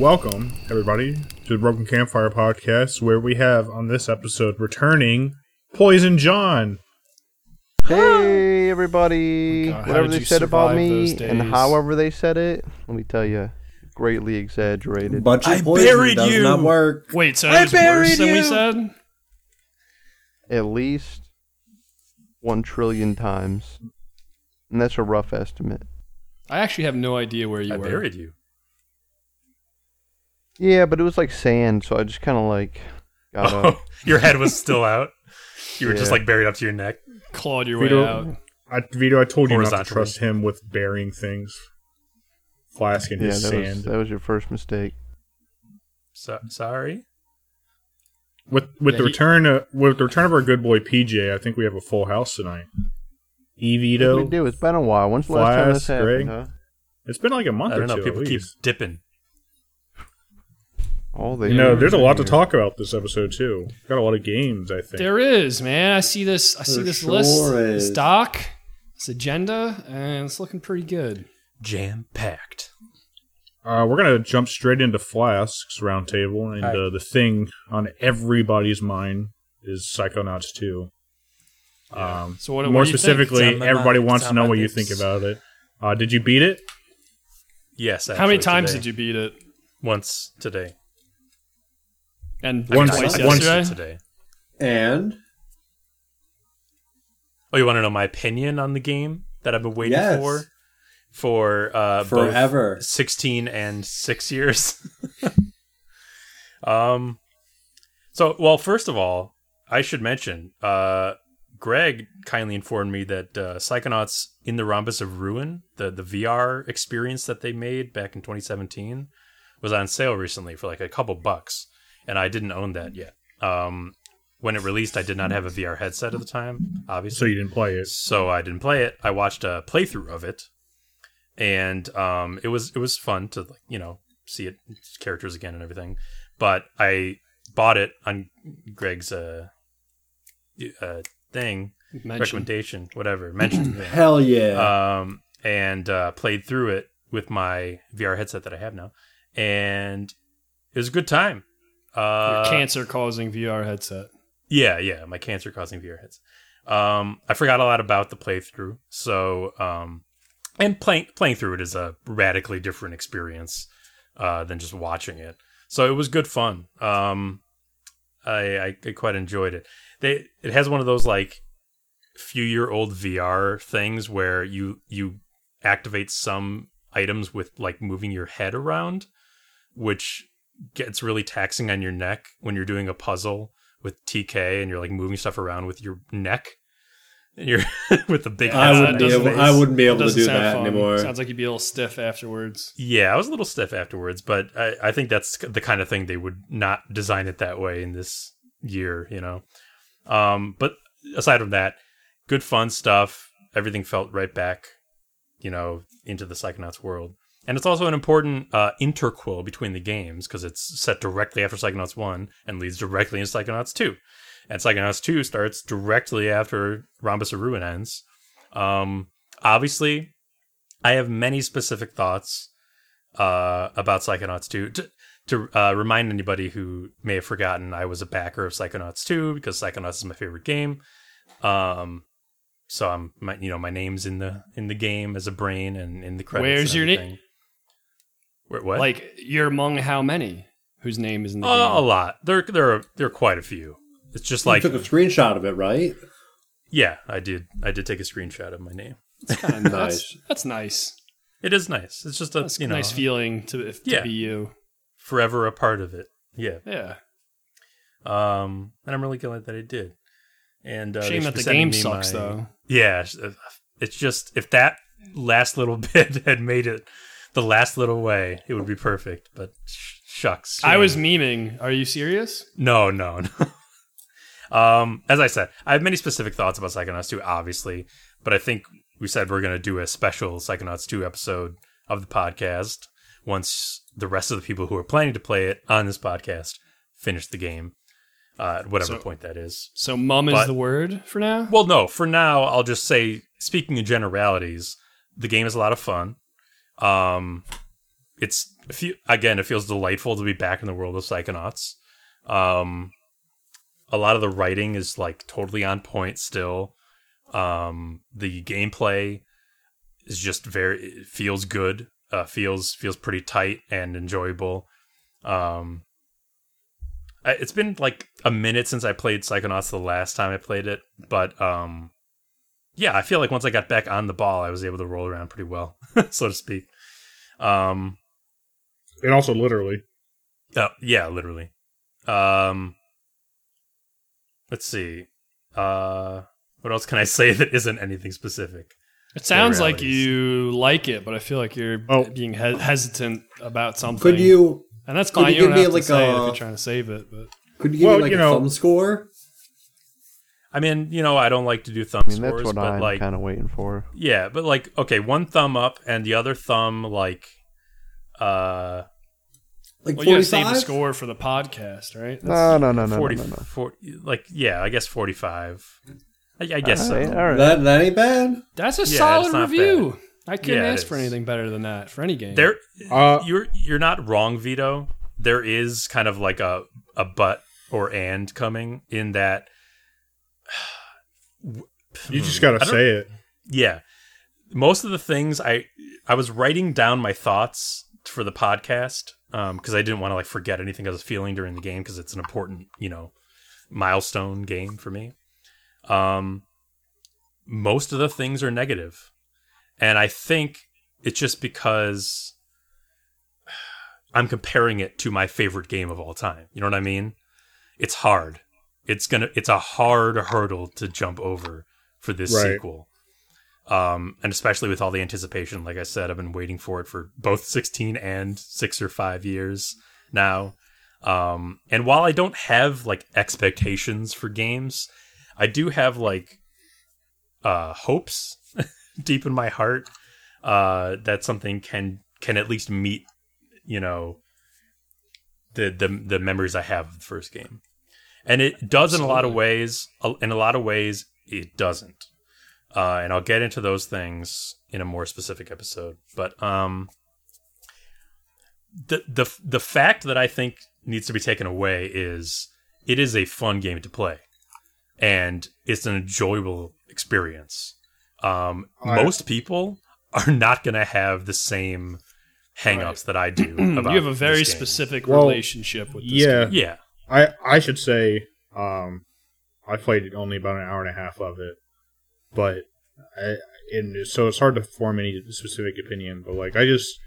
Welcome, everybody, to the Broken Campfire Podcast, where we have on this episode returning Poison John. Hey everybody! Oh God, Whatever they said about me and however they said it, let me tell you, greatly exaggerated. bunch of I poison buried does you. not work. Wait, so I it was worse buried than we you. said? At least one trillion times, and that's a rough estimate. I actually have no idea where you I were. buried you. Yeah, but it was like sand, so I just kind of like got oh, up. Oh, your head was still out. You were just like buried up to your neck. Clawed your way out. I, Vito, I told you not to trust him with burying things. Flask in Yeah, his that was sand. that was your first mistake. So, sorry. With with Yeah, the he- return of, with the return of our good boy PJ, I think we have a full house tonight. E Vito, we do? It's been a while. When's the last time this happened? Huh? it's been like a month I don't know. two People at keep dipping. Oh, they You know, there's a lot to talk about this episode too. Got a lot of games, I think. There is, man. I see this. I see There this sure list, is. this doc, this agenda, and it's looking pretty good. Jam packed. Uh, we're gonna jump straight into Flask's roundtable, and Alright. uh, the thing on everybody's mind is Psychonauts 2. Um, So what? more what do you think? specifically, my everybody mind. wants to know what you think about it. Uh, did you beat it? Yes. How many times today. did you beat it? Once today. And Once- twice once yesterday. today. And Oh, you want to know my opinion on the game that I've been waiting Yes. for for uh, both forever. sixteen and six years. um. So, well, first of all, I should mention, uh, Greg kindly informed me that uh, Psychonauts in the Rhombus of Ruin, the the VR experience that they made back in 2017, was on sale recently for like a couple bucks, and I didn't own that yet. Um, when it released, I did not have a VR headset at the time, obviously So you didn't play it. so I didn't play it. I watched a playthrough of it, and um, it was it was fun to like you know see it characters again and everything. But I bought it on Greg's uh, uh thing Mention. recommendation, whatever mention, yeah. hell yeah. um, and uh, played through it with my VR headset that I have now, and it was a good time. Your Uh, cancer-causing VR headset. yeah, yeah, my cancer causing VR headset. Um, I forgot a lot about the playthrough, so um, and playing playing through it is a radically different experience uh, than just watching it. So it was good fun. Um, I, I I quite enjoyed it. They it has one of those like few year old VR things where you you activate some items with like moving your head around, which gets really taxing on your neck when you're doing a puzzle with TK and you're like moving stuff around with your neck. And you're with the big I wouldn't be able. I wouldn't be able to do sound that fun. anymore. Sounds like you'd be a little stiff afterwards. Yeah, I was a little stiff afterwards, but I, I think that's the kind of thing they would not design it that way in this year, you know. Um, but aside from that, good fun stuff. Everything felt right back, you know, into the Psychonauts world. And it's also an important uh, interquel between the games because it's set directly after Psychonauts 1 and leads directly into Psychonauts 2. And Psychonauts 2 starts directly after Rhombus of Ruin ends. Um, obviously, I have many specific thoughts uh, about Psychonauts 2. To, to uh, remind anybody who may have forgotten, I was a backer of Psychonauts 2 because Psychonauts is my favorite game. Um, so I'm, my, you know, my name's in the in the game as a brain and in the credits. Where's your na- everything. Where, what? Like you're among how many whose name is in the Oh, a lot. There, there are there are quite a few. It's just like you took a screenshot of it, right? yeah, I did. I did take a screenshot of my name. That's kind of Nice. That's, that's nice. It is nice. It's just a That's you know nice feeling to, if, to Yeah. be you. forever a part of it. Yeah. Yeah. Um, and I'm really glad that I did. And uh, Shame that the game sucks my- though. Yeah, it's just if that last little bit had made it the last little way, it would be perfect. But sh- shucks, I was memeing. Are you serious? no, no, no. um, as I said, I have many specific thoughts about Psychonauts 2, obviously, but I think we said we're going to do a special Psychonauts 2 episode of the podcast once the rest of the people who are planning to play it on this podcast finish the game, uh, at whatever So- point that is. So mum is the word for now. Well, no, for now, I'll just say, speaking in generalities, the game is a lot of fun. Um, it's again, it feels delightful to be back in the world of Psychonauts. Um, a lot of the writing is like totally on point still. Um, the gameplay is just very it feels good. Uh, feels feels pretty tight and enjoyable. Um, it's been like a minute since I played Psychonauts the last time I played it, but um, yeah, I feel like once I got back on the ball, I was able to roll around pretty well, so to speak. Um, And also literally. Oh, yeah, literally. Um let's see. Uh what else can I say that isn't anything specific? It sounds like you like it, but I feel like you're Oh. being he- hesitant about something. Could you And that's could fine. you You, don't give me, have like, to say it if a- you're trying to save it. But could you give Well, me like you a know- thumb score? I mean, you know, I don't like to do thumb I mean, scores, that's what but I'm like kind of waiting for. yeah, but like okay, one thumb up and the other thumb like uh Like well, you have to save the score for the podcast, right? No, no, no, no, 40, no, no, no. 40 like yeah, I guess 45. I, I guess All right, so. all right. That that ain't bad. That's a Yeah, solid it's not review. I couldn't Yeah, ask for anything better than that for any game. There Uh, you're you're not wrong, Vito. There is kind of like a a but or and coming in that. You just got to say it. Yeah, most of the things I I was writing down my thoughts for the podcast because I didn't want to like forget anything I was feeling during the game because it's an important you know milestone game for me. Um, most of the things are negative, and I think it's just because I'm comparing it to my favorite game of all time. You know what I mean? It's hard. It's gonna. It's a hard hurdle to jump over for this Right. sequel. Um, and especially with all the anticipation, like I said, I've been waiting for it for both 16 and six or five years now. Um, and while I don't have like expectations for games, I do have like uh, hopes deep in my heart uh, that something can can at least meet, you know, the the the memories I have of the first game, and it does in a lot of ways. In a lot of ways, it doesn't, uh, and I'll get into those things in a more specific episode. But um, the the the fact that I think needs to be taken away is it is a fun game to play, and it's an enjoyable experience. Um, I- most people are not going to have the same hangups that I do. About. You have a very specific Well, relationship with this yeah. game. Yeah, I I should say um I played only about an hour and a half of it, but I and so it's hard to form any specific opinion. But like I just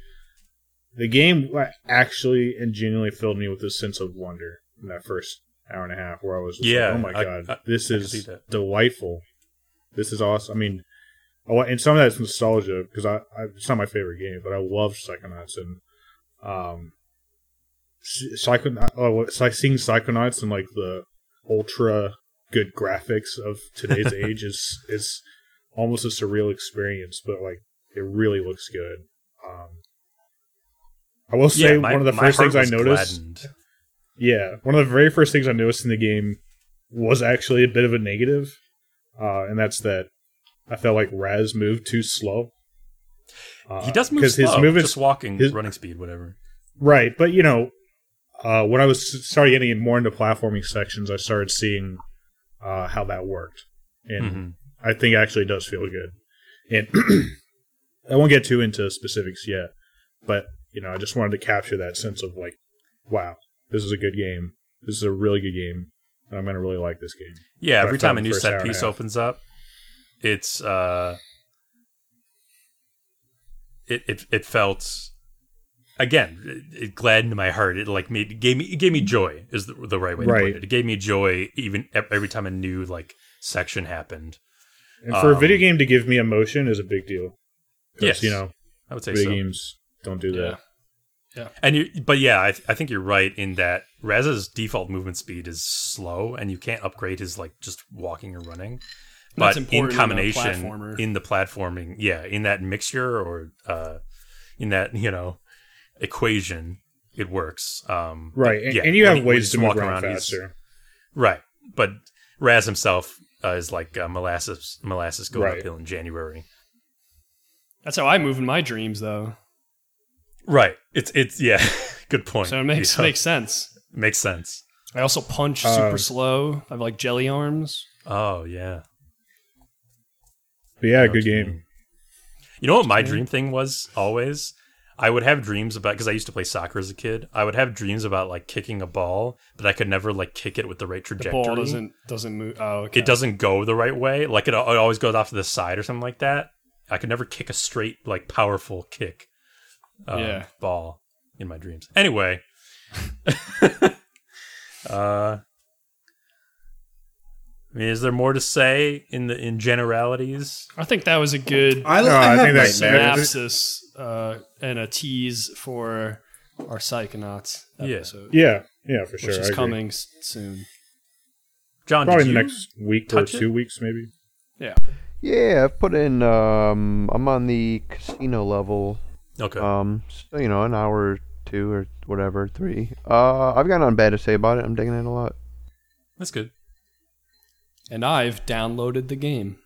the game actually and genuinely filled me with this sense of wonder in that first hour and a half, where I was Yeah, like, oh my I- god, I- this is delightful. This is awesome. I mean. And some of that's nostalgia because I, I it's not my favorite game, but I love Psychonauts and um, Psycho, oh, like seeing Psychonauts and like the ultra good graphics of today's age is is almost a surreal experience, but like it really looks good. Um, I will say yeah. my- one of the first things I noticed. gladdened. Yeah, one of the very first things I noticed in the game was actually a bit of a negative, uh, and that's that I felt like Raz moved too slow. Uh, He does move slow, his movements just walking, his- running speed, whatever. Right, but you know, uh, when I was started getting more into platforming sections, I started seeing uh, how that worked, and Mhm. I think it actually does feel good. And I won't get too into specifics yet, but you know, I just wanted to capture that sense of like, wow, this is a good game. This is a really good game, and I'm gonna really like this game. Yeah, But every time a new set piece opens up, it's uh, it it it felt again it, it gladdened my heart. It like made gave me it gave me joy is the, the right way to put it. It gave me joy even every time a new like section happened. And for a Um, video game to give me emotion is a big deal. Yes, you know, I would say video so. games don't do that. Yeah, and you, but yeah, I, I think you're right in that Raz's default movement speed is slow, and you can't upgrade his like just walking or running. That's But in important in combination in the platforming, yeah, in that mixture or uh, in that you know equation, it works. Um, Right, and, yeah, and you have he- ways to walk walking around, he's- faster. right? But Raz himself uh, is like uh, molasses, molasses going Right. uphill in January. That's how I move in my dreams, though. Right. It's it's yeah. Good point. So it makes Yeah. makes sense. makes sense. I also punch Uh, super slow. I have like jelly arms. Oh yeah. But yeah, good game. You know what my dream thing was always? I would have dreams about because I used to play soccer as a kid. I would have dreams about like kicking a ball, but I could never like kick it with the right The trajectory. ball doesn't doesn't move. Oh, okay. It doesn't go the right way. Like it, it always goes off to the side or something like that. I could never kick a straight, like powerful kick. um, Yeah. Ball in my dreams. Anyway. uh. I mean, is there more to say in the in generalities? I think that was a good I, I, I think that's- nightmares. synopsis uh, and a tease for our Psychonauts Yeah. episode, Yeah, yeah, for sure. which is coming soon. John, Probably did the you- next week or touch it? two weeks, maybe. Yeah. Yeah, I've put in. Um, I'm on the casino level. Okay. Um, so, you know, an hour or two or whatever, three. Uh, I've got nothing bad to say about it. I'm digging it a lot. That's good. And I've downloaded the game.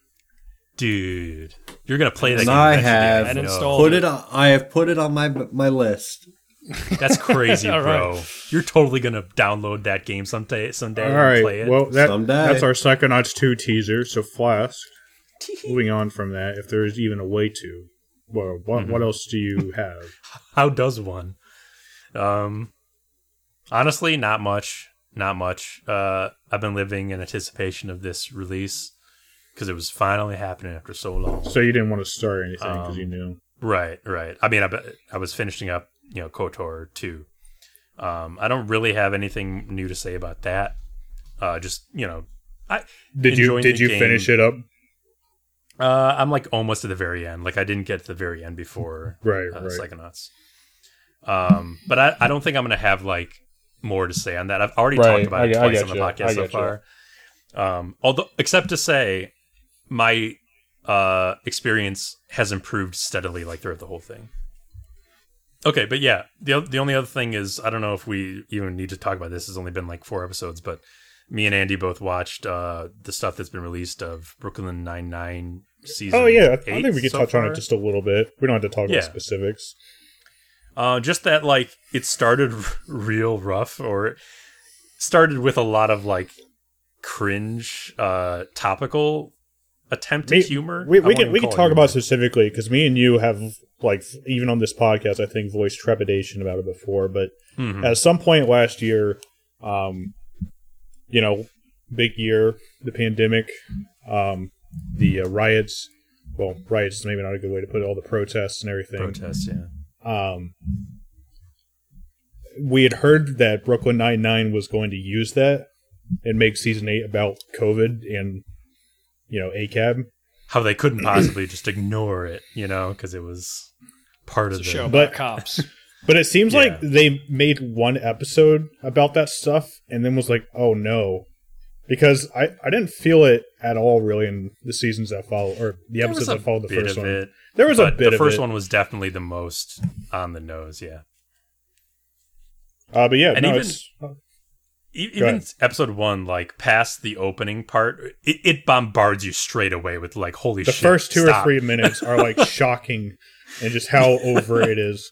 Dude, you're gonna play that And game. I have And installed Put it on. I have put it on my my list. That's crazy, bro. right. You're totally gonna download that game someday. Someday All and play it. Well, that Someday. that's our Psychonauts 2 teaser. So Flask. Moving on from that, if there is even a way to, well, what Mm-hmm. what else do you have? How does one? Um, honestly, not much. Not much. Uh, I've been living in anticipation of this release because it was finally happening after so long. so you didn't want to start anything because Um, you knew. Right, right. I mean, I, I was finishing up, you know, KOTOR 2. Um, I don't really have anything new to say about that. Uh, just, you know, I Did you did you game. finish it up? Uh, I'm like almost at the very end. Like I didn't get to the very end before Right, uh, right. Psychonauts. Um, but I, I don't think I'm gonna have like more to say on that. I've already Right, talked about it I- I twice on the getcha, podcast so far. Um, although except to say, my uh experience has improved steadily like throughout the whole thing. Okay, but yeah, the the only other thing is I don't know if we even need to talk about this. It's only been like four episodes, but me and Andy both watched uh the stuff that's been released of Brooklyn Nine Nine season. Oh yeah, I think we could so touch on it just a little bit. We don't have to talk Yeah. about specifics. Uh, just that like it started r- real rough, or started with a lot of like cringe, uh, topical attempt at humor. We, we can we can talk humor. about specifically because me and you have like even on this podcast I think voiced trepidation about it before, but Mhm. at some point last year, um, you know, big year, the pandemic, um, the uh, riots. Well, riots is maybe not a good way to put it. All the protests and everything. protests. Yeah, Um, we had heard that Brooklyn Nine Nine was going to use that and make season eight about COVID and you know ACAB. how they couldn't possibly just ignore it, you know, because it was part of It's a the show But- about cops. But it seems Yeah. like they made one episode about that stuff and then was like, oh no. Because I, I didn't feel it at all really in the seasons that follow or the There episodes that followed the first one. it. There was a bit the first one was definitely the most on the nose. Yeah, Uh, but yeah, And no, even- E- even episode one, like past the opening part, it, it bombards you straight away with like, "Holy shit. the first two stop. or three minutes are like shocking and just how over it is.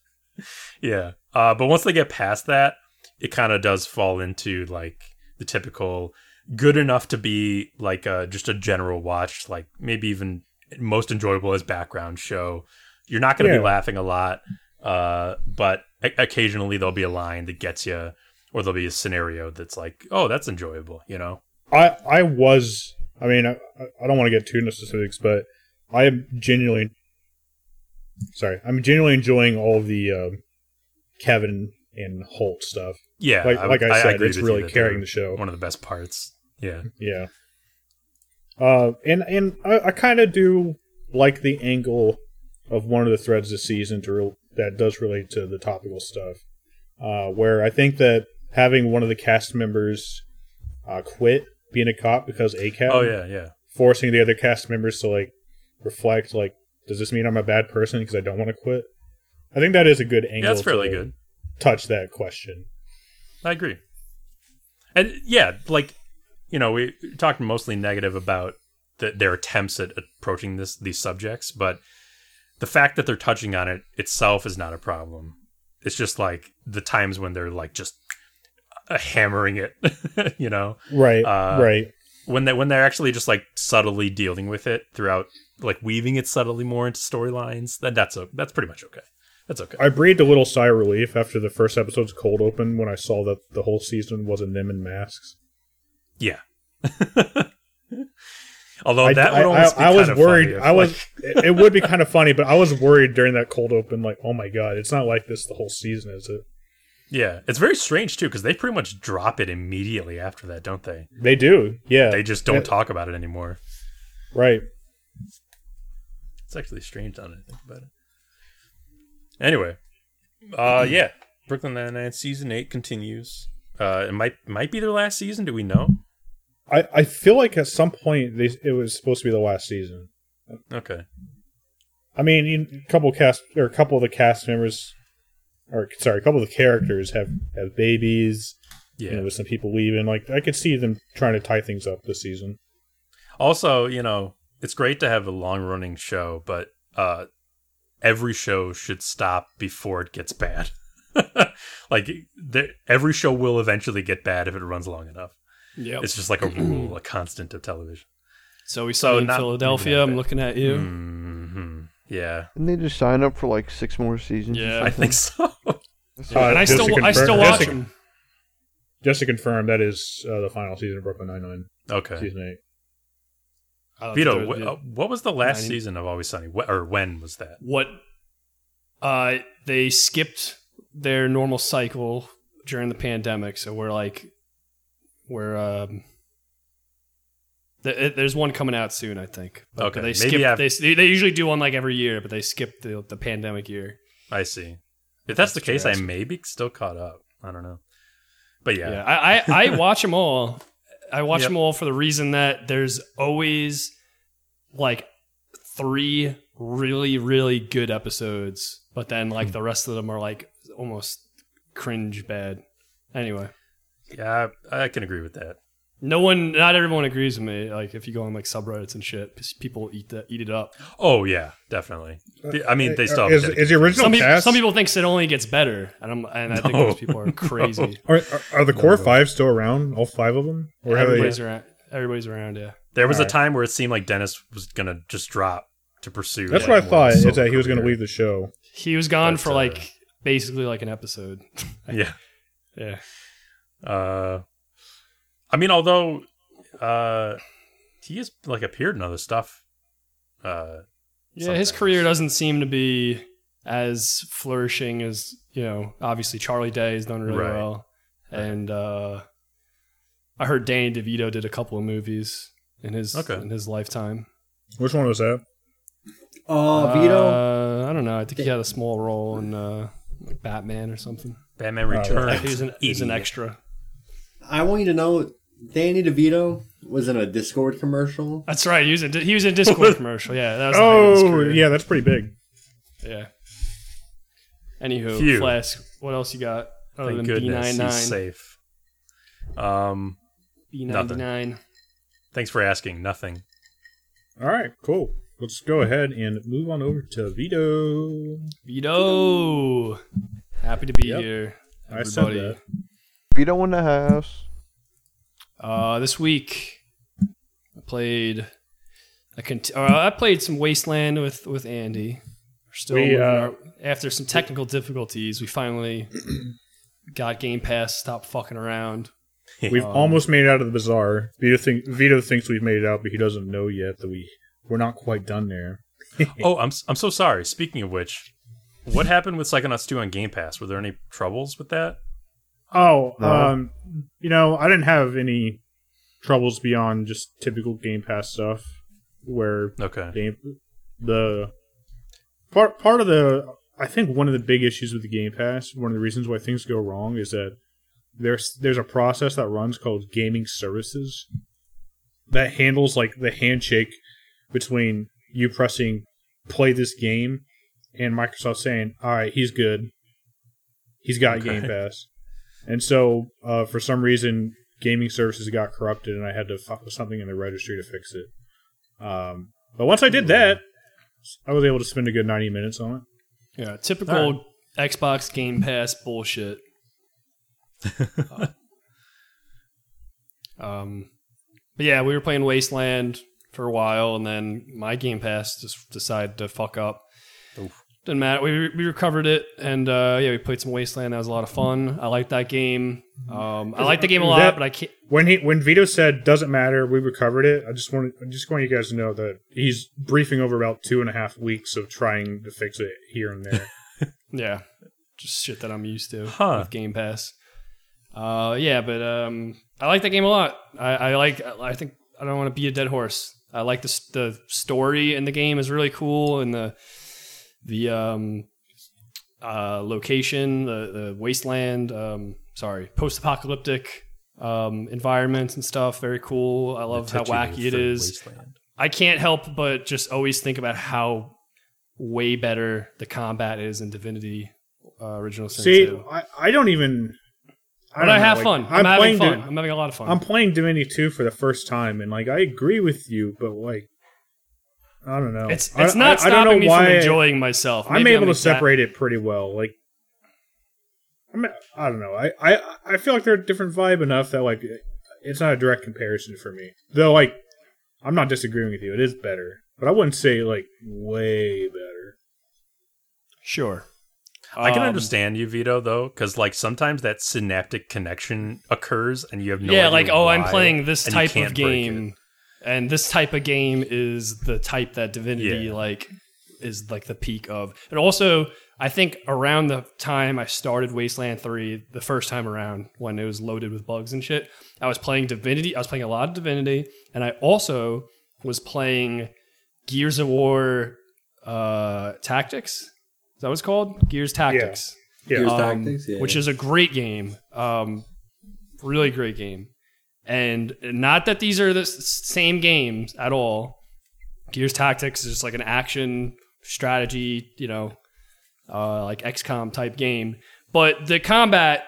Yeah. Uh, but once they get past that, it kind of does fall into like the typical good enough to be like uh, just a general watch, like maybe even most enjoyable as background show. You're not going to Yeah. be laughing a lot, uh, but occasionally there'll be a line that gets you, or there'll be a scenario that's like, oh, that's enjoyable, you know? I I was I mean I, I don't want to get too into specifics, but I am genuinely sorry I'm genuinely enjoying all the um, Kevin and Holt stuff. Yeah. Like I- like I, said, agree it's really carrying the show. One of the best parts. Yeah. Yeah. Uh, and and I, I kind of do like the angle of one of the threads this season to re- that does relate to the topical stuff. Uh, where I think that having one of the cast members uh, quit being a cop because ACAB, Oh, yeah, yeah. forcing the other cast members to like reflect, like, does this mean I'm a bad person because I don't want to quit? I think that is a good angle. Yeah, that's fairly to good. Touch that question. I agree. And yeah, like you know, we talked mostly negative about the, their attempts at approaching this these subjects, but the fact that they're touching on it itself is not a problem. It's just like the times when they're like just uh, hammering it, you know, Right, Uh, right. when they when they're actually just like subtly dealing with it throughout, like weaving it subtly more into storylines. Then that's a that's pretty much okay. That's okay. I breathed a little sigh of relief after the first episode's cold open when I saw that the whole season wasn't them in masks. Yeah. Although I, that would I, almost be I, I was worried. funny if, I was. like- it it would be kind of funny, but I was worried during that cold open. Like, oh my god, it's not like this the whole season, is it? yeah, it's very strange too because they pretty much drop it immediately after that, don't they? They do. Yeah. They just don't Yeah, talk about it anymore. Right. It's actually strange now that I think about it. Anyway, uh, yeah, Brooklyn Nine Nine season eight continues. Uh, it might might be their last season. Do we know? I, I feel like at some point they, it was supposed to be the last season. Okay. I mean, you- a couple of cast or a couple of the cast members, or sorry, a couple of the characters have have babies. Yeah. You know, with some people leaving. Like I could see them trying to tie things up this season. Also, you know, it's great to have a long running show, but uh, every show should stop before it gets bad. like every show will eventually get bad if it runs long enough. Yep. It's just like a rule, a constant of television. so we so saw in Philadelphia. I'm looking at you. hmm Yeah, Didn't they just sign up for like six more seasons? Yeah. I think so. Uh, and I still, to I confirm- still just watch to- them. Just to confirm, that is uh, the final season of Brooklyn Nine Nine, okay. season eight. I don't Vito, think wh- uh, what was the last 90 season of Always Sunny? Wh- or when was that? what uh they skipped their normal cycle during the pandemic so we're like we're um th- there's one coming out soon i think but Okay, they skip they, they usually do one like every year but they skip the, the pandemic year I see. If that's the That's case, I may be still caught up. I don't know. But yeah, yeah, I, I i watch them all i watch Yep. them all for the reason that there's always like three really really good episodes but then like the rest of them are like almost cringe bad anyway yeah, I, I can agree with that. no one not everyone agrees with me like if you go on like subreddits and shit 'cause people eat that eat it up Oh yeah, definitely. I mean, they still have Uh, is, is the original some people cast. some people think it only gets better and i'm and i think those people are crazy are, are, are the core five still around? All five of them, or have they? everybody's around everybody's around yeah There was a time where it seemed like Dennis was gonna just drop to pursue. That's what I thought. Is that he was going to leave the show? he was gone But, for uh, like basically like an episode Yeah. yeah Uh, I mean, although uh, he has like appeared in other stuff. Uh, Yeah, his career doesn't seem to be as flourishing as you know. Obviously, Charlie Day has done really Right. well, and uh, I heard Danny DeVito did a couple of movies in his Okay. in his lifetime. Which one was that? Oh, Vito. Uh, I don't know. I think he had a small role in uh, like Batman or something. Batman Returns. he was an, he was an extra. I want you to know Danny DeVito was in a Discord commercial. That's right. He was in, he was in a Discord commercial. Yeah, that was the height of his Oh, yeah, that's pretty big. yeah. Anywho, Phew. Flask. What else you got? Other Thank than goodness B99. he's safe. Um, B99. thanks for asking. Nothing. All right, cool. Let's go ahead and move on over to Vito. Vito, happy to be Yep. here, I said everybody. That. Vito in the house. Uh, this week, I played. I cont- or I played some Wasteland with with Andy. We're still We, uh, our- after some technical difficulties. We finally got Game Pass. Stopped fucking around. We've Um, almost made it out of the bazaar. Vito, think, Vito thinks we've made it out, but he doesn't know yet that we we're not quite done there. Oh, I'm I'm so sorry. Speaking of which, what happened with Psychonauts 2 on Game Pass? Were there any troubles with that? Oh, No. um, you know, I didn't have any troubles beyond just typical Game Pass stuff, where Okay. game the part part of the I think one of the big issues with the Game Pass, one of the reasons why things go wrong is that there's there's a process that runs called gaming services that handles like the handshake between you pressing play this game and Microsoft saying, "All right, he's good. He's got Okay. Game Pass." And so, uh, for some reason, gaming services got corrupted, and I had to fuck with something in the registry to fix it. Um, but once I did that, I was able to spend a good ninety minutes on it. Yeah, typical Alright. Xbox Game Pass bullshit. um, but yeah, we were playing Wasteland for a while, and then my Game Pass just decided to fuck up. Didn't matter. We we recovered it, and uh, yeah, we played some Wasteland. That was a lot of fun. I like that game. Um, I like the game a lot, That- but I can't. When he when Vito said doesn't matter, we recovered it. I just want I just want you guys to know that he's briefing over about two and a half weeks of trying to fix it here and there. Yeah, just shit that I'm used to Huh. with Game Pass. Uh, yeah, but um, I like that game a lot. I, I like. I think I don't want to be a dead horse. I like the the story in the game is really cool, and the the um, uh, location, the the wasteland. Um, sorry, post apocalyptic um, environments and stuff. Very cool. I love how wacky it is. Wasteland. I can't help but just always think about how way better the combat is in Divinity uh, Original Sin See, 2. I, I don't even. I But don't I know, have like, fun. I'm, having playing fun. Di- I'm having a lot of fun. I'm playing Divinity 2 for the first time, and like I agree with you, but like I don't know. it's it's not I, I don't stopping know me why from enjoying myself. I'm Maybe able to exa- separate it pretty well. Like I mean, I don't know. I, I I feel like they're a different vibe enough that like it's not a direct comparison for me. Though like I'm not disagreeing with you. It is better, but I wouldn't say like way better. Sure. I can Um, understand you, Vito, though, because like sometimes that synaptic connection occurs, and you have no yeah, idea like oh, I'm playing this type of game, and this type of game is the type that Divinity Yeah. like is like the peak of. And also, I think around the time I started Wasteland Three, the first time around when it was loaded with bugs and shit, I was playing Divinity. I was playing a lot of Divinity, and I also was playing Gears of War uh, Tactics. Is that what it's called? Gears Tactics Yeah. Gears um, Tactics, yeah. which is a great game. Um, really great game. And not that these are the same games at all. Gears Tactics is just like an action strategy, you know, uh, like XCOM type game. But the combat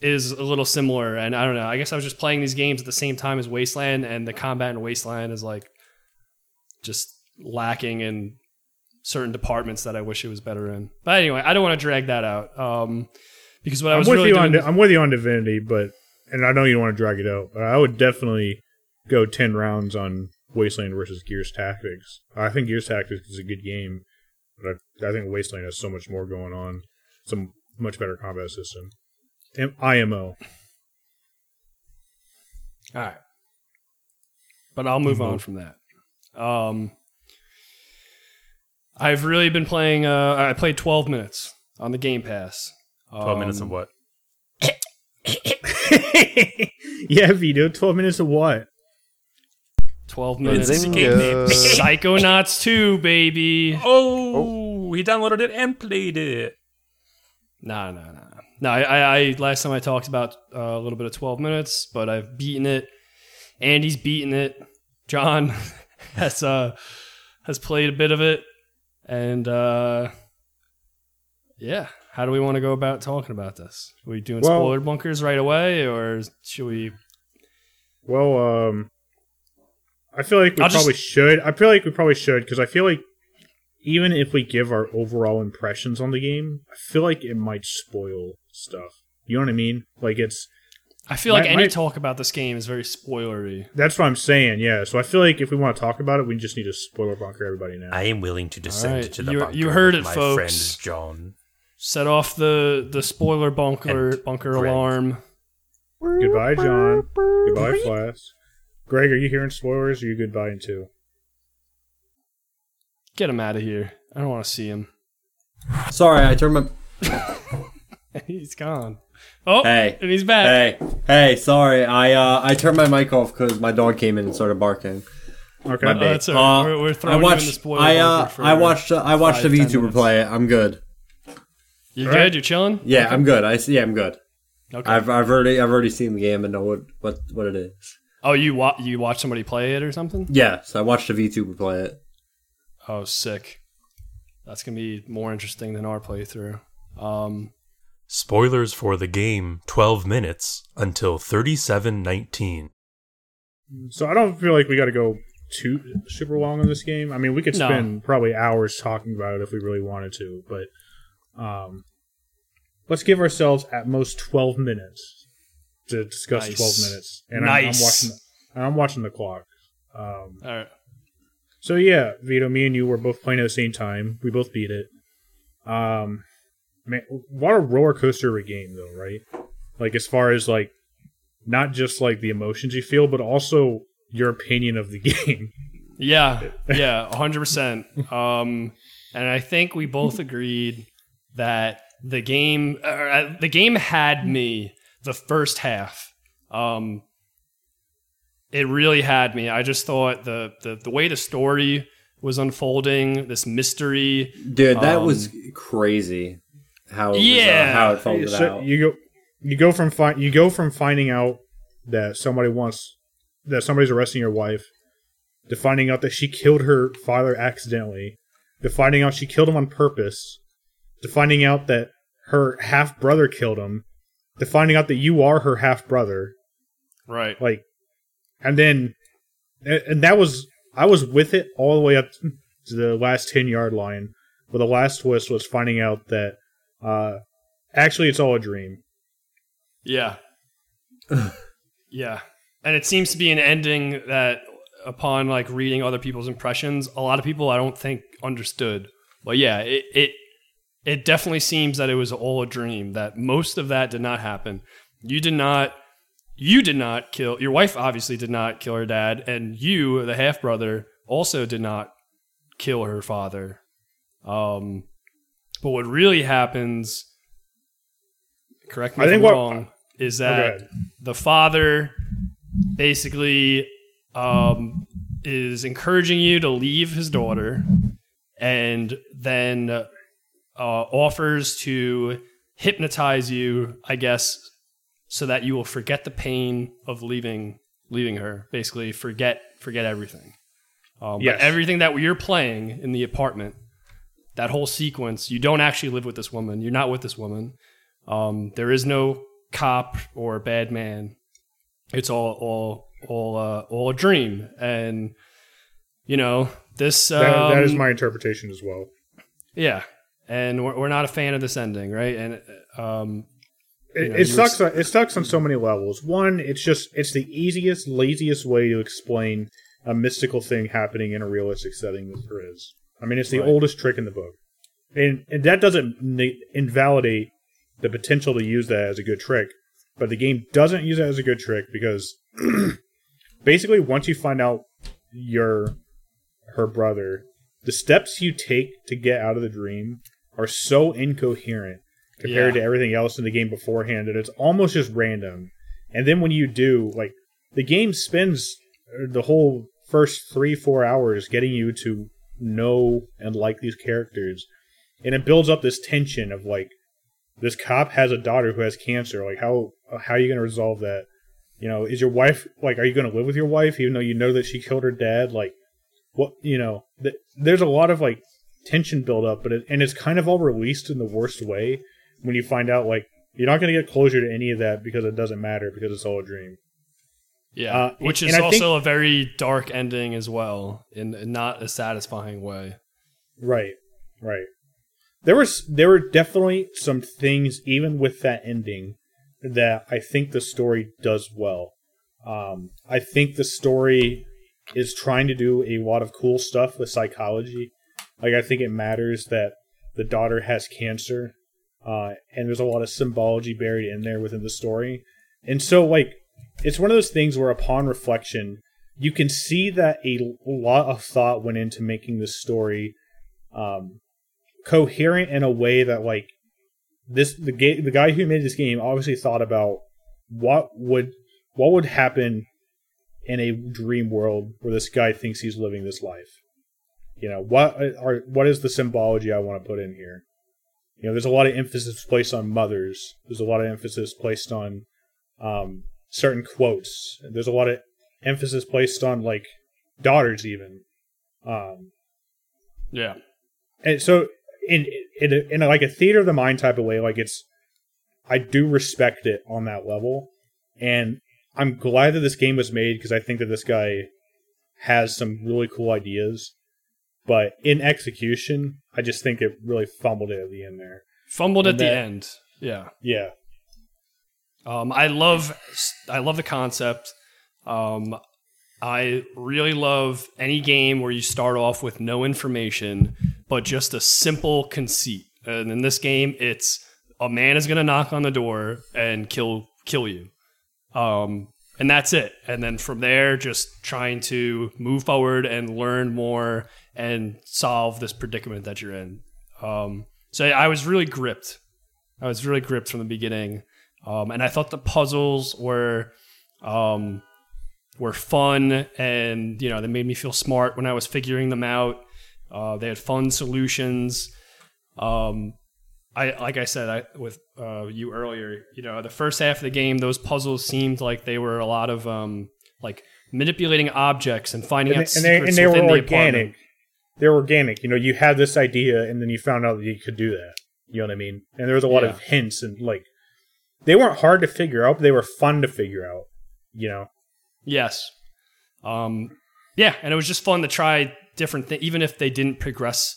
is a little similar. And I don't know. I guess I was just playing these games at the same time as Wasteland, and the combat in Wasteland is like just lacking in certain departments that I wish it was better in. But anyway, I don't want to drag that out. Um, because what I I'm was with really you doing, on Di- I'm with you on Divinity, but and I know you don't want to drag it out, but I would definitely go ten rounds on Wasteland versus Gears Tactics. I think Gears Tactics is a good game, but I, I think Wasteland has so much more going on, some much better combat system. M- IMO. All right. But I'll move Mm-hmm. on from that. Um, I've really been playing. Uh, I played 12 minutes on the Game Pass. Twelve minutes Um, of what? yeah, Vito. Twelve minutes of what? 12 minutes. a game name. Psychonauts 2, baby. Oh, he downloaded it and played it. No, no, no. No, I, I, I last time I talked about uh, a little bit of 12 minutes, but I've beaten it. Andy's beaten it. John has uh has played a bit of it. And uh yeah, how do we want to go about talking about this? Are we doing Well- spoiler bunkers right away or should we Well, um, I feel like we I'll just- probably should. I feel like we probably should because I feel like even if we give our overall impressions on the game, I feel like it might spoil stuff. You know what I mean? Like it's I feel My- like any my- talk about this game is very spoilery. that's what I'm saying. Yeah. So I feel like if we want to talk about it, we just need to spoiler bunker everybody now. I am willing to descend right, to the you- bunker you heard with it, my folks. friend John. Set off the the spoiler bunker And bunker Greg. alarm. Goodbye, John. Goodbye, Flask. Greg, are you hearing spoilers? Or are you goodbye too? Get him out of here. I don't want to see him. Sorry, I turned my. he's gone. Oh, Hey. and he's back. Hey, hey, sorry. I uh, I turned my mic off because my dog came in and started barking. Okay. My Oh, that's all right. Uh, We're- we're throwing I you in watched. the spoiler I uh, for I watched. Uh, I watched five, a 10 VTuber play it. I'm good. You All right. good? You're chilling? Yeah, I'm good. I see. Yeah, I'm good. Okay. I've I've already I've already seen the game and know what what what it is. oh, you wa- you watch somebody play it or something? Yeah, so I watched a VTuber play it. Oh, sick. That's gonna be more interesting than our playthrough. Um, Spoilers for the game 12 minutes until 3719. So I don't feel like we got to go too super long on this game. I mean, we could No. spend probably hours talking about it if we really wanted to, but um, let's give ourselves at most twelve minutes to discuss Nice. twelve minutes, and I'm, I'm Nice. watching. The, I'm watching the clock. Um, All right. so yeah, Vito, me and you were both playing at the same time. We both beat it. Um, man, what a roller coaster of a game, though, right? Like as far as like, not just like the emotions you feel, but also your opinion of the game. Yeah, yeah, hundred percent. Um, and I think we both agreed that the game, uh, the game had me the first half. Um, it really had me. I just thought the the the way the story was unfolding, this mystery. Dude, that Um, was crazy. How it was, uh, Yeah. how it folded So out. you go, you go from fi- you go from finding out that somebody wants that somebody's arresting your wife, to finding out that she killed her father accidentally, to finding out she killed him on purpose, to finding out that her half brother killed him, to finding out that you are her half brother. Right. like and then and and that was i was with it all the way up to the last 10 yard line but the last twist was finding out that uh actually it's all a dream Yeah. yeah. And it seems to be an ending that upon like reading other people's impressions, a lot of people I don't think understood. But yeah, it it it definitely seems that it was all a dream, that most of that did not happen. You did not you did not kill your wife obviously did not kill her dad, and you, the half brother, also did not kill her father. Um but what really happens correct me I if I'm what- wrong, is that ahead. the father basically um, is encouraging you to leave his daughter and then uh, offers to hypnotize you, I guess, so that you will forget the pain of leaving leaving her. Basically, forget forget everything. Um, Yes. Everything that you're playing in the apartment, that whole sequence, you don't actually live with this woman. You're not with this woman. Um, there is no cop or bad man. It's all all all uh, all a dream, and you know this. Um, that, that is my interpretation as well yeah, and we're, we're not a fan of this ending, right? And um, it, know, it sucks on, it sucks on so many levels one it's just it's the easiest laziest way to explain a mystical thing happening in a realistic setting that there is i mean it's the Right. oldest trick in the book and, and that doesn't invalidate the potential to use that as a good trick but the game doesn't use that as a good trick because basically once you find out you're her brother the steps you take to get out of the dream are so incoherent compared Yeah. to everything else in the game beforehand that it's almost just random. And then when you do like the game spends uh, the whole first three four hours getting you to know and like these characters. And it builds up this tension of like this cop has a daughter who has cancer. Like how how are you going to resolve that? You know is your wife like are you going to live with your wife even though you know that she killed her dad? Like what you know th- there's a lot of like tension build up but it, and it's kind of all released in the worst way when you find out like you're not going to get closure to any of that because it doesn't matter because it's all a dream yeah, Uh, which and is I think- also a very dark ending as well, in, in not a satisfying way. Right, right. There was there were definitely some things even with that ending that I think the story does well. Um, I think the story is trying to do a lot of cool stuff with psychology. Like I think it matters that the daughter has cancer, uh, and there's a lot of symbology buried in there within the story. And so, like, it's one of those things where, upon reflection, you can see that a lot of thought went into making this story um, coherent in a way that like this the ga- the guy who made this game obviously thought about what would what would happen in a dream world where this guy thinks he's living this life. You know what are what is the symbology I want to put in here? You know, there's a lot of emphasis placed on mothers. There's a lot of emphasis placed on um, certain quotes. There's a lot of emphasis placed on like daughters even. Um, Yeah, and so in in a, in a, like a theater of the mind type of way, like it's I do respect it on that level, and I'm glad that this game was made because I think that this guy has some really cool ideas, but in execution, I just think it really fumbled it at the end there. fumbled at And the end. Yeah. Yeah. Um, I love I love the concept. Um, I really love any game where you start off with no information, but just a simple conceit. And in this game, it's a man is going to knock on the door and kill kill you, um, and that's it. And then from there, just trying to move forward and learn more and solve this predicament that you're in. Um, so I was really gripped. I was really gripped from the beginning. Um, and I thought the puzzles were um, were fun, and you know they made me feel smart when I was figuring them out. Uh, they had fun solutions. Um, I like I said I, with uh, you earlier. You know, the first half of the game, those puzzles seemed like they were a lot of um, like manipulating objects and finding And out they, and they, secrets and they were within the organic. apartment. They were organic. You know, you had this idea, and then you found out that you could do that. You know what I mean? And there was a lot Yeah. of hints, and like they weren't hard to figure out, but they were fun to figure out. You know? Yes. Um, yeah, and it was just fun to try different things, even if they didn't progress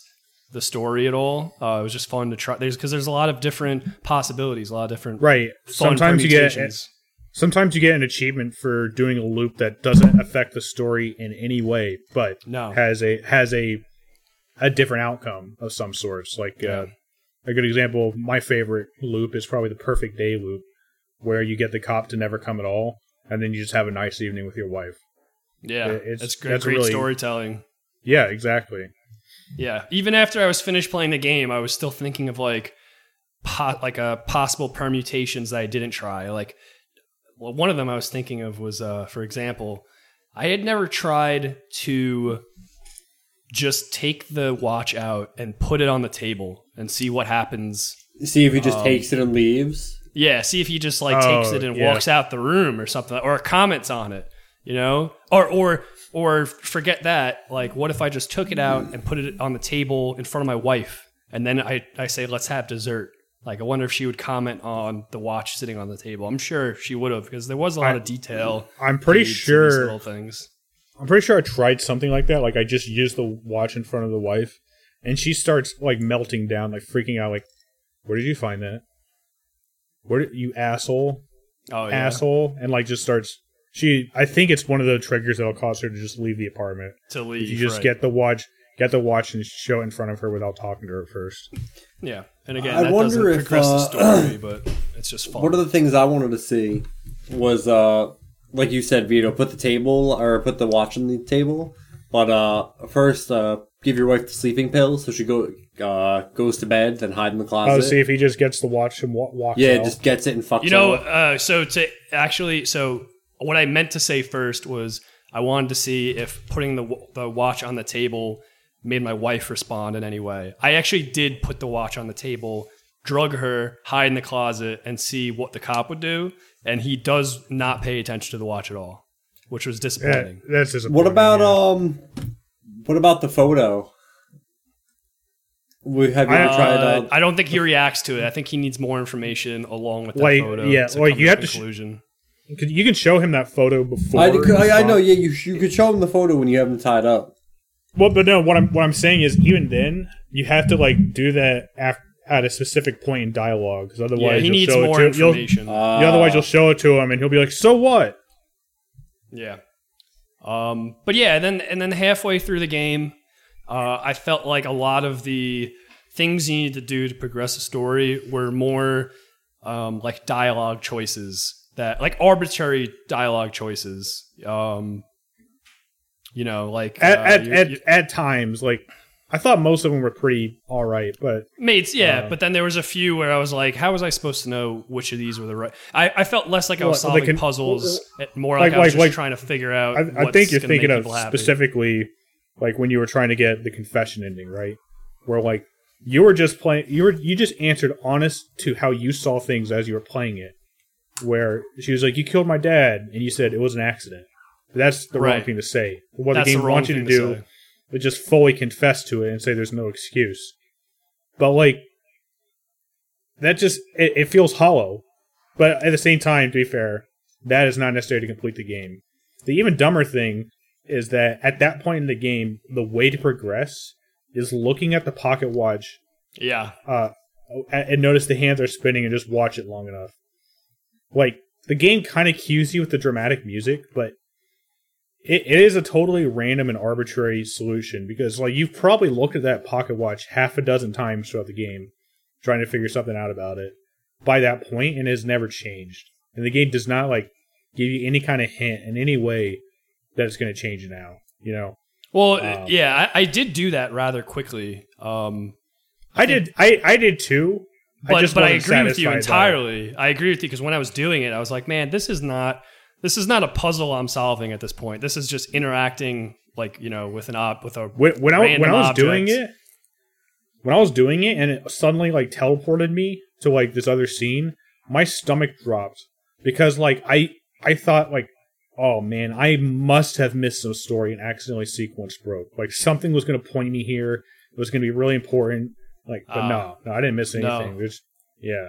the story at all. Uh, it was just fun to try. There's because there's a lot of different possibilities, a lot of different Right. Sometimes you get. Sometimes you get an achievement for doing a loop that doesn't affect the story in any way, but No. has a has a a different outcome of some sorts. Like Yeah. uh, a good example, my favorite loop is probably the perfect day loop, where you get the cop to never come at all, and then you just have a nice evening with your wife. yeah, it's- it's great, that's great really- storytelling. Yeah, exactly. Yeah, even after I was finished playing the game, I was still thinking of like po- like uh, possible permutations that I didn't try. Like well, one of them I was thinking of was, uh, for example, I had never tried to just take the watch out and put it on the table and see what happens. See if he just Um, takes it and leaves. Yeah, see if he just like takes Oh, it and yeah. walks out the room or something, or comments on it, you know, or or or forget that. Like, what if I just took it out and put it on the table in front of my wife, and then I I say let's have dessert. Like, I wonder if she would comment on the watch sitting on the table. I'm sure she would have because there was a lot I- of detail. I'm pretty sure. little things. I'm pretty sure I tried something like that. Like I just used the watch in front of the wife, and she starts like melting down, like freaking out. Like, where did you find that? Where did you asshole? Oh yeah, asshole and like just starts she i think it's one of the triggers that'll cause her to just leave the apartment to leave. if you just right. get the watch get the watch and show it in front of her without talking to her first yeah, and again, I that wonder doesn't if, progress uh, the story, but it's just fun. One of the things I wanted to see was, uh, like you said, Vito, put the table or put the watch on the table. But uh, first, uh, give your wife the sleeping pill so she go uh, goes to bed, then hide in the closet. oh see if he just gets the watch and wa- walks yeah, out. just gets it and fucks You know, uh, so to actually, so what I meant to say first was I wanted to see if putting the the watch on the table made my wife respond in any way. I actually did put the watch on the table, drug her, hide in the closet, and see what the cop would do. And he does not pay attention to the watch at all, which was yeah, disappointing. that's disappointing, What about yeah. um? What about the photo? We have you ever Uh, tried? Uh, I don't think he reacts to it. I think he needs more information along with that Like, photo. yeah, to like, come you to have a to sh- conclusion. Could- you can show him that photo before I, I, I know. Yeah, you you could show him the photo when you have him tied up. Well but no what i'm what i'm saying is even then you have to like do that af- at a specific point in dialogue because otherwise yeah, he you'll needs show more it to, you'll- information. Uh, otherwise you'll show it to him and he'll be like so what Yeah. Um, but yeah, then and then halfway through the game, uh, I felt like a lot of the things you need to do to progress the story were more um, like dialogue choices that like arbitrary dialogue choices. Um, you know, like at uh, at, you- at, you- at times like i thought most of them were pretty all right but mates, yeah. uh, but then there was a few where I was like, how was I supposed to know which of these were the right? I, I felt less like I was solving puzzles, more like- like, I was like- just trying to figure out. I, I think you're thinking of people happy. specifically like when you were trying to get the confession ending, right? Where like you were just playing, you were you just answered honest to how you saw things as you were playing it. Where she was like, "You killed my dad," and you said it was an accident. That's the wrong Right. thing to say. What That's the game the wants you to do say. is just fully confess to it and say there's no excuse. But like that just it, it feels hollow. But at the same time, to be fair, that is not necessary to complete the game. The even dumber thing is that at that point in the game, the way to progress is looking at the pocket watch Yeah, uh, and notice the hands are spinning and just watch it long enough. Like the game kind of cues you with the dramatic music, but it, it is a totally random and arbitrary solution because like you've probably looked at that pocket watch half a dozen times throughout the game, trying to figure something out about it. By that point, and it has never changed. And the game does not like give you any kind of hint in any way that it's going to change now. You know, Well, Um, yeah, I, I did do that rather quickly. Um, I did, I I did too. but just but I agree with you entirely. I agree with you because when I was doing it, I was like, man, this is not this is not a puzzle I'm solving at this point. This is just interacting like you know with an op with a when, when I when I was doing it, when I was doing it, and it suddenly like teleported me to like this other scene, my stomach dropped because like I I thought like, oh man, I must have missed some story and accidentally sequence broke. Like something was going to point me here. It was going to be really important. Like, but Ah. no, no, I didn't miss No. anything. There's, yeah,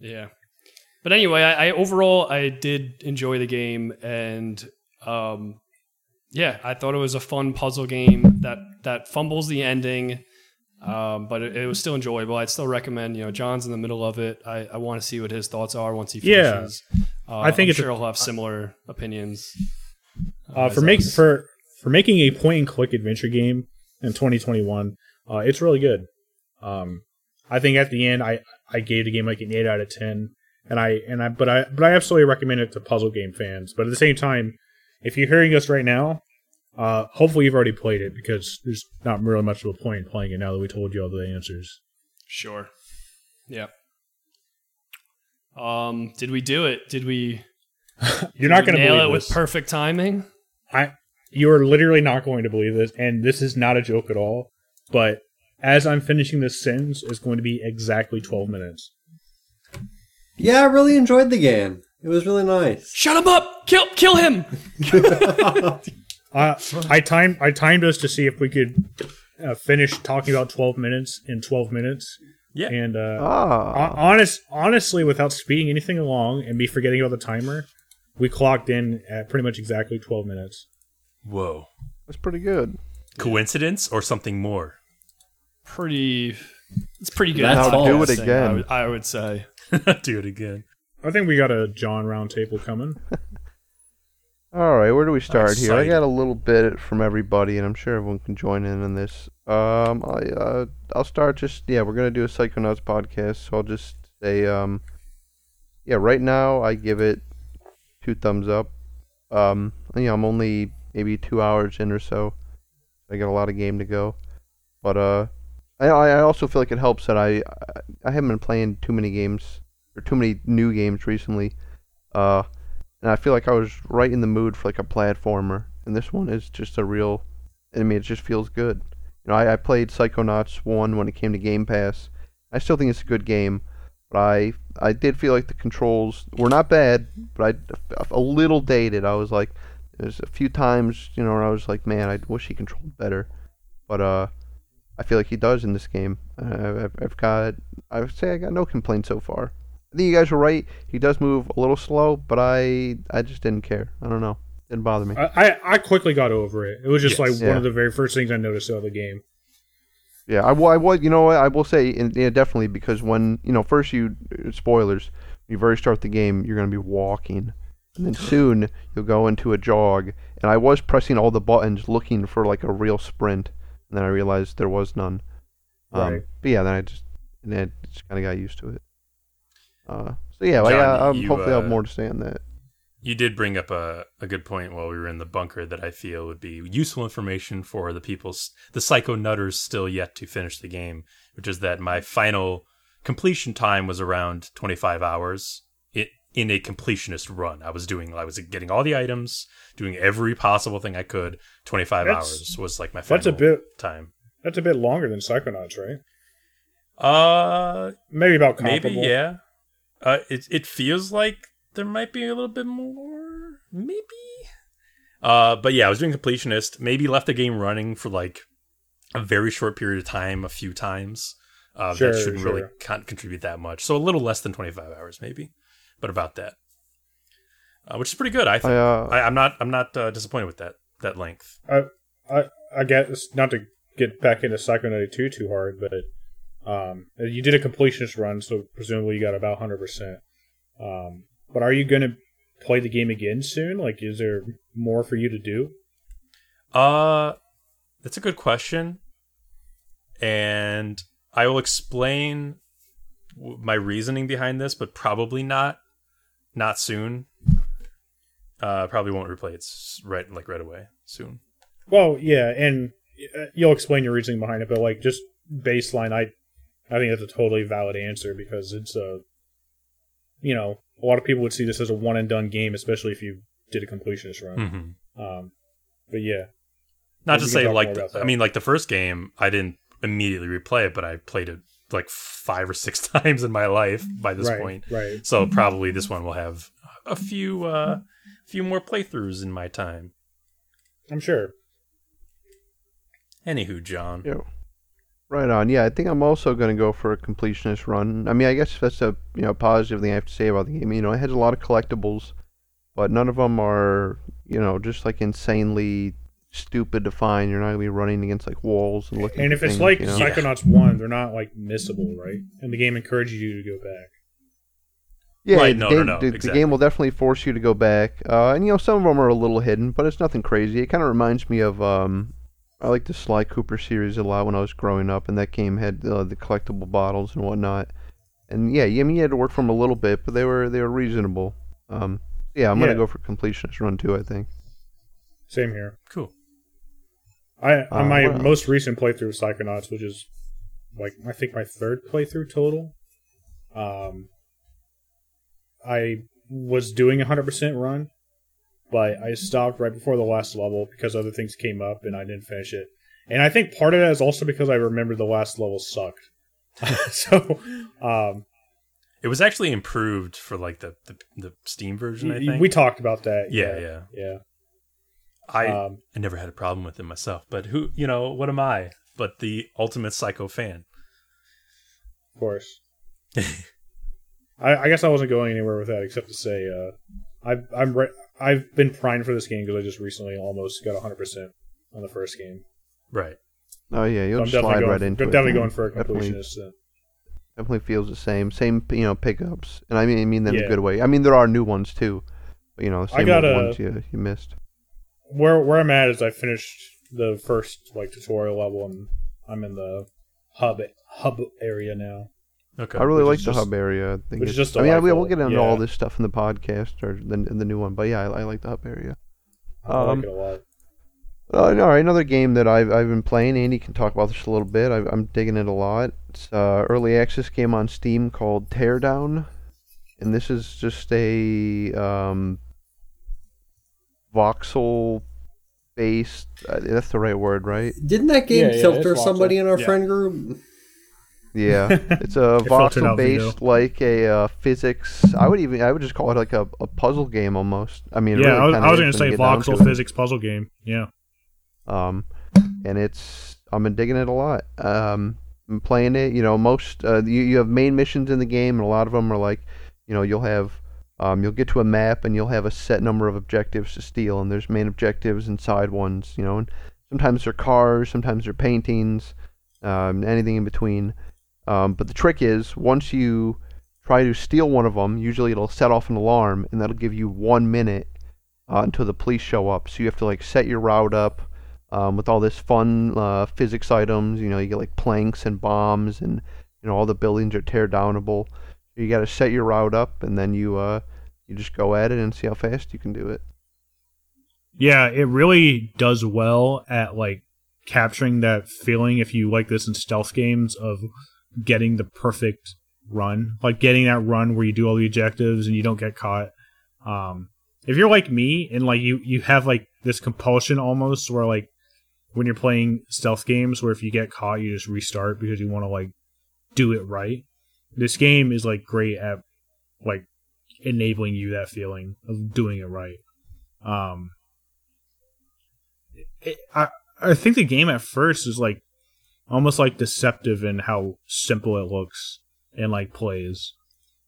Yeah. But anyway, I, I overall I did enjoy the game and um yeah, I thought it was a fun puzzle game that that fumbles the ending. Um, but it, it was still enjoyable. I'd still recommend, you know, John's in the middle of it. I, I want to see what his thoughts are once he Yeah. finishes. Uh, I think I'm it's a- sure he'll have similar opinions. uh, as for making us. for for making a point and click adventure game in 2021, uh, it's really good. Um, I think at the end, I I gave the game like an eight out of ten, and I and I but I but I absolutely recommend it to puzzle game fans. But at the same time, if you're hearing us right now, uh, hopefully you've already played it because there's not really much of a point in playing it now that we told you all the answers. Sure. Yeah. Um, did we do it? Did we You're not going to nail believe it this. with perfect timing? I you are literally not going to believe this, and this is not a joke at all. But as I'm finishing this sentence, it's going to be exactly 12 minutes. Yeah, I really enjoyed the game. It was really nice. Shut him up! Kill kill him! Uh, I timed I timed us to see if we could uh, finish talking about 12 minutes in 12 minutes. Yeah. And uh, Ah, hon- honest, honestly, without speeding anything along and me forgetting about the timer, we clocked in at pretty much exactly 12 minutes. Whoa. that's pretty good. Coincidence or something more? Pretty it's pretty good. That's podcasting, do it I again. would, I would say. Do it again. I think we got a John roundtable coming. All right, where do we start here? I got a little bit from everybody, and I'm sure everyone can join in on this. Um, I uh, I'll start just yeah, we're gonna do a Psychonauts podcast, so I'll just say um, yeah, right now I give it two thumbs up. Um, you know, I'm only maybe two hours in or so. I got a lot of game to go, but uh, I I also feel like it helps that I I haven't been playing too many games or too many new games recently. Uh, and I feel like I was right in the mood for like a platformer, and this one is just a real. I mean, it just feels good. You know, I, I played Psychonauts one when it came to Game Pass. I still think it's a good game, but I I did feel like the controls were not bad, but I a little dated. I was like, there's a few times you know where I was like, man, I wish he controlled better, but uh, I feel like he does in this game. I've, I've got I would say I got no complaints so far. I think you guys were right. He does move a little slow, but I I just didn't care. I don't know. Didn't bother me. I, I, quickly got over it. It was just Yes. like Yeah. one of the very first things I noticed out of the game. Yeah, I, will- I was. You know what? I will say, in, yeah, definitely because when you know first you spoilers, you very start the game, you're gonna be walking, and then soon you'll go into a jog. And I was pressing all the buttons, looking for like a real sprint, and then I realized there was none. Um, Right. But yeah, then I just and then I just kind of got used to it. Uh, so yeah, like, John, I, um, you, hopefully I'll have uh, more to say on that. You did bring up a, a good point while we were in the bunker that I feel would be useful information for the people, the psycho nutters still yet to finish the game, which is that my final completion time was around 25 hours it, in a completionist run. I was doing, I was getting all the items, doing every possible thing I could. 25 That's- hours was like my final That's a bit time. that's a bit longer than Psychonauts, right? Uh, Maybe about maybe, comparable. yeah. Uh, it, it feels like there might be a little bit more, maybe. Uh, but yeah, I was doing completionist. Maybe left the game running for like a very short period of time, a few times. Uh, Sure, that shouldn't really con- contribute that much. So a little less than twenty five hours, maybe, but about that, uh, which is pretty good. I think. I, uh, I, I'm not. I'm not uh, disappointed with that that length. I I guess not to get back into Psychonaut 2 too hard, but Um, you did a completionist run, so presumably you got about hundred percent. Um, but are you going to play the game again soon? Like, is there more for you to do? Uh, that's a good question, and I will explain w- my reasoning behind this, but probably not, not soon. Uh, probably won't replay it right like right away soon. Well, yeah, and uh, you'll explain your reasoning behind it, but like just baseline, I, I think that's a totally valid answer because it's a, you know, a lot of people would see this as a one and done game, especially if you did a completionist run. hmm Um, but yeah, Not Maybe to say like the. I mean like the first game I didn't immediately replay it, but I played it like five or six times in my life by this right, point. right. So probably this one will have a few uh few more playthroughs in my time. I'm sure. Anywho, John. Yeah. Right on. Yeah, I think I'm also going to go for a completionist run. I mean, I guess that's a you know positive thing I have to say about the game. You know, it has a lot of collectibles, but none of them are you know just like insanely stupid to find. You're not going to be running against like walls and looking. And for if it's things, like you know? Yeah. Psychonauts one, they're not like missable, right? And the game encourages you to go back. Yeah, Right, the no, no, game, no, the, the exactly. game will definitely force you to go back. Uh, and you know, some of them are a little hidden, but it's nothing crazy. It kind of reminds me of um, I like the Sly Cooper series a lot when I was growing up, and that game had uh, the collectible bottles and whatnot. And yeah, I mean, you had to work for them a little bit, but they were they were reasonable. Um, yeah, I'm Yeah. gonna go for completionist run too. I think. Same here. Cool. I on Uh, my what most recent playthrough of Psychonauts, which is like I think my third playthrough total. Um, I was doing a hundred percent run, but I stopped right before the last level because other things came up and I didn't finish it. And I think part of that is also because I remembered the last level sucked. so, um, It was actually improved for like the the, the Steam version, I think. we talked about that. yeah, yeah. yeah. I um, I never had a problem with it myself, but who, you know, what am I? But the ultimate psycho fan. Of course. I, I guess I wasn't going anywhere with that except to say uh, I've I'm re- I've been primed for this game because I just recently almost got 100 percent on the first game. Right. Oh yeah, you'll I'm just definitely slide going right for, into it. definitely man. going for a Definitely- completionist. uh, Definitely feels the same. Same, you know, pickups, and I mean, I mean that in a good way. I mean, there are new ones too, but you know, the I same got old a- ones you you missed. Where where I'm at is I finished the first like tutorial level and I'm in the hub hub area now. Okay. I really like the just- hub area. I think which is it's- just I mean, I- we'll get into all this stuff in the podcast or the the new one, but yeah, I, I like the hub area. I Um, like it a lot. Uh, all right, another game that I've I've been playing. Andy can talk about this a little bit. I, I'm digging it a lot. It's uh, early access game on Steam called Teardown, and this is just a um, voxel based. Uh, that's the right word, right? Didn't that game Yeah, yeah, filter it's somebody in our Yeah. friend group? Yeah, it's a It voxel based, like a uh, physics. I would even I would just call it like a, a puzzle game almost. I mean, Yeah, really I was, I was gonna say you get down voxel to physics puzzle game. Yeah. um, and it's I'm been digging it a lot. Um, I'm playing it. You know, most uh, you you have main missions in the game, and a lot of them are like, you know, you'll have um, you'll get to a map and you'll have a set number of objectives to steal, and there's main objectives and side ones. You know, and sometimes they're cars, sometimes they're paintings, um, anything in between. Um, but the trick is once you try to steal one of them, usually it'll set off an alarm, and that'll give you one minute uh, until the police show up. So you have to like set your route up um, with all this fun uh, physics items. You know, you get like planks and bombs, and you know all the buildings are tear downable. You got to set your route up, and then you uh, you just go at it and see how fast you can do it. Yeah, it really does well at like capturing that feeling if you like this in stealth games of getting the perfect run. Like getting that run where you do all the objectives and you don't get caught. Um if you're like me and like you you have like this compulsion almost where like when you're playing stealth games where if you get caught you just restart because you want to like do it right. This game is like great at like enabling you that feeling of doing it right. Um it, I I think the game at first is like almost like deceptive in how simple it looks and like plays.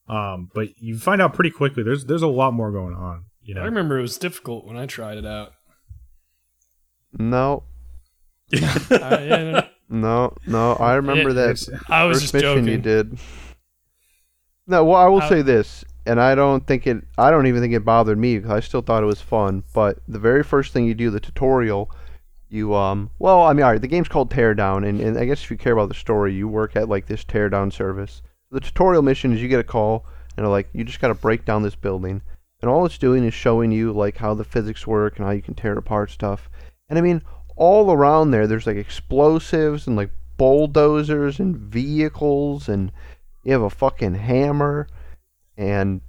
Um, but you find out pretty quickly there's there's a lot more going on. You know, I remember it was difficult when I tried it out. No, Uh, yeah, no, No, no, I remember It- that I was first just mission joking. you did. No, well, I will I- say this, and I don't think it. I don't even think it bothered me because I still thought it was fun. But the very first thing you do, the tutorial, you um. Well, I mean, all right, the game's called Teardown, and, and I guess if you care about the story, you work at like this teardown service. The tutorial mission is you get a call, and like, you just got to break down this building, and all it's doing is showing you like how the physics work and how you can tear it apart stuff. And I mean, all around there, there's like explosives and like bulldozers and vehicles, and you have a fucking hammer. And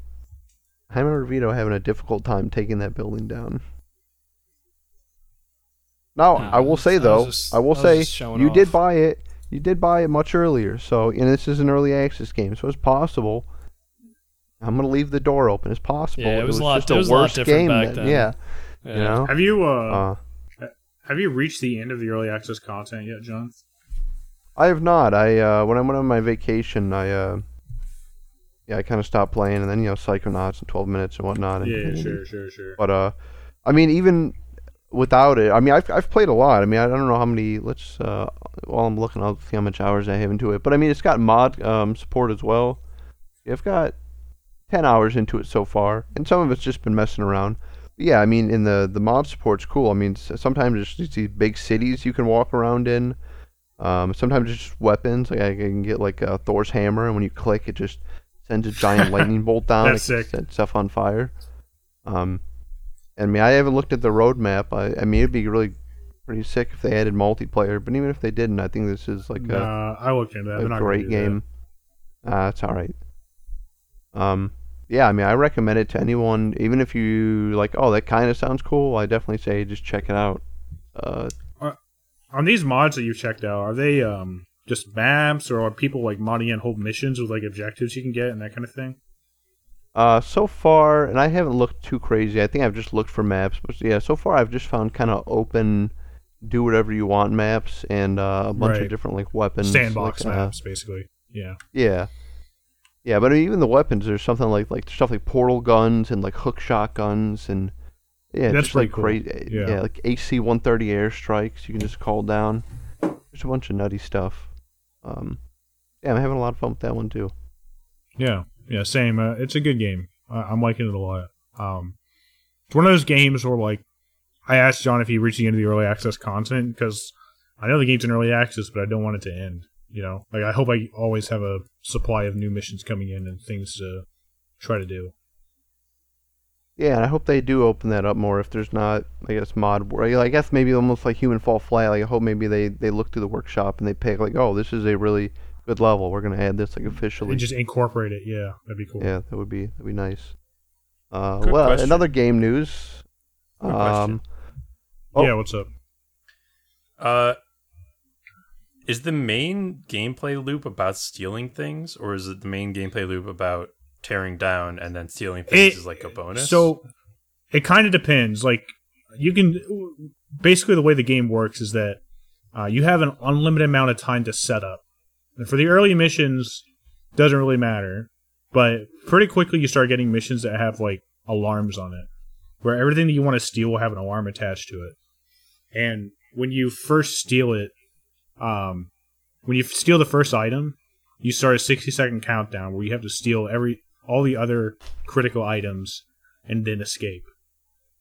I remember Vito having a difficult time taking that building down. Now, No, I will say I though, just- I I will was say just showing you did buy it. You did buy it much earlier, so and this is an early access game, so it's possible. I'm gonna leave the door open. It's possible. Yeah, it was a lot- just it was a lot different game back then. then. Yeah, Yeah. you know. have you uh, Uh, have you reached the end of the early access content yet, John? I have not. I uh, when I went on my vacation, I uh, yeah, I kind of stopped playing, and then you know, Psychonauts in 12 minutes and whatnot. And, Yeah, sure, sure, sure. But uh, I mean, even without it, I mean, I've I've played a lot. I mean, I don't know how many. Let's uh, while I'm looking, I'll see how much hours I have into it. But I mean, it's got mod um support as well. I've got 10 hours into it so far, and some of it's just been messing around. But yeah, I mean, in the the mod support's cool. I mean, sometimes it's just these big cities you can walk around in. Um, sometimes it's just weapons. Like I can get like a Thor's hammer, and when you click, it just sends a giant lightning bolt down. That's it sick. set stuff on fire. Um, I mean, I haven't looked at the roadmap. I, I mean, it'd be really pretty sick if they added multiplayer. But even if they didn't, I think this is like a Nah, I looked into that. a great game. Uh, it's all right. Um, yeah, I mean, I recommend it to anyone, even if you like. Oh, that kind of sounds cool. I definitely say just check it out. Uh, that. On these mods that you've checked out, are they um just maps, or are people like modding in whole missions with like objectives you can get and that kind of thing? Uh, so far, and I haven't looked too crazy. I think I've just looked for maps, but yeah, so far I've just found kind of open, do whatever you want maps and uh, a bunch Right. of different like weapons. Sandbox like, uh, maps, basically. Yeah. Yeah. Yeah, but even the weapons, there's something like like stuff like portal guns and like hook shotguns and yeah, That's just like cool. crazy. Yeah. Yeah. like AC-130 airstrikes you can just call down. There's a bunch of nutty stuff. Um, yeah, I'm having a lot of fun with that one too. Yeah, yeah, same. Uh, it's a good game. I I'm liking it a lot. Um, it's one of those games where like I asked John if he reached the end of the early access content because I know the game's in early access, but I don't want it to end. You know, like I hope I always have a supply of new missions coming in and things to try to do. Yeah, and I hope they do open that up more. If there's not, I guess mod. I guess maybe almost like Human Fall Flat. Like I hope maybe they they look through the workshop and they pick like, oh, this is a really good level. We're gonna add this like officially. And just incorporate it. Yeah, that'd be cool. Yeah, that would be that'd be nice. Uh, Good well, question. another game news. Good um, question. oh. Yeah, what's up? Uh, is the main gameplay loop about stealing things, or is it the main gameplay loop about tearing down and then stealing things It- is like a bonus? So it kind of depends. Like you can basically the way the game works is that uh, you have an unlimited amount of time to set up. And for the early missions, doesn't really matter. But pretty quickly you start getting missions that have like alarms on it, where everything that you want to steal will have an alarm attached to it. And when you first steal it, um, when you steal the first item, you start a 60 second countdown where you have to steal every all the other critical items and then escape.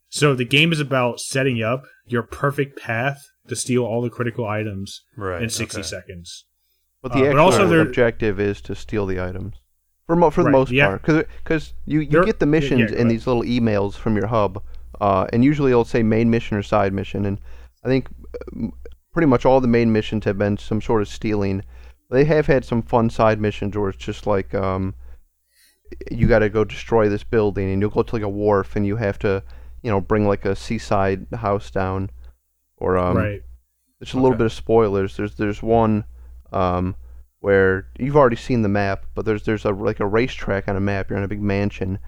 So the game is about setting up your perfect path to steal all the critical items right in 60 okay. seconds. But uh, the but actual also objective is to steal the items for mo- for the Right, most yeah. part. Because you you There- get the missions yeah, go in these little emails from your hub, uh, and usually it'll say main mission or side mission. And I think uh, pretty much all the main missions have been some sort of stealing. They have had some fun side missions where it's just like um, you got to go destroy this building, and you'll go to like a wharf, and you have to you know bring like a seaside house down, or um, right. It's a little bit of spoilers. There's there's one um, where you've already seen the map, but there's there's a like a racetrack on a map. You're in a big mansion.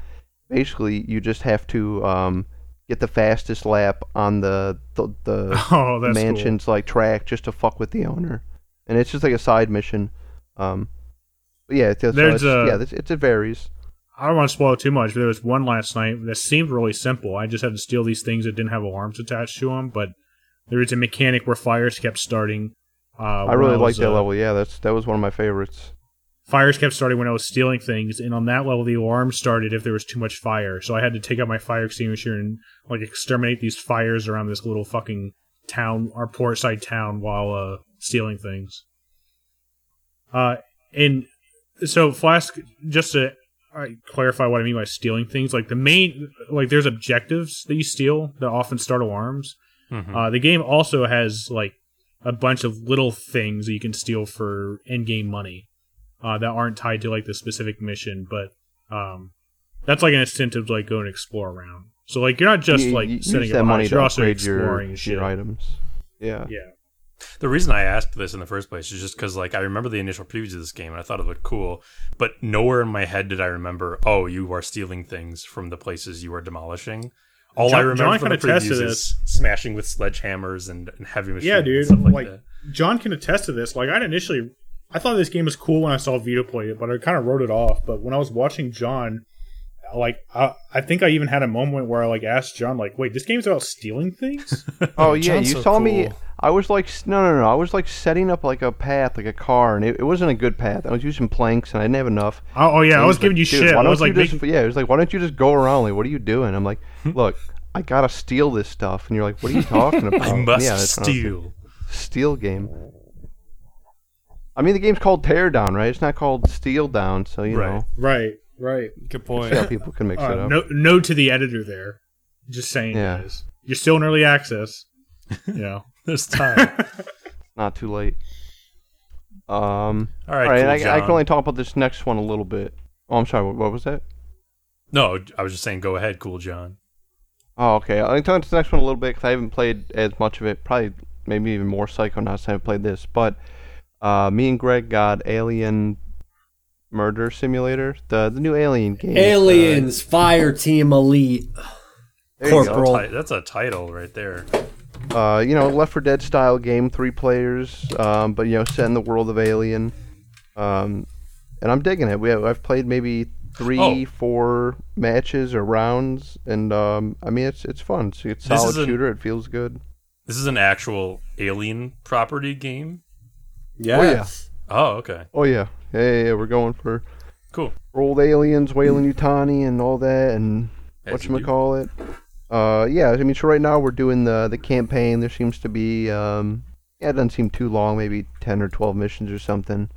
Basically, you just have to um, get the fastest lap on the the, the Oh, mansion's like track just to fuck with the owner, and it's just like a side mission. Um, but yeah, it's, so There's it's, a- yeah, it's, it's, it varies. I don't want to spoil it too much, but there was one last night that seemed really simple. I just had to steal these things that didn't have alarms attached to them, but there was a mechanic where fires kept starting Uh, I really was, like that uh, level. Yeah, that's that was one of my favorites. Fires kept starting when I was stealing things, and on that level, the alarm started if there was too much fire. So I had to take out my fire extinguisher and like exterminate these fires around this little fucking town, our port side town, while uh, stealing things. Uh, and so Flask, just to uh, clarify what I mean by stealing things, like the main, like there's objectives that you steal that often start alarms. Mhm. Uh, the game also has like a bunch of little things that you can steal for in-game money uh, that aren't tied to like the specific mission, but um, that's like an incentive to like go and explore around. So like you're not just You- like you setting up that money to you're also upgrade your, exploring and shit. your items. Yeah. Yeah, The reason I asked this in the first place is just because, like, I remember the initial previews of this game and I thought it looked cool, but nowhere in my head did I remember, oh, you are stealing things from the places you are demolishing. All John- I remember John from can the attest to this. is smashing with sledgehammers and, and heavy machines. yeah, and dude. stuff like, Like, that. John can attest to this. Like I initially, I thought this game was cool when I saw Vito play it, but I kind of wrote it off. But when I was watching John, like I, I think I even had a moment where I like asked John, like, "Wait, this game's about stealing things?" Oh yeah, John's you so saw me. I was like, no, no, no. I was like setting up like a path, like a car, and it, it wasn't a good path. I was using planks, and I didn't have enough. oh, oh, yeah, And I was he's giving like, you shit. Why I don't was like, you just, making, yeah, it was like, why don't you just go around? Like, what are you doing? I'm like, look, I gotta steal this stuff, and you're like, what are you talking about? I must yeah, that's what steal. like, Steal game. I mean, the game's called Tear Down, right? It's not called Steal Down, so you Right. know, right, right. Good see point. how people can mix it Uh, up. no, no to the editor there. Just saying, Yeah. guys, you're still in early access. You know, There's time. Not too late. Um. All right, All right, cool, and I, I can only talk about this next one a little bit. Oh, I'm sorry. What, what was that? No, I was just saying, go ahead, cool John. Oh, okay. I can talk to the next one a little bit because I haven't played as much of it. Probably, maybe even more Psychonauts. I haven't played this, but uh, me and Greg got Alien Murder Simulator, the the new Alien game. Aliens, Fireteam Elite. Uh, there you go. Corporal. That's a title right there. Uh, you know, Left 4 Dead style game, three players, um, but you know, set in the world of Alien. Um, and I'm digging it. We have, I've played maybe three, Oh. four matches or rounds, and um, I mean, it's it's fun. It's, it's solid is an- shooter. It feels good. This is an actual alien property game. Yes. Oh, yeah. Oh okay. Oh yeah, yeah, yeah, yeah, we're going for, Cool. old aliens, Weyland-Yutani, and all that, and As what you you do. call it. Uh, yeah, I mean, so right now we're doing the the campaign. There seems to be, um, yeah, it doesn't seem too long, maybe ten or twelve missions or something.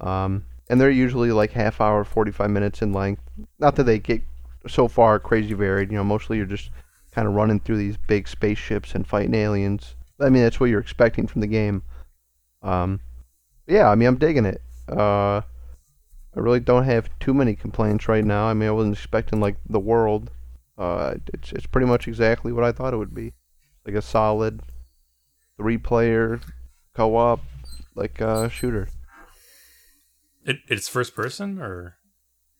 Um, and they're usually like half hour, forty five minutes in length. Not that they get so far crazy varied. You know, mostly you're just kind of running through these big spaceships and fighting aliens. I mean, that's what you're expecting from the game. Um, yeah, I mean, I'm digging it. Uh, I really don't have too many complaints right now. I mean, I wasn't expecting like the world. Uh, it's it's pretty much exactly what I thought it would be, like a solid three-player co-op like uh, shooter. It, it's first person or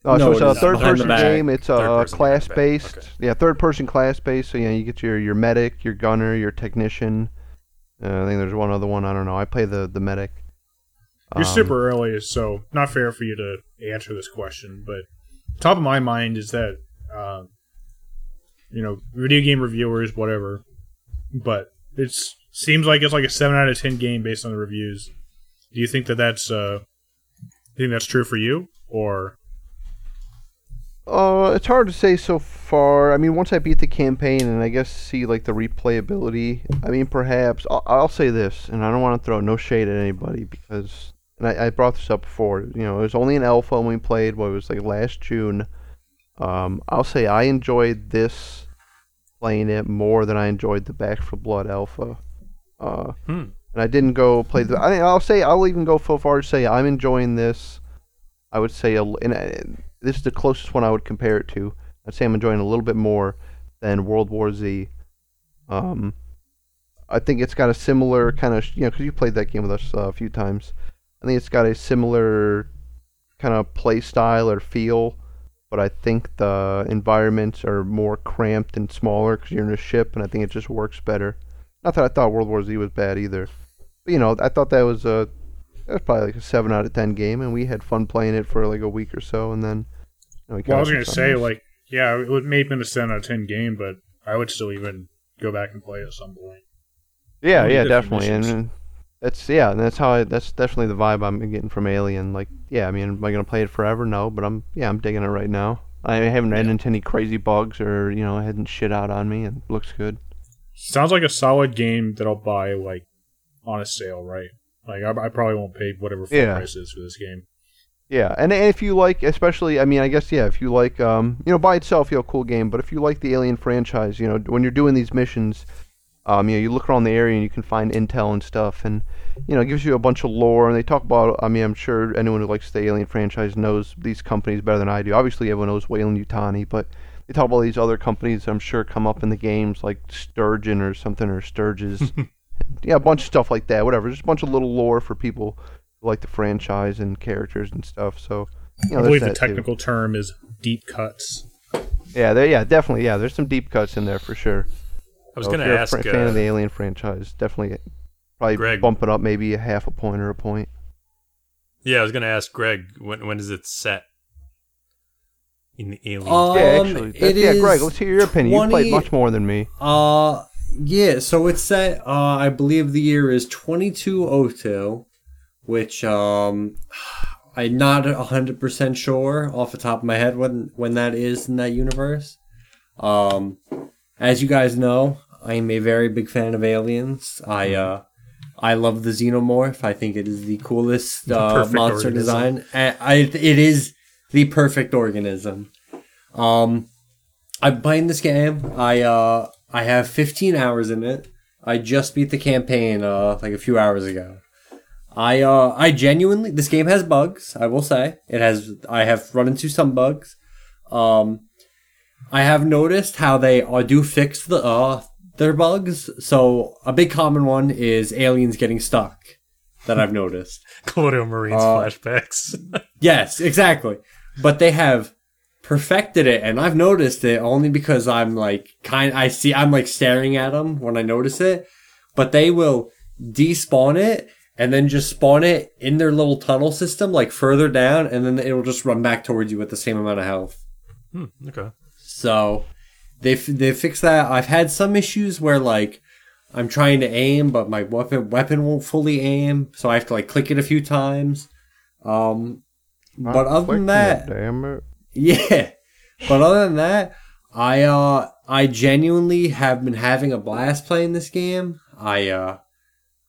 Uh, No, so it's it a third-person behind the back. game. It's uh, class-based. okay. Yeah, third-person class-based. So you you get your your medic, your gunner, your technician. Uh, I think there's one other one. I don't know. I play the the medic. You're Um, super early, so not fair for you to answer this question. But top of my mind is that, uh, you know, video game reviewers, whatever. But it seems like it's like a seven out of ten game based on the reviews. Do you think that that's uh, do you think that's true for you, or Uh, it's hard to say so far. I mean, once I beat the campaign and I guess see like the replayability, I mean, perhaps I'll, I'll say this, and I don't want to throw no shade at anybody because, and I, I brought this up before. You know, it was only an alpha when we played. What it was like last June. Um, I'll say I enjoyed this playing it more than I enjoyed the Back 4 Blood alpha. Uh, hmm. And I didn't go play the. I, I'll say I'll even go so far as say I'm enjoying this. I would say, a, and uh, this is the closest one I would compare it to. I'd say I'm enjoying a little bit more than World War Z. Um, I think it's got a similar kind of, you know, because you played that game with us uh, a few times. I think it's got a similar kind of play style or feel, but I think the environments are more cramped and smaller because you're in a ship, and I think it just works better. Not that I thought World War Z was bad either, you know, I thought that was a that was probably like a seven out of ten game, and we had fun playing it for like a week or so, and then. You know, we well, I was gonna say else. like yeah, it would may have been a seven out of ten game, but I would still even go back and play it at some point. Yeah, Only yeah, definitely, missions. and That's yeah, and that's how I. That's definitely the vibe I'm getting from Alien. Like, yeah, I mean, am I gonna play it forever? No, but I'm yeah, I'm digging it right now. I haven't ran into any crazy bugs or you know, hadn't shit out on me, and it looks good. Sounds like a solid game that I'll buy like on a sale, right? Like I, I probably won't pay whatever full Yeah. price is for this game. Yeah, and, and if you like, especially, I mean, I guess yeah, if you like, um, you know, by itself, you know, cool game. But if you like the Alien franchise, you know, when you're doing these missions, um, you know, you look around the area and you can find intel and stuff, and you know, it gives you a bunch of lore. And they talk about, I mean, I'm sure anyone who likes the Alien franchise knows these companies better than I do. Obviously, everyone knows Weyland-Yutani, but they talk about these other companies. I'm sure come up in the games like Sturgeon or something or Sturges. yeah, a bunch of stuff like that. Whatever, just a bunch of little lore for people who like the franchise and characters and stuff. So. You know, I there's believe the that too. technical term is deep cuts. Yeah, there, yeah, definitely. Yeah, there's some deep cuts in there for sure. I was So going to you're ask. a fr- fan uh, of the Alien franchise, definitely probably Greg. bump it up maybe a half a point or a point. yeah, I was going to ask Greg when when is it set in the Alien? Um, yeah, actually, that, yeah, Greg, let's hear your opinion. You played much more than me. Uh, yeah. So it's set. Uh, I believe the year is twenty two oh two, which um, I'm not hundred percent sure off the top of my head when when that is in that universe. Um, as you guys know, I am a very big fan of aliens. I uh. I love the xenomorph. I think it is the coolest uh, monster organism. design. And I, it is the perfect organism. Um, I'm playing this game. I uh I have 15 hours in it. I just beat the campaign uh like a few hours ago. I uh I genuinely this game has bugs, I will say. It has I have run into some bugs. Um I have noticed how they uh, do fix the uh their bugs. So a big common one is aliens getting stuck that I've noticed. Colonial Marines uh, flashbacks. Yes, exactly. But they have perfected it, and I've noticed it only because I'm like kind. I see. I'm like staring at them when I notice it. But they will despawn it and then just spawn it in their little tunnel system, like further down, and then it'll just run back towards you with the same amount of health. Hmm, okay. So they they fixed that. I've had some issues where like I'm trying to aim, but my weapon weapon won't fully aim, so I have to like click it a few times. Um, but other than Clicking that, damn it. Yeah. But other than that, I uh I genuinely have been having a blast playing this game. I uh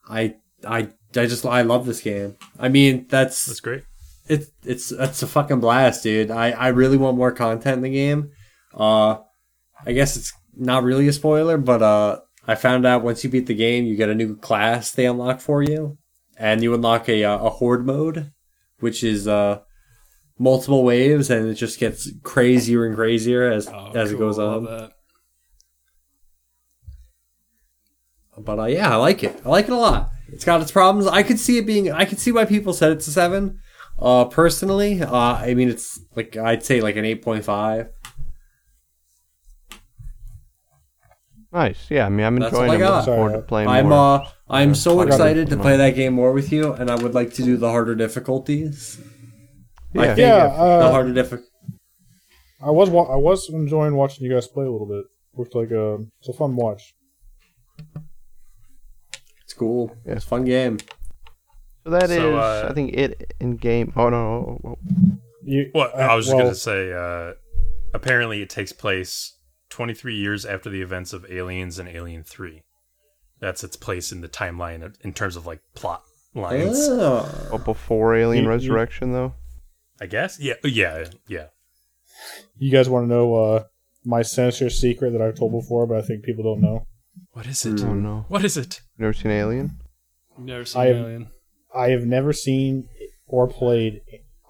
I I I just I love this game. I mean, that's That's great. it's it's it's a fucking blast, dude. I I really want more content in the game. Uh I guess it's not really a spoiler, but uh I found out once you beat the game, you get a new class they unlock for you, and you unlock a uh, a horde mode, which is uh multiple waves, and it just gets crazier and crazier as Oh, as it goes on. But uh, yeah, I like it. I like it a lot. It's got its problems. I could see it being. I could see why people said it's a seven. Uh, personally, uh, I mean, it's like I'd say like an eight point five. Nice. Yeah, I mean, I'm That's enjoying all I it. Looking forward to playing I'm more. uh, I'm so excited to play that game more with you, and I would like to do the harder difficulties. I yeah. think Yeah, if the uh, harder diffi- I was wa- I was enjoying watching you guys play a little bit. Looked like a it's a fun watch. It's cool. Yeah. It's a fun game. So that is, So, uh, I think, it in game. Oh no, oh, oh, You, Well, I was just well, going to say, uh, apparently it takes place 23 years after the events of Aliens and Alien 3. That's its place in the timeline in terms of like plot lines. Oh. oh, before Alien You- you- Resurrection though. I guess. Yeah. Yeah. Yeah. you guys want to know uh, my sinister secret that I've told before, but I think people don't know. What is it? Oh no, What is it? never seen Alien? Never seen I have- Alien. I have never seen or played.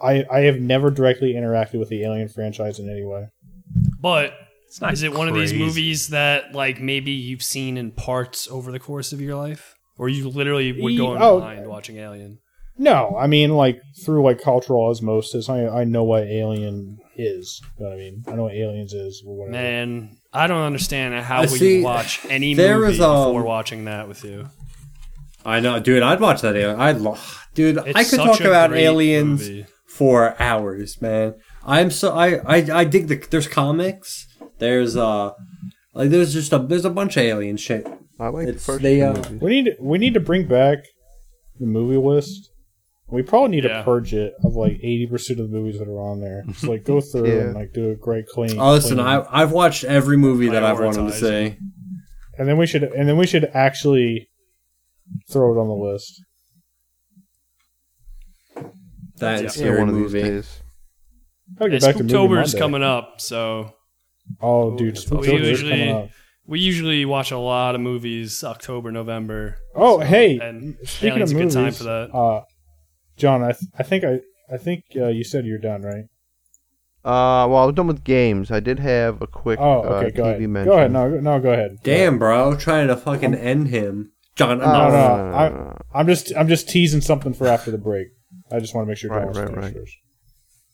I I have never directly interacted with the Alien franchise in any way. But It's not is it one of these movies that like maybe you've seen in parts over the course of your life, or you literally would go in Oh. blind watching Alien? No, I mean like through like cultural osmosis. I I know what Alien is. You know what I mean, I know what Aliens is. Or whatever. Man, I don't understand how I would see, you watch any there movie is, um, before watching that with you. I know, dude. I'd watch that. Alien. I'd dude. It's I could talk about aliens movie. for hours, man. I'm so I I I dig the. There's comics. There's uh, like there's just a there's a bunch of alien shit. I like It's- the first they, two uh. We need we need to bring back the movie list. We probably need Yeah. to purge it of like eighty percent of the movies that are on there. Just like go through Yeah. and like do a great clean. Oh, listen, clean- I I've watched every movie that I've wanted to Prioritize. say. and then we should and then we should actually throw it on the list. That Yeah. scary yeah, one of movie. these days. Gotta Yeah, get back to movie coming up, so Oh, dude, We usually- coming up. we usually watch a lot of movies October, November. Oh, hey, and speaking Alien's of a good time for that. uh, John, I th- I think I I think uh, you said you're done, right? Uh, well, I was done with games. I did have a quick Oh, uh, go TV ahead. mention. Go ahead. No, no, go ahead. Damn, bro, trying to fucking end him, John. Oh, No, enough. no, I- I'm just I'm just teasing something for after the break. I just want to make sure. Right, right, right. first.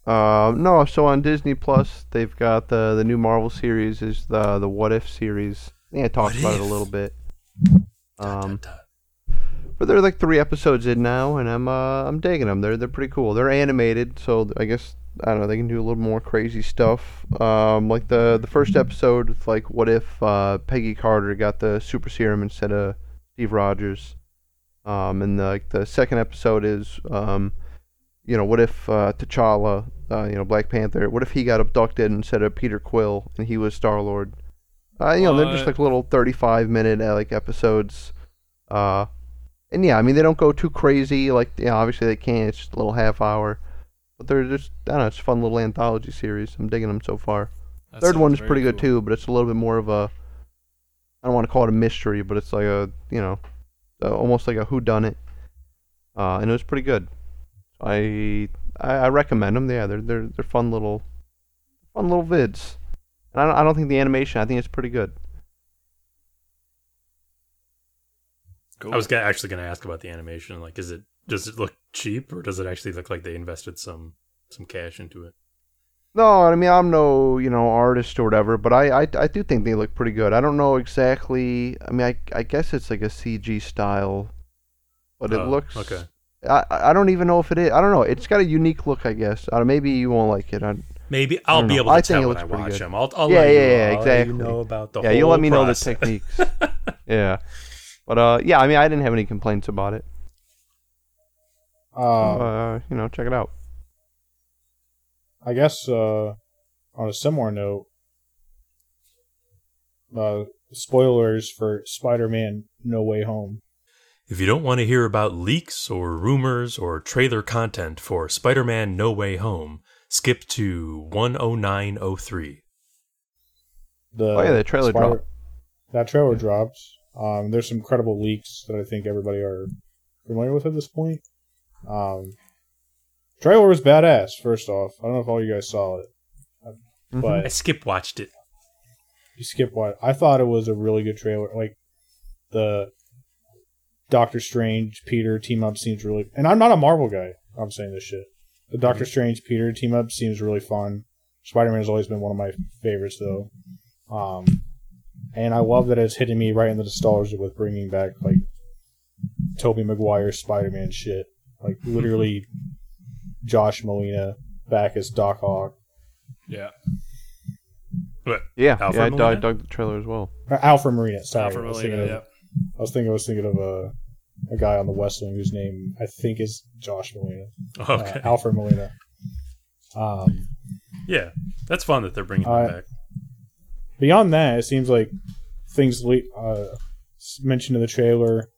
Uh, no, so on Disney Plus, they've got the the new Marvel series is the the What If series. I think I talked What about it a little bit. Um, Dot, dot, but they're like three episodes in now, and I'm uh I'm digging them. They're they're pretty cool. They're animated, so I guess I don't know they can do a little more crazy stuff. Um, like the the first episode, it's like what if uh Peggy Carter got the super serum instead of Steve Rogers. Um, and the, like the second episode is um, you know, what if uh, T'Challa, uh, you know, Black Panther, what if he got abducted instead of Peter Quill and he was Star Lord? Uh, you know, they're just like little thirty-five minute uh, like episodes. And yeah, I mean they don't go too crazy. Like, you know, obviously they can't. It's just a little half hour, but they're just I don't know. It's a fun little anthology series. I'm digging them so far. That Third one is pretty good too, but it's a little bit more of a. I don't want to call it a mystery, but it's like a you know, almost like a who done it. Uh, and it was pretty good. I, I I recommend them. Yeah, they're they're they're fun little, fun little vids. And I don't, I don't think the animation. I think it's pretty good. Cool. I was gonna, actually going to ask about the animation. Like, is it does it look cheap or does it actually look like they invested some some cash into it? No, I mean I'm no you know artist or whatever, but I, I I do think they look pretty good. I don't know exactly. I mean I I guess it's like a CG style, but it Oh, looks okay. I I don't even know if it is. I don't know. It's got a unique look, I guess. I maybe you won't like it. I, Maybe I'll be know. able to I think it when looks I pretty watch good. them. I'll, I'll Yeah, let you, yeah, yeah, exactly. you know about the yeah, whole you let me know the techniques. yeah, but uh, yeah. I mean, I didn't have any complaints about it. Uh, uh, you know, check it out. I guess uh, on a similar note, uh, spoilers for Spider-Man: No Way Home. If you don't want to hear about leaks or rumors or trailer content for Spider-Man No Way Home, skip to 10903. The Oh, yeah, the trailer dropped. That trailer drops. Um, there's some credible leaks that I think everybody are familiar with at this point. Um, trailer was badass. First off, I don't know if all you guys saw it, Mhm. but I skip watched it. you skip what I thought it was a really good trailer. Like the Doctor Strange Peter team up seems really, and I'm not a Marvel guy. I'm saying this shit. The Doctor Strange Peter team up seems really fun. Spider Man has always been one of my favorites though, um, and I love that it's hitting me right in the nostalgia with bringing back like Tobey Maguire's Spider Man shit, like literally Josh Molina back as Doc Ock. Yeah. But yeah, Alfred yeah. I, I dug the trailer as well. Uh, Alfred Marina. Sorry, Alfred I was Molina, thinking yeah. of- I was thinking I was thinking of a a guy on the West Wing whose name I think is Josh Molina. Uh, okay, Alfred Molina. Um, yeah, that's fun that they're bringing Uh, them back. Beyond that, it seems like things le- uh, mentioned in the trailer.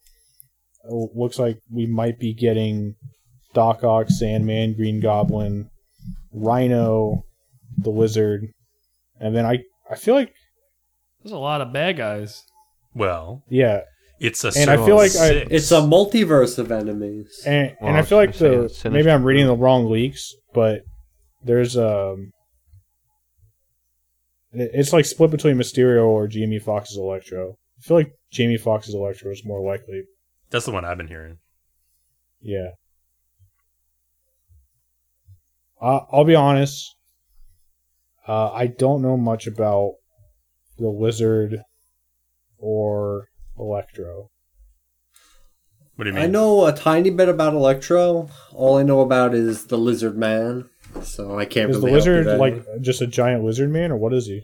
uh, Looks like we might be getting Doc Ock, Sandman, Green Goblin, Rhino, the Lizard, and then I I feel like There's a lot of bad guys. Well, yeah, it's a And I feel like I- It's a multiverse of enemies. and and I feel like the maybe I'm reading the wrong leaks, but there's um, it- it's like split between Mysterio or Jamie Foxx's Electro. I feel like Jamie Foxx's Electro is more likely. that's the one I've been hearing. Yeah. Uh, I'll be honest. Uh, I don't know much about the Lizard or Electro. What do you mean? I know a tiny bit about Electro. All I know about is the Lizard Man, so I can't Is the really help you like just a giant lizard man, or what is he?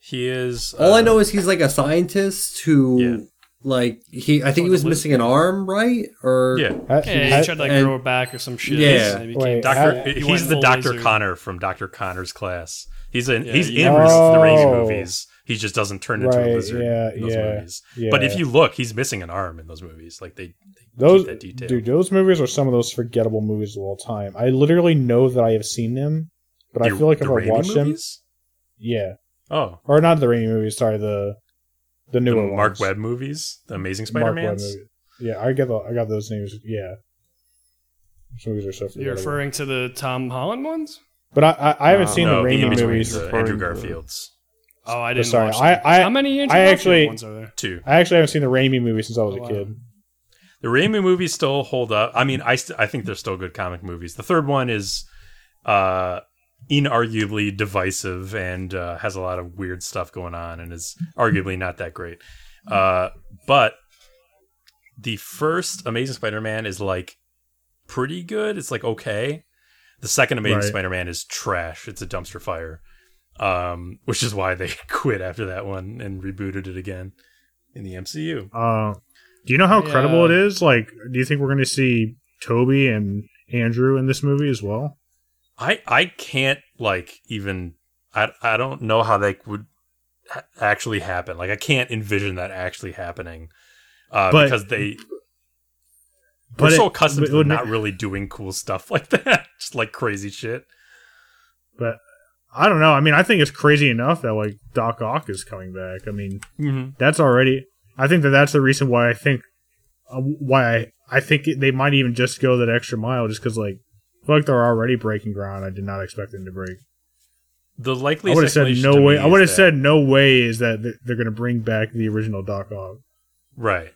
he is. All I uh, know is he's like a scientist who Yeah. like he, I think Oh, he was missing an arm, right? Or Yeah, Ha- Yeah, ha- he tried to like and- grow it back or some shit. Yeah. he Wait, Doctor. How- he he's the Doctor. Connor from Doctor Connor's class. He's in. Yeah, he's you- in the Raimi Oh. movies. He just doesn't turn into a lizard yeah, in those yeah, movies. yeah. But if you look, he's missing an arm in those movies. Like they, they those keep that detail. dude, those movies are some of those forgettable movies of all time. I literally know that I have seen them, but I feel like if I Raimi watched them, yeah, Oh, or not the Raimi movies. Sorry, the the the newer Mark ones. Webb movies, the Amazing Spider-Man's. movies. Yeah, I get the, I got those names. Yeah, those movies are so forgettable. You're referring to the Tom Holland ones? but I I, I haven't Uh, seen no, the the Raimi in-between, movies. the referring Andrew to- Garfield's Oh, I didn't sorry, watch I- I- How many Andrew I actually- ones are there? two. I actually haven't seen the Raimi movie since I was Oh, a wow. kid. The Raimi movies still hold up. I mean, I st- I think they're still good comic movies. The third one is uh inarguably divisive and uh, has a lot of weird stuff going on and is arguably not that great. Uh, but the first Amazing Spider-Man is like pretty good. It's like okay. The second Amazing Right. Spider-Man is trash. It's a dumpster fire. Um, which is why they quit after that one and rebooted it again in the MCU. Uh, do you know how I, credible it is? Like, do you think we're going to see Tobey and Andrew in this movie as well? I I can't like even I I don't know how they would ha- actually happen. Like I can't envision that actually happening. Uh, But- because they but we're so accustomed but to it would them not ma- really doing cool stuff like that, just like crazy shit. But I don't know. I mean, I think it's crazy enough that like Doc Ock is coming back. I mean, Mm-hmm. that's already. I think that that's the reason why I think uh, why I I think they might even just go that extra mile, just because like like they're already breaking ground. I did not expect them to break. The likely I would have said no way. I would have said no way is that they're going to bring back the original Doc Ock. right.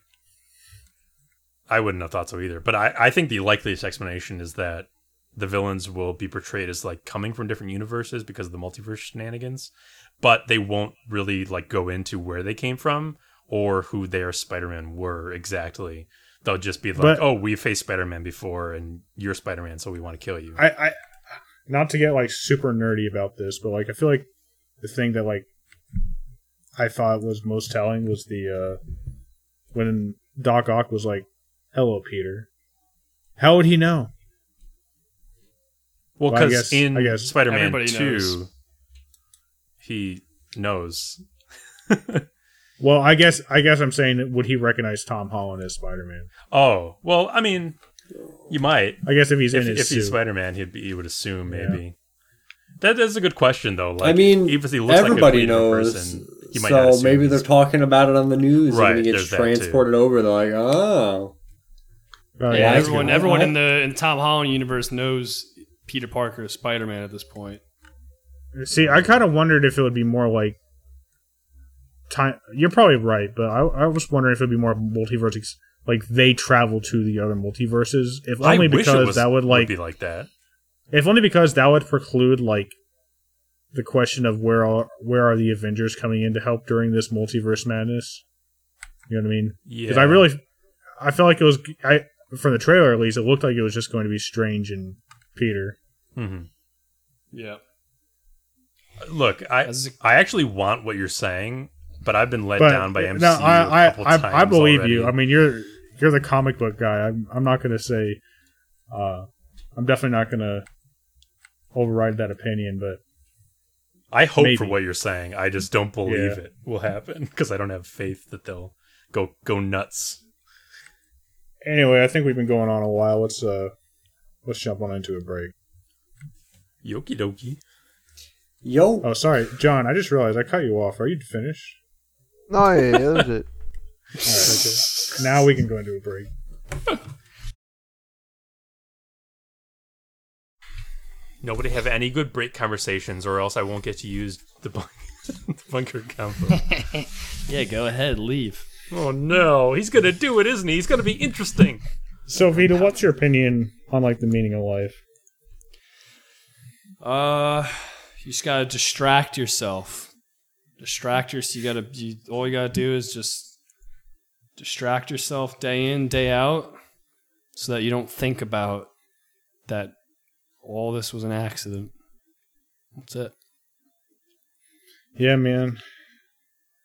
I wouldn't have thought so either. But I, I think the likeliest explanation is that the villains will be portrayed as like coming from different universes because of the multiverse shenanigans, but they won't really like go into where they came from or who their Spider-Man were exactly. They'll just be like, But- "Oh, we faced Spider-Man before, and you're Spider-Man, so we want to kill you." I, I not to get like super nerdy about this, but like I feel like the thing that like I thought was most telling was the uh when Doc Ock was like, "Hello, Peter." How would he know? Well, well, because guess- in I guess Spider-Man Two, knows. he knows. Well, I guess I guess I'm saying would he recognize Tom Holland as Spider Man? Oh, well, I mean, you might. I guess if he's if, in his if he's. Spider Man, he'd be, he would assume Yeah. maybe. That is a good question though. Like, I mean, even if he looks everybody like a Weaver knows. person, you might so assume maybe they're talking about it on the news, Right, and when he gets transported over, they're like, "Oh, Oh, Yeah, yeah, everyone, everyone in the in Tom Holland universe knows Peter Parker is Spider Man at this point. See, I kind of wondered if it would be more like time. You're probably right, but I, I was wondering if it'd be more multiverse, ex- like they travel to the other multiverses. If I only wish it because was, that would like, be like that. if only because that would preclude like the question of where are where are the Avengers coming in to help during this multiverse madness. You know what I mean? Yeah, Because I really, I felt like it was. I from the trailer at least, it looked like it was just going to be Strange and Peter. Mm-hmm. Yeah. look. I I actually want what you're saying, but I've been let But down by MCU no, I, a couple I, times I, I believe already. you. I mean, you're you're the comic book guy. I'm I'm not going to say. Uh, I'm definitely not going to override that opinion, but I hope for what you're saying. I just don't believe Yeah. it will happen because I don't have faith that they'll go go nuts. anyway, I think we've been going on a while. Let's uh, let's jump on into a break. Yoki dokie. yo, Oh, sorry, John. I just realized I cut you off. Are you finished? No, yeah, yeah, that was it. All right, okay. Now we can go into a break. Nobody have any good break conversations, or else I won't get to use the, bun- the bunker combo. yeah, go ahead, leave. oh no, he's gonna do it, isn't he? He's gonna be interesting. So, Vito, what's your opinion on like the meaning of life? Uh, you just gotta distract yourself. Distract yourself. You gotta. You, all you gotta do is just distract yourself day in, day out, so that you don't think about that. All this was an accident. That's it. Yeah, man,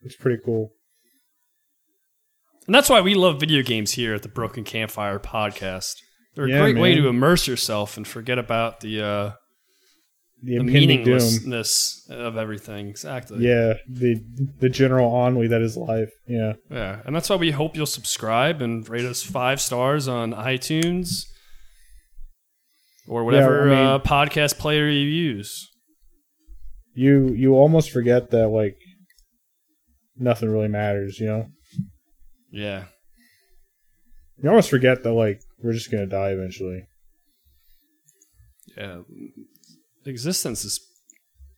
it's pretty cool. And that's why we love video games here at the Broken Campfire podcast. They're a Yeah, great way to immerse yourself and forget about the uh, The the impending doom. meaninglessness of everything. Exactly. Yeah, the the general ennui that is life. Yeah. Yeah, and that's why we hope you'll subscribe and rate us five stars on iTunes or whatever I mean- uh, podcast player you use. You you almost forget that like nothing really matters, you know? Yeah, You almost forget that like we're just gonna die eventually. yeah. Existence is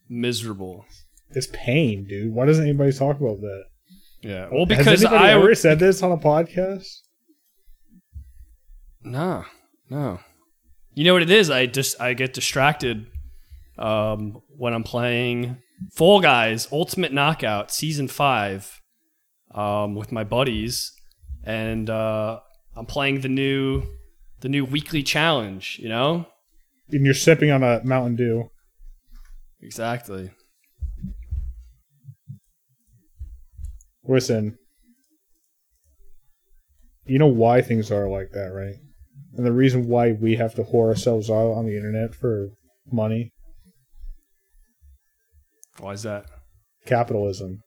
miserable. It's pain, dude. Why doesn't anybody talk about that? Yeah, well, Has because anybody I ever said this on a podcast? No, no. You know what it is? I just I get distracted um, when I'm playing Fall Guys Ultimate Knockout Season Five um, with my buddies, and uh, I'm playing the new the new weekly challenge. You know And you're sipping on a Mountain Dew. exactly. Listen, you know why things are like that, right? And the reason why we have to whore ourselves out on the internet for money, Why is that? capitalism.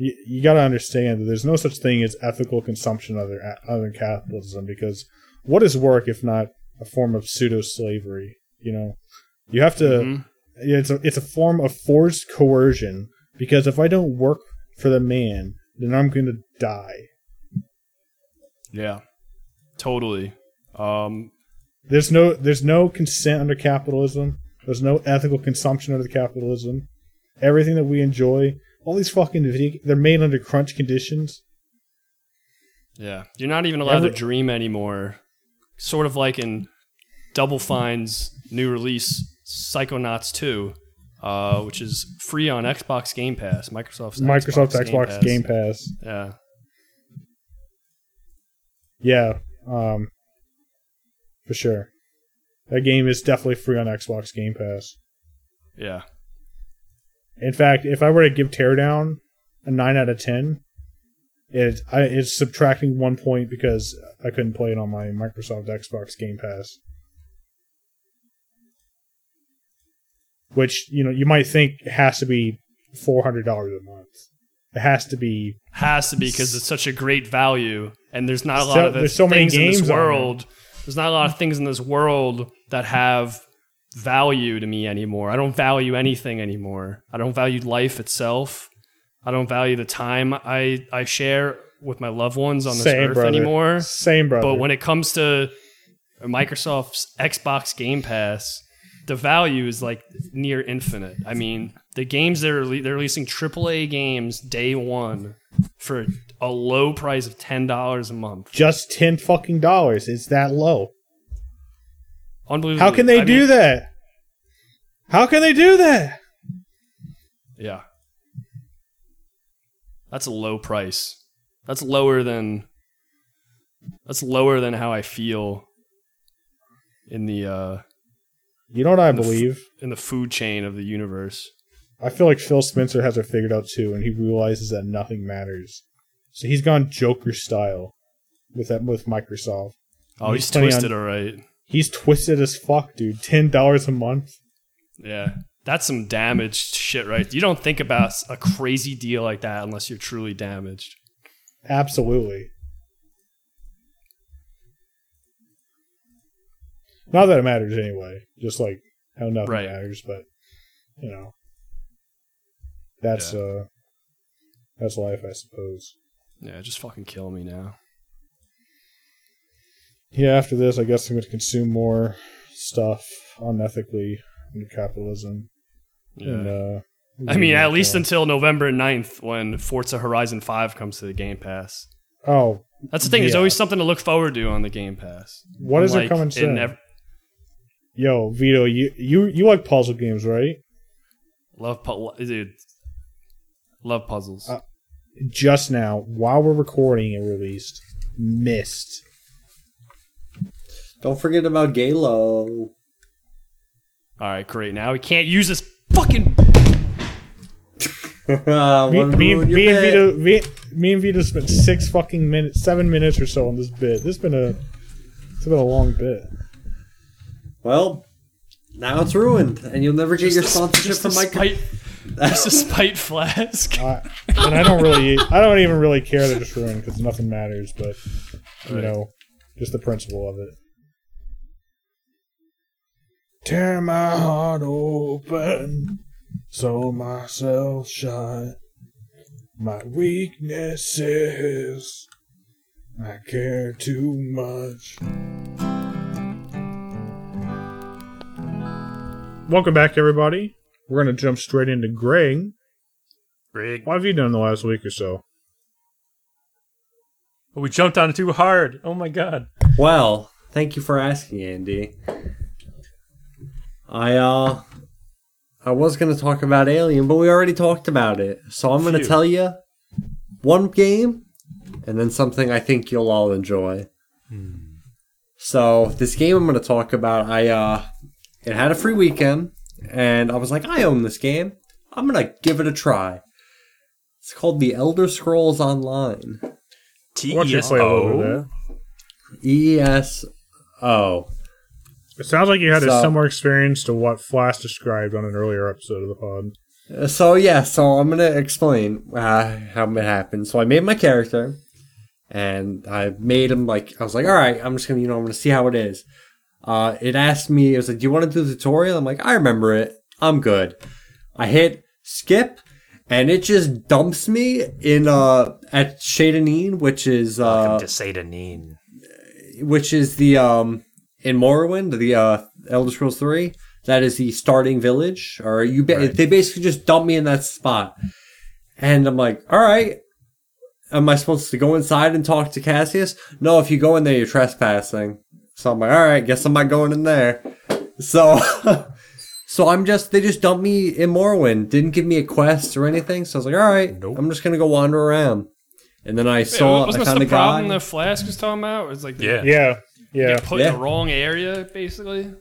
You, you got to understand that there's no such thing as ethical consumption other other than capitalism because what is work if not a form of pseudo slavery? You know, you have to. Mhm. It's a it's a form of forced coercion because if I don't work for the man, then I'm going to die. Yeah, totally. Um, There's no there's no consent under capitalism. There's no ethical consumption under capitalism. Everything that we enjoy, all these fucking video, they're made under crunch conditions. Yeah, you're not even allowed Every- to dream anymore. Sort of like in Double Fine's new release, Psychonauts 2, uh, which is free on Xbox Game Pass, Microsoft's Microsoft's Xbox, Pass. Game Pass. Yeah, Yeah, um, for sure. That game is definitely free on Xbox Game Pass. yeah, In fact, if I were to give Teardown a nine out of ten, it I, it's subtracting one point because I couldn't play it on my Microsoft Xbox Game Pass. Which you know you might think it has to be four hundred dollars a month. It has to be has to be because it's such a great value, and there's not a lot So- of there's so many things in games this world. There's not a lot of things in this world that have value to me anymore. I don't value anything anymore. I don't value life itself. I don't value the time I I share with my loved ones on this same earth brother. anymore. Same brother. But when it comes to Microsoft's Xbox Game Pass, the value is like near infinite. I mean, the games they're they're releasing AAA games day one for a low price of ten dollars a month. just ten fucking dollars, it's that low. Unbelievable. How can they I do mean, that? How can they do that? Yeah, that's a low price. That's lower than that's lower than how I feel in the uh, You know what I the f- believe? in the food chain of the universe. I feel like Phil Spencer has it figured out too, and he realizes that nothing matters. So he's gone Joker style with that with Microsoft. Oh, He's he's, twisted, on- all right. He's twisted as fuck, dude. Ten dollars a month. Yeah, that's some damaged shit, right? You don't think about a crazy deal like that unless you're truly damaged. Absolutely. Not that it matters anyway. Just like how nothing Right. matters, but you know, that's uh, that's life, I suppose. Yeah, just fucking kill me now. Yeah, after this, I guess I'm going to consume more stuff unethically under capitalism. Yeah. And, uh, I mean, at least until November 9th when Forza Horizon 5 comes to the Game Pass. oh, That's the thing. There's always something to look forward to on the Game Pass. what is it coming soon? Yo, Vito, you you you like puzzle games, right? love, pu- dude. Love puzzles. Uh, Just now, while we're recording, it released Myst. Don't forget about Galo. All right, great. Now we can't use this fucking. uh, Me, me, me and. Vito, me, me and Vito spent six fucking minutes, seven minutes or so on this bit. This has been a, it's been a long bit. Well, now it's ruined, and you'll never get your sponsorship just from a my. spite, just a spite flask. I, and I don't really, I don't even really care that it's ruined because nothing matters. But you know, just the principle of it. Tear my heart open, so myself shut. My weakness is I care too much. Welcome back, everybody. We're gonna jump straight into Greg. Greg, What have you done in the last week or so? we jumped on it too hard. Oh my god. Well, thank you for asking, Andy. I uh, I was gonna talk about Alien, but we already talked about it, so I'm gonna Phew. tell you one game, and then something I think you'll all enjoy. So this game I'm gonna talk about, I uh, it had a free weekend, and I was like, I own this game. I'm gonna give it a try. It's called The Elder Scrolls Online. T Why don't E you S play a little bit of O. that? E S O. It sounds like you had a similar experience to what Flask described on an earlier episode of the pod. Uh, So yeah, so I'm gonna explain uh, how it happened. So I made my character, and I made him like I was like, all right, I'm just gonna you know I'm gonna see how it is. Uh, it asked me, it was like, do you want to do the tutorial? I'm like, I remember it. I'm good. I hit skip, and it just dumps me in uh at Seyda Neen, which is uh Welcome to Seyda Neen. which is the um in Morrowind, the uh Elder Scrolls Three. That is the starting village, or you. Ba- Right. They basically just dump me in that spot, and I'm like, all right. Am I supposed to go inside and talk to Cassius? No, if you go in there, you're trespassing. So I'm like, all right, guess I'm not going in there. So, so I'm just they just dumped me in Morrowind. Didn't give me a quest or anything. So I was like, all right, Nope. I'm just gonna go wander around. And then I saw, wasn't I this found the a guy. problem the flask was talking about? It was like the, Yeah. Yeah, yeah. get put in the wrong area, basically.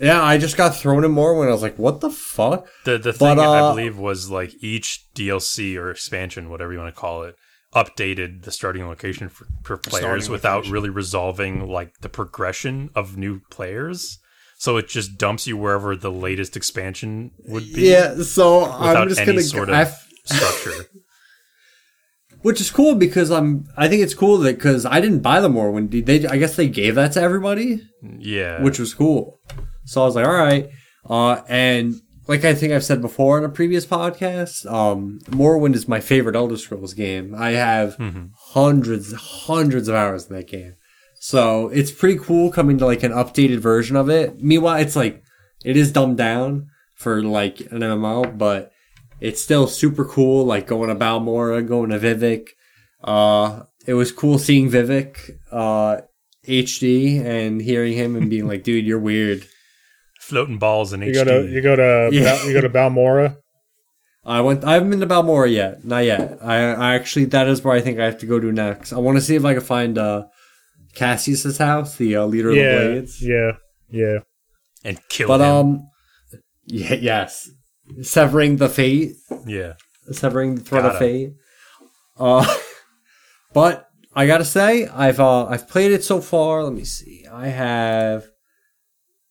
Yeah, I just got thrown in Morrowind I was like, what the fuck? The the But, thing I uh, believe was like each DLC or expansion, whatever you want to call it, updated the starting location for, for players without location. really resolving like the progression of new players. So it just dumps you wherever the latest expansion would be. Yeah, so Without I'm just any gonna. sort of I f- structure. which is cool because I'm. I think it's cool that because I didn't buy the Morrowind. They, I guess they gave that to everybody, Yeah. which was cool. So I was like, all right. Uh, and like I think I've said before in a previous podcast, um, Morrowind is my favorite Elder Scrolls game. I have Mm-hmm. hundreds, hundreds of hours in that game. So it's pretty cool coming to like an updated version of it. Meanwhile, it's like it is dumbed down for like an MMO, but it's still super cool. Like going to Balmora, going to Vivec. Uh, it was cool seeing Vivec uh, HD and hearing him and being like, "Dude, you're weird." Floating balls in You HD. go to you go to Yeah. Bal- you go to Balmora. I went. I haven't been to Balmora yet. Not yet. I, I actually that is where I think I have to go to next. I want to see if I can find uh, Cassius's house, the uh, leader of the Blades. yeah, yeah. and kill But him. um, yeah, yes, severing the fate, yeah. severing the thread of fate. Uh, but I gotta say, I've uh, I've played it so far. Let me see. I have.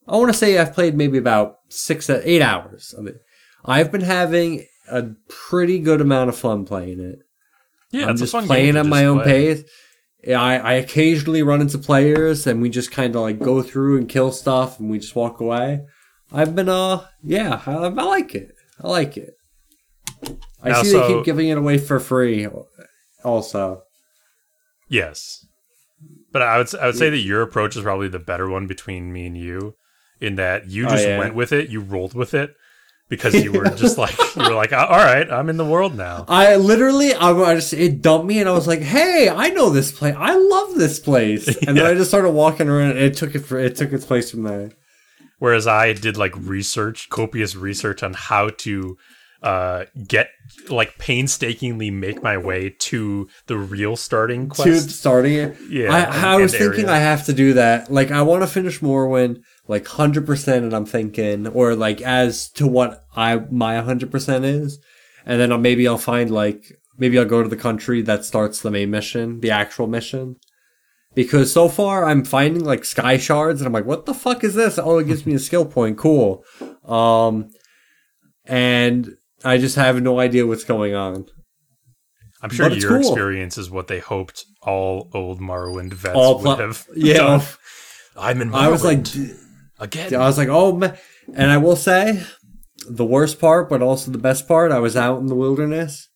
I want to say I've played maybe about six, to eight hours of it. I've been having a pretty good amount of fun playing it. Yeah, I'm it's just playing at my own play. pace. Yeah, I, I occasionally run into players and we just kind of like go through and kill stuff and we just walk away. I've been uh yeah, I, I like it. I like it. I Now, see so- they keep giving it away for free. Also, Yes, but I would I would say that your approach is probably the better one between me and you, in that you Oh, just yeah. went with it, you rolled with it, because you were just like you were like, all right, I'm in the world now. I literally I, I just it dumped me and I was like, hey, I know this place. I love this place. And then I just started walking around. and It took it for it took its place from there. Whereas I did like research, copious research on how to uh, get like painstakingly make my way to the real starting to quest. starting it. Yeah, I, I and was thinking area. I have to do that. Like I want to finish Morrowind like hundred percent, and I'm thinking, or like as to what I my hundred percent is, and then I'll, maybe I'll find like maybe I'll go to the country that starts the main mission, the actual mission. Because so far I'm finding like sky shards and I'm like, what the fuck is this? Oh, it gives me a skill point. Cool. Um, and I just have no idea what's going on. I'm sure your cool. experience is what they hoped all old Morrowind vets All would have. Yeah. done. I'm in Morrowind I was like, again. I was like, oh man. And I will say, the worst part, but also the best part, I was out in the wilderness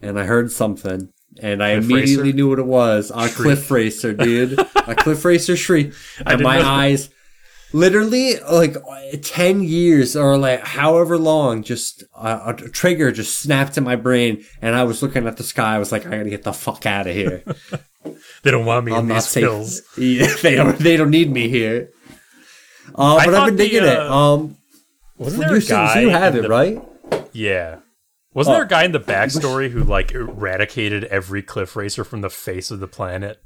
and I heard something. And I Cliff immediately Racer? knew what it was. A Shriek. cliff racer, dude. a cliff racer shriek. And my know eyes, literally, like 10 years or like however long, just a, a trigger just snapped in my brain. And I was looking at the sky. I was like, I gotta get the fuck out of here. they don't want me I'm in these safe. hills. Yeah, they don't. They don't need me here. Uh, but I've been the, digging it. uh, Um, Wasn't you, there a so- so you have it the- right? Yeah. Wasn't Oh. there a guy in the backstory who like eradicated every cliff racer from the face of the planet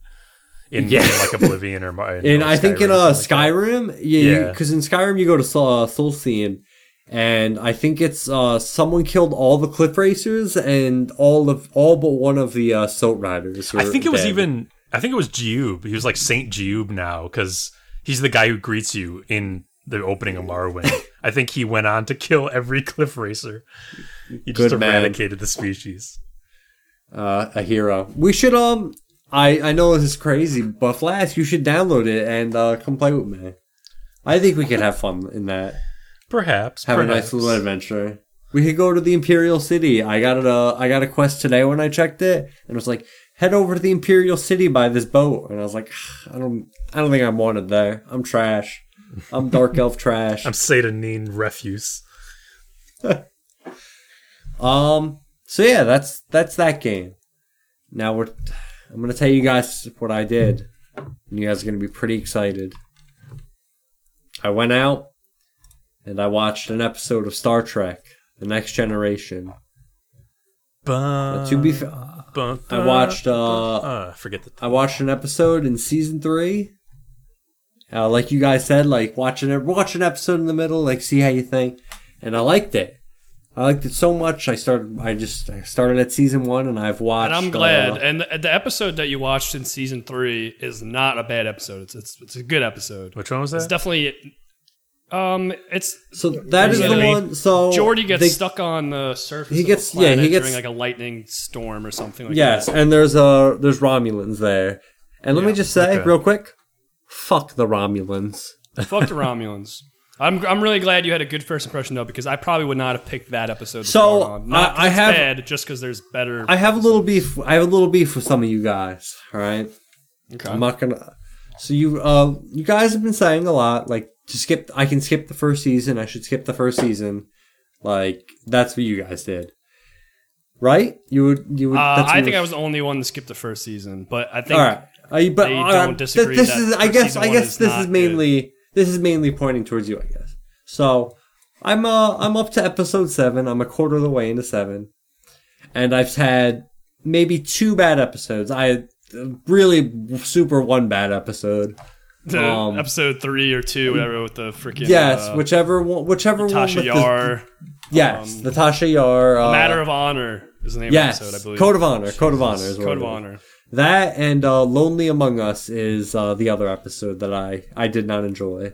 in, Yeah. in, like Oblivion or, And or I think in uh, like? Skyrim, yeah, Yeah. because in Skyrim you go to uh, and I think it's uh, someone killed all the cliff racers and all of all but one of the uh, Soat riders. I think it was even. I think it was Jiub. He was like Saint Jiub now because he's the guy who greets you in the opening of Morrowind. I think he went on to kill every cliff racer. He just Good man. eradicated the species. uh, a hero. We should um. I I know this is crazy, but Flask, you should download it and uh, come play with me. I think we could have fun in that. Perhaps. have a nice little adventure. We could go to the Imperial City. I got a I got a quest today when I checked it, and it was like head over to the Imperial City by this boat, and I was like, I don't I don't think I'm wanted there. I'm trash. I'm dark elf trash. I'm Seyda Neen refuse. Um. So yeah, that's that's that game. Now we're I'm gonna tell you guys what I did, and you guys are gonna be pretty excited. I went out and I watched an episode of Star Trek: The Next Generation. But to be fa- I watched uh uh, forget the I watched an episode in season three. Uh, like you guys said, like watching it, watch an episode in the middle, like see how you think, and I liked it. I liked it so much. I started. I just I started at season one, and I've watched. And I'm glad. uh, and the, the episode that you watched in season three is not a bad episode. It's it's, it's a good episode. Which one was that? It's definitely. Um, it's so that is the they- one. So Geordi gets they- stuck on the surface. He of gets- a yeah, he planet gets- during like a lightning storm or something like Yes, that. and there's uh there's Romulans there, and let me just say okay. real quick, fuck the Romulans. Fuck the Romulans. I'm I'm really glad you had a good first impression though because I probably would not have picked that episode. So. Not I- I have- bad, just because there's better. I have a little beef. I have a little beef with some of you guys. All right. Okay. I'm not gonna. So you, uh, you guys have been saying a lot, like to skip. I can skip the first season. I should skip the first season. Like that's what you guys did, right? You would. You would. Uh, I think I was the only one to skip the first season, but I think All right. I, but they don't disagree This that is. I guess. I guess is this is mainly. This is mainly pointing towards you. I guess. So, I'm. Uh. I'm up to episode seven. I'm a quarter of the way into seven, and I've had maybe two bad episodes. I had really super one bad episode. um, episode three or two, whatever, with the freaking Yes, uh, whichever one. Whichever one. Tasha with the- Yar. yes, um, the Tasha Yar. Uh, Matter of Honor is the name yes, of the episode, I believe. Code of Honor. Code of Honor is what Code it of. Honor. That and uh, Lonely Among Us is uh, the other episode that I I did not enjoy.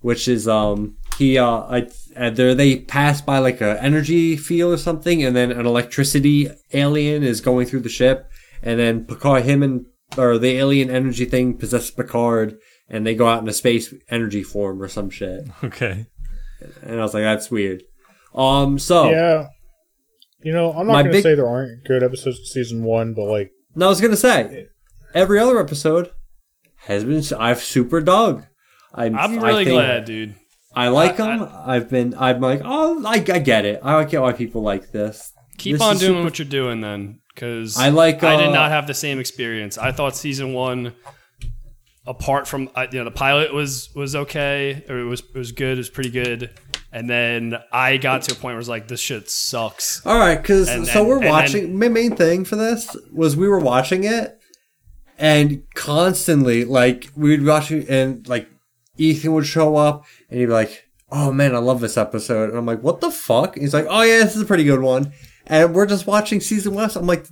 Which is um he uh I uh, there they pass by like a energy field or something and then an electricity alien is going through the ship and then Picard him and or the alien energy thing possesses Picard and they go out in a space energy form or some shit Okay. and I was like that's weird. Um so Yeah. You know, I'm not going to big- say there aren't good episodes of season one, but like, No, I was gonna say every other episode has been I've super dog. I'm, I'm I really think glad, dude. I like I- them. I've been I'm like oh I, I get it. I get why people like this. Keep This on doing super- what you're doing then, because I like, I did uh, not have the same experience. I thought season one, apart from uh, you know the pilot was was okay or it was it was good, it was pretty good, and then I got to a point where I was like, this shit sucks. All right, because And- so and- we're and then- watching. my main thing for this was we were watching it, and constantly like we'd watch it, and like Ethan would show up, and he'd be like, "Oh man, I love this episode," and I'm like, "What the fuck?" And he's like, "Oh yeah, this is a pretty good one," and we're just watching season one. I'm like,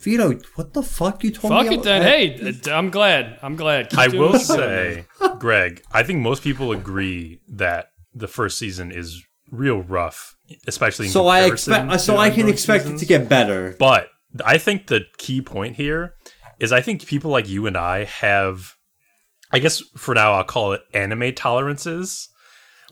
Vito, what the fuck you told Fuck me? it then. Hey, I'm glad. I'm glad. Keep I will what you're doing. say, Greg, I think most people agree that the first season is real rough, especially in So I uh, expect, so I can expect seasons. it to get better. But I think the key point here is I think people like you and I have, I guess for now I'll call it anime tolerances,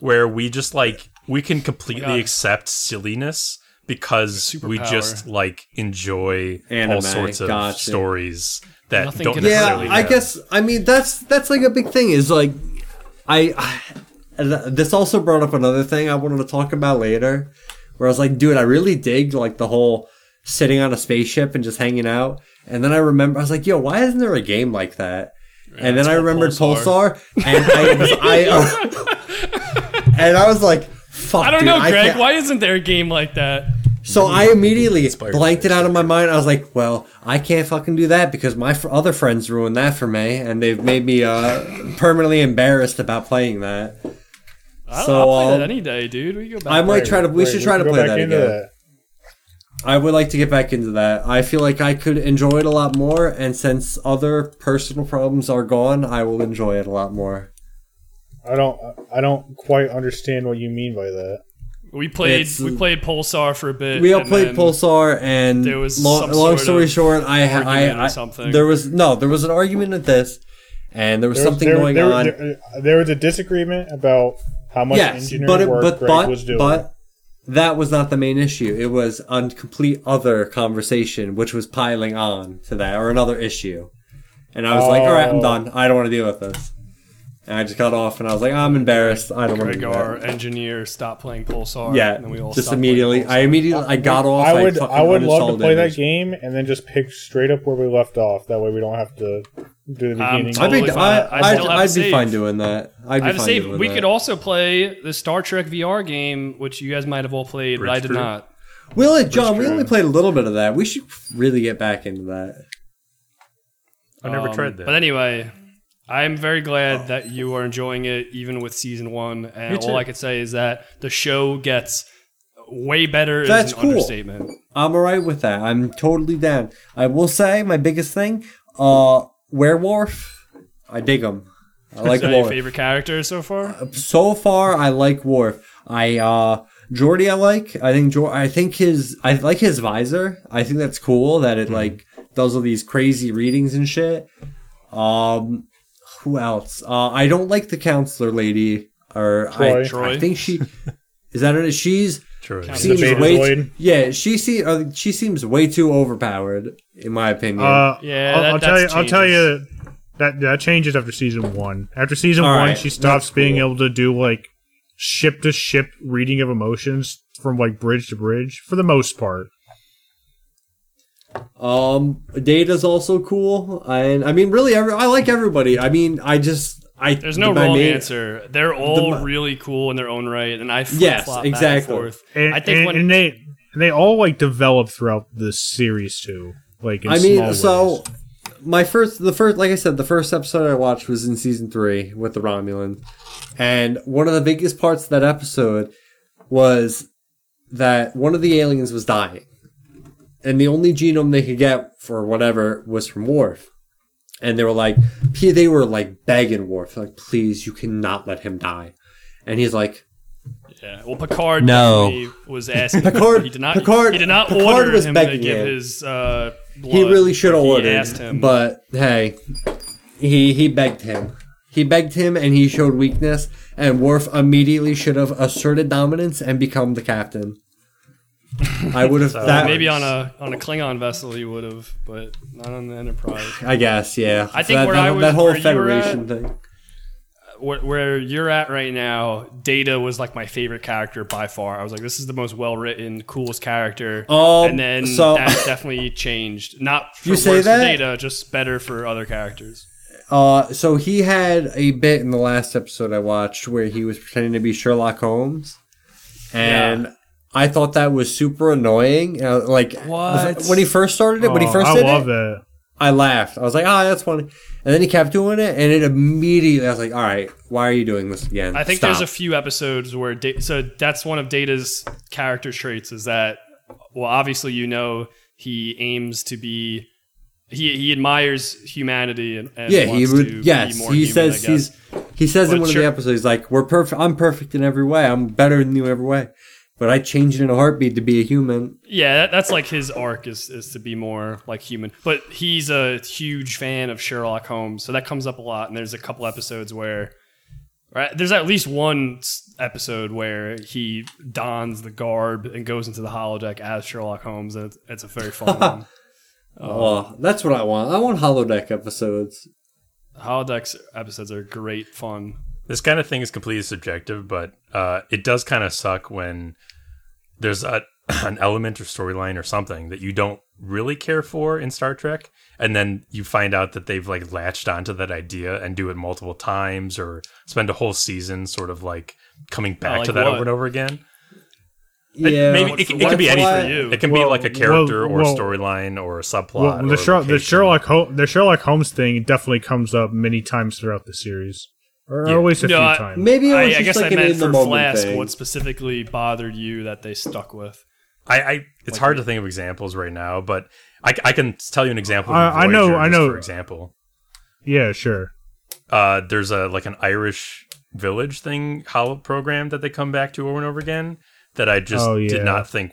where we just like we can oh completely God. accept silliness because we just like enjoy Anime, all sorts of gotcha. stories that Nothing don't can Yeah, necessarily. I have- guess. I mean, that's that's like a big thing. Is like, I, I and this also brought up another thing I wanted to talk about later, where I was like, dude, I really dig like the whole sitting on a spaceship and just hanging out. And then I remember I was like, yo, why isn't there a game like that? and then I remembered Pulsar. Pulsar, and I, was, I uh, and I was like, fuck, I don't dude, know, Greg. can't- Why isn't there a game like that? so I immediately blanked it out of my mind. I was like, "Well, I can't fucking do that because my fr- other friends ruined that for me, and they've made me uh, permanently embarrassed about playing that." I So, I'll play that um, any day, dude. We go back. I might try to. We Right, should try to play that again. that. I would like to get back into that. I feel like I could enjoy it a lot more, and since other personal problems are gone, I will enjoy it a lot more. I don't. I don't quite understand what you mean by that. We played. It's- we played Pulsar for a bit. We all played Pulsar, and there was long, some long story short, I, ha- I, argument I something. there was no, there was an argument at this, and there was There was- something there- going there- on. There, there was a disagreement about how much yes, engineering but work but Greg but was doing. but that was not the main issue. It was a complete other conversation, which was piling on to that or another issue. And I was like, all right, I'm Oh. done. I don't want to deal with this. And I just got off, and I was like, I'm embarrassed. I don't want to Greg, do our that. engineer, stopped playing Pulsar. Yeah, and then we all just stopped immediately. I Pulsar. immediately I got off. I would. fucking I would love to uninstalled play that Image. game and then just pick straight up where we left off. That way we don't have to do the Um, beginning. I'd be, Totally fine. I I'd, still have I'd to be save. fine doing that. I'd be I have to fine say, doing we that. could also play the Star Trek VR game, which you guys might have all played, but I did Crew? not. We only, John, we only played a little bit of that. We should really get back into that. I never Um, tried that. But anyway, I'm very glad that you are enjoying it, even with season one. And all I could say is that the show gets way better. That's is an cool. understatement. I'm alright with that. I'm totally down. I will say my biggest thing, uh, werewolf. I dig him. I like Is that your Worf. favorite character so far? So far, I like Worf. I uh, Geordi, I like. I think Jor- I think his. I like his visor. I think that's cool that it Hmm. like does all these crazy readings and shit. Um, who else? Uh, I don't like the counselor lady. Or Troi. I, Troi. I think she is that it. She's True. Count- seems The way too, yeah she see uh, she seems way too overpowered in my opinion Uh, Yeah, I'll, that- I'll tell you. that's I'll tell you that that changes after season one. After season All one, right, she stops that's being cool. able to do like ship to ship reading of emotions from like bridge to bridge for the most part. Um data's also cool and i mean really every, i like everybody i mean i just i There's no my wrong main- answer. They're all the- really cool in their own right, and I flip Yes, flop exactly. back and forth. And, I think and, when and they and they all like develop throughout the series too. Like in i mean small so ways. my first the first like i said the first episode i watched was in season three with the romulans and one of the biggest parts of that episode was that one of the aliens was dying and the only genome they could get for whatever was from Worf. And they were like, they were like begging Worf, like, please, you cannot let him die. And he's like, yeah, well, Picard No. definitely was asking. Picard- he did not. Picard- he did not Picard order was him to give him. his. Uh, blood. he really should have ordered, asked him, but hey, he he begged him. He begged him, and he showed weakness. And Worf immediately should have asserted dominance and become the captain. I would have. that, maybe on a on a Klingon vessel you would have, but not on the Enterprise. I guess, yeah. I think that, where that, I was- that whole where you were Federation at- thing. Where, where you're at right now, Data was like my favorite character by far. I was like, this is the most well written, coolest character. Um, and then so- that definitely changed. Not for You say that? Data, just better for other characters. Uh, so he had a bit in the last episode I watched where he was pretending to be Sherlock Holmes, and Yeah. I thought that was super annoying. Uh, like What? when he first started it, when he Oh, first I did love it, that. I laughed. I was like, "Ah, that's funny," and then he kept doing it, and it immediately I was like, "All right, why are you doing this again?" I think Stop. there's a few episodes where da- so that's one of Data's character traits is that well, obviously, you know, he aims to be. He, he admires humanity and, and yeah, he wants would. to Yes, be more he human, says he's. He says in one sure- of the episodes, he's like, "We're perfect. I'm perfect in every way. I'm better than you in every way." But I changed it in a heartbeat to be a human. Yeah, that, that's like his arc is is to be more like human. But he's a huge fan of Sherlock Holmes, so that comes up a lot. And there's a couple episodes where, right? There's at least one episode where he dons the garb and goes into the holodeck as Sherlock Holmes, and it's, it's a very fun one. Oh, that's what I want. I want holodeck episodes. Holodecks episodes are great fun. This kind of thing is completely subjective, but uh, it does kind of suck when there's a, an element or storyline or something that you don't really care for in Star Trek, and then you find out that they've like latched onto that idea and do it multiple times, or spend a whole season sort of like coming back like to that what? over and over again. It- Yeah, maybe it, it What's could be for anything. you? It can Well, be like a character well, or well- storyline or a subplot. Well, the, or Sher- the. Sherlock Ho- the Sherlock Holmes thing definitely comes up many times throughout the series, or Yeah. at least a No, few I- times. maybe it was I, I just guess like I an meant in the for Flask. thing. What specifically bothered you that they stuck with? I, I it's hard to think of examples right now, but I, I can tell you an example. I- Of I know- I know. For example, Yeah, sure. uh, there's a like an Irish village thing holo program that they come back to over and over again that I just Oh, yeah. did not think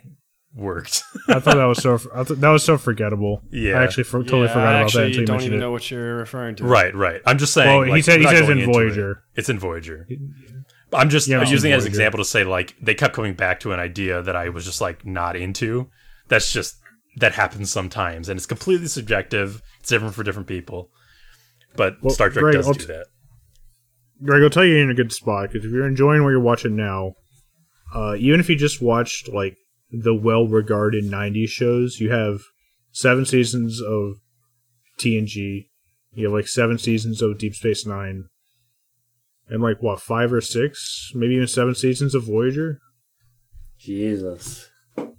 worked. I thought that was so. I thought that was so forgettable. Yeah. I actually for- totally Yeah, forgot I about that actually until you don't even it. know what you're referring to. right, right. I'm just saying. Well, he said he says in into it, Voyager. it's in Voyager. I'm just Yeah, I'm using in it as an example to say like they kept coming back to an idea that I was just like not into. That's just that happens sometimes, and it's completely subjective. It's different for different people. But Well, Star Trek Greg, does I'll do t- that. Greg, I'll tell you you're in a good spot because if you're enjoying what you're watching now, uh, even if you just watched like the well-regarded '90s shows, you have seven seasons of TNG, you have like seven seasons of Deep Space Nine, and like what five or six, maybe even seven seasons of Voyager. Jesus. And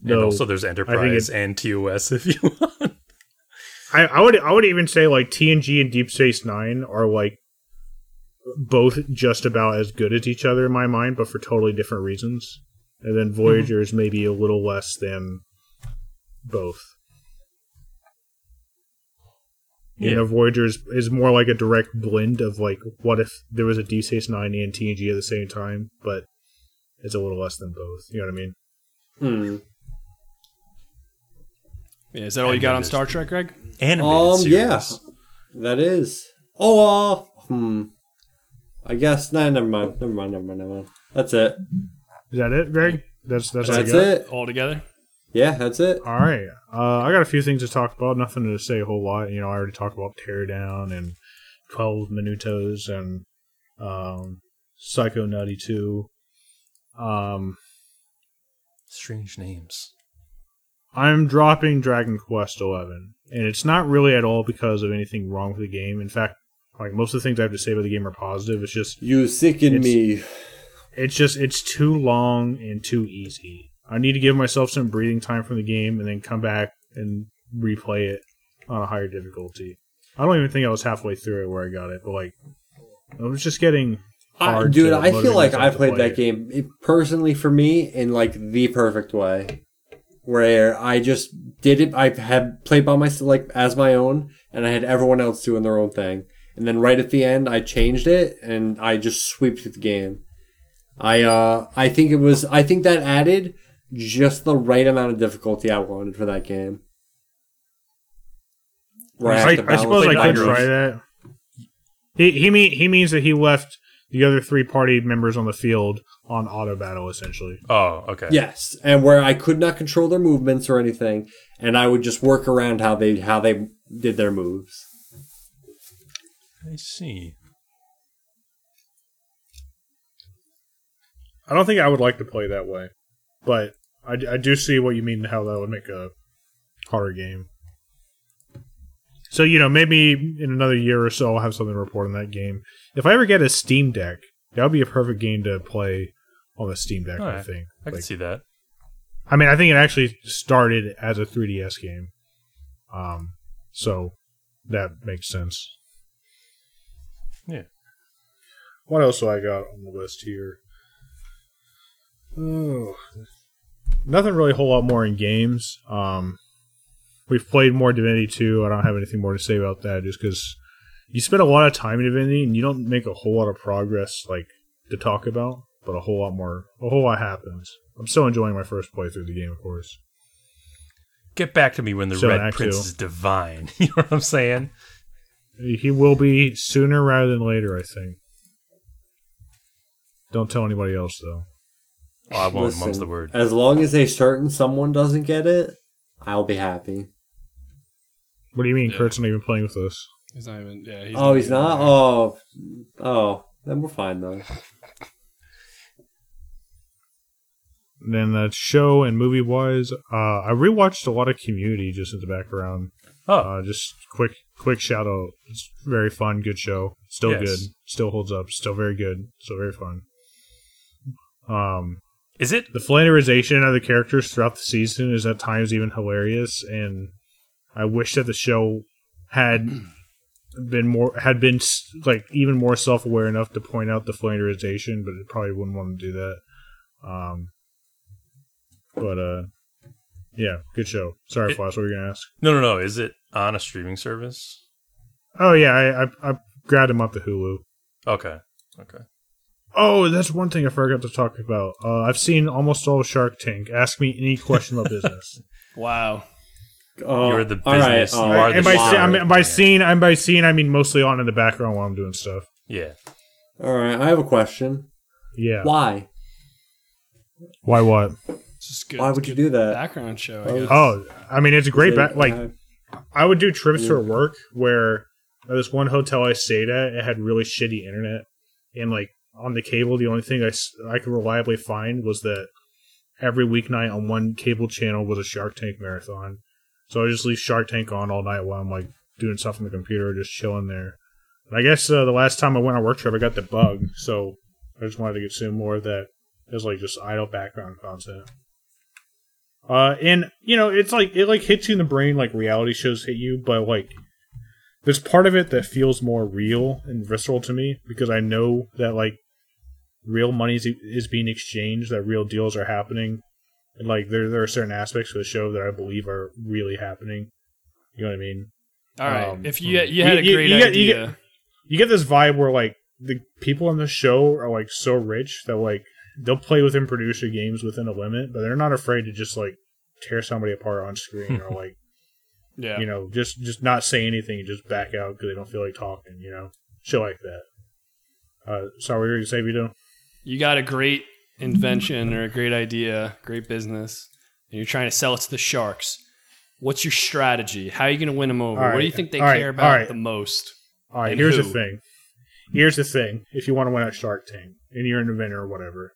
No, also, there's Enterprise it- and TOS if you want. I, I would I would even say like TNG and Deep Space Nine are like both just about as good as each other in my mind, but for totally different reasons. And then Voyager is maybe a little less than both. You Yeah. know, Voyager is, is more like a direct blend of like what if there was a Deep Space Nine and TNG at the same time, but it's a little less than both. You know what I mean? Hmm. Yeah, is that all you got on Star Trek, Greg? Animated Um, series. yeah. That is. Oh, uh, hmm. I guess. Nah, never mind. Never mind. Never mind. Never mind. That's it. Is that it, Greg? That's that's, all you That's got? it. All together? Yeah, that's it. All right. Uh, I got a few things to talk about. Nothing to say a whole lot. You know, I already talked about Teardown and 12 Minutos and um, Psychonauts 2. Um, Strange names. I'm dropping Dragon Quest 11. And it's not really at all because of anything wrong with the game. In fact, like most of the things I have to say about the game are positive. It's just You sicken It's- me. it's just it's too long and too easy. I need to give myself some breathing time from the game and then come back and replay it on a higher difficulty. I don't even think I was halfway through it where I got it, but like I was just getting I, dude, I feel like I played play that it. game it, personally for me in like the perfect way, where I just did it. I had played by myself like as my own, and I had everyone else doing their own thing. And then right at the end, I changed it, and I just swept the game. I uh, I think it was. I think that added just the right amount of difficulty I wanted for that game. Where have I, I suppose I could try that. He he mean he means that he left the other three party members on the field on auto battle essentially. Oh, okay. Yes, and where I could not control their movements or anything, and I would just work around how they how they did their moves. I see. I don't think I would like to play that way, but I, I do see what you mean. and How that would make a harder game. So you know, maybe in another year or so, I'll have something to report on that game. If I ever get a Steam Deck, that would be a perfect game to play on the Steam Deck. I think. I can see that. I mean, I think it actually started as a 3DS game, um, so that makes sense. Yeah. What else do I got on the list here? Oh, nothing really a whole lot more in games. Um, we've played more Divinity 2. I don't have anything more to say about that just because you spend a lot of time in Divinity and you don't make a whole lot of progress like to talk about, but a whole lot more, a whole lot happens. I'm still enjoying my first playthrough of the game, of course. Get back to me when the So Red Prince Two. is divine. You know what I'm saying? He will be sooner rather than later, I think. Don't tell anybody else though. Oh, I won't Listen, mum's the word. As long as a certain someone doesn't get it, I'll be happy. What do you mean? Yeah. Kurt's not even playing with us. He's not even. Yeah. He's oh, he's not. there. Oh, oh, then we're fine though. Then that show and movie wise, uh, I rewatched a lot of Community just in the background. Oh, Uh, just quick, quick shout out. It's very fun, good show. Still Yes. good. Still holds up. Still very good. Still very fun. Um, is it? the flanderization of the characters throughout the season is at times even hilarious, and I wish that the show had been more had been like even more self aware enough to point out the flanderization, but it probably wouldn't want to do that. Um, but uh, yeah, good show. Sorry, It- Flask, what were you gonna ask? No, no, no. Is it on a streaming service? Oh yeah, I I, I grabbed him up the Hulu. Okay, okay. Oh, that's one thing I forgot to talk about. Uh, I've seen almost all of Shark Tank. Ask me any question about business. Wow. Oh, You're the all right, business, you oh, are the and by, Wow. se- I mean, by Yeah. scene, I'm by scene. I mean mostly on in the background while I'm doing stuff. Yeah. All right, I have a question. Yeah. Why? Why? What? It's just good. Why would you do that? background show? I Oh. guess. Oh, I mean, it's a great. Is Ba- like, uh, I would do trips for work where at this one hotel I stayed at, it had really shitty internet, and like on the cable, the only thing I I could reliably find was that every weeknight on one cable channel was a Shark Tank marathon. So I just leave Shark Tank on all night while I'm like doing stuff on the computer, just chilling there. And I guess uh, the last time I went on a work trip, I got the bug, so I just wanted to consume more of that as like just idle background content. Uh, and you know, it's like it like hits you in the brain like reality shows hit you, but like there's part of it that feels more real and visceral to me because I know that like real money is, is being exchanged, that real deals are happening, and like there there are certain aspects of the show that I believe are really happening. You know what I mean? All right. um, if you you had a you- great you get- you idea, get- You get this vibe where like the people on the show are like so rich that like they'll play within producer games within a limit, but they're not afraid to just like tear somebody apart on screen or like yeah. you know, just just not say anything and just back out because they don't feel like talking. You know, shit like that. Uh, sorry, what were you going to say, Vito? you got a great invention or a great idea, great business, and you're trying to sell it to the sharks. What's your strategy? How are you going to win them over? All What do you think they All right. care All about right. the most? All right, And here's the thing. Here's the thing. If you want to win at Shark Tank and you're an inventor or whatever,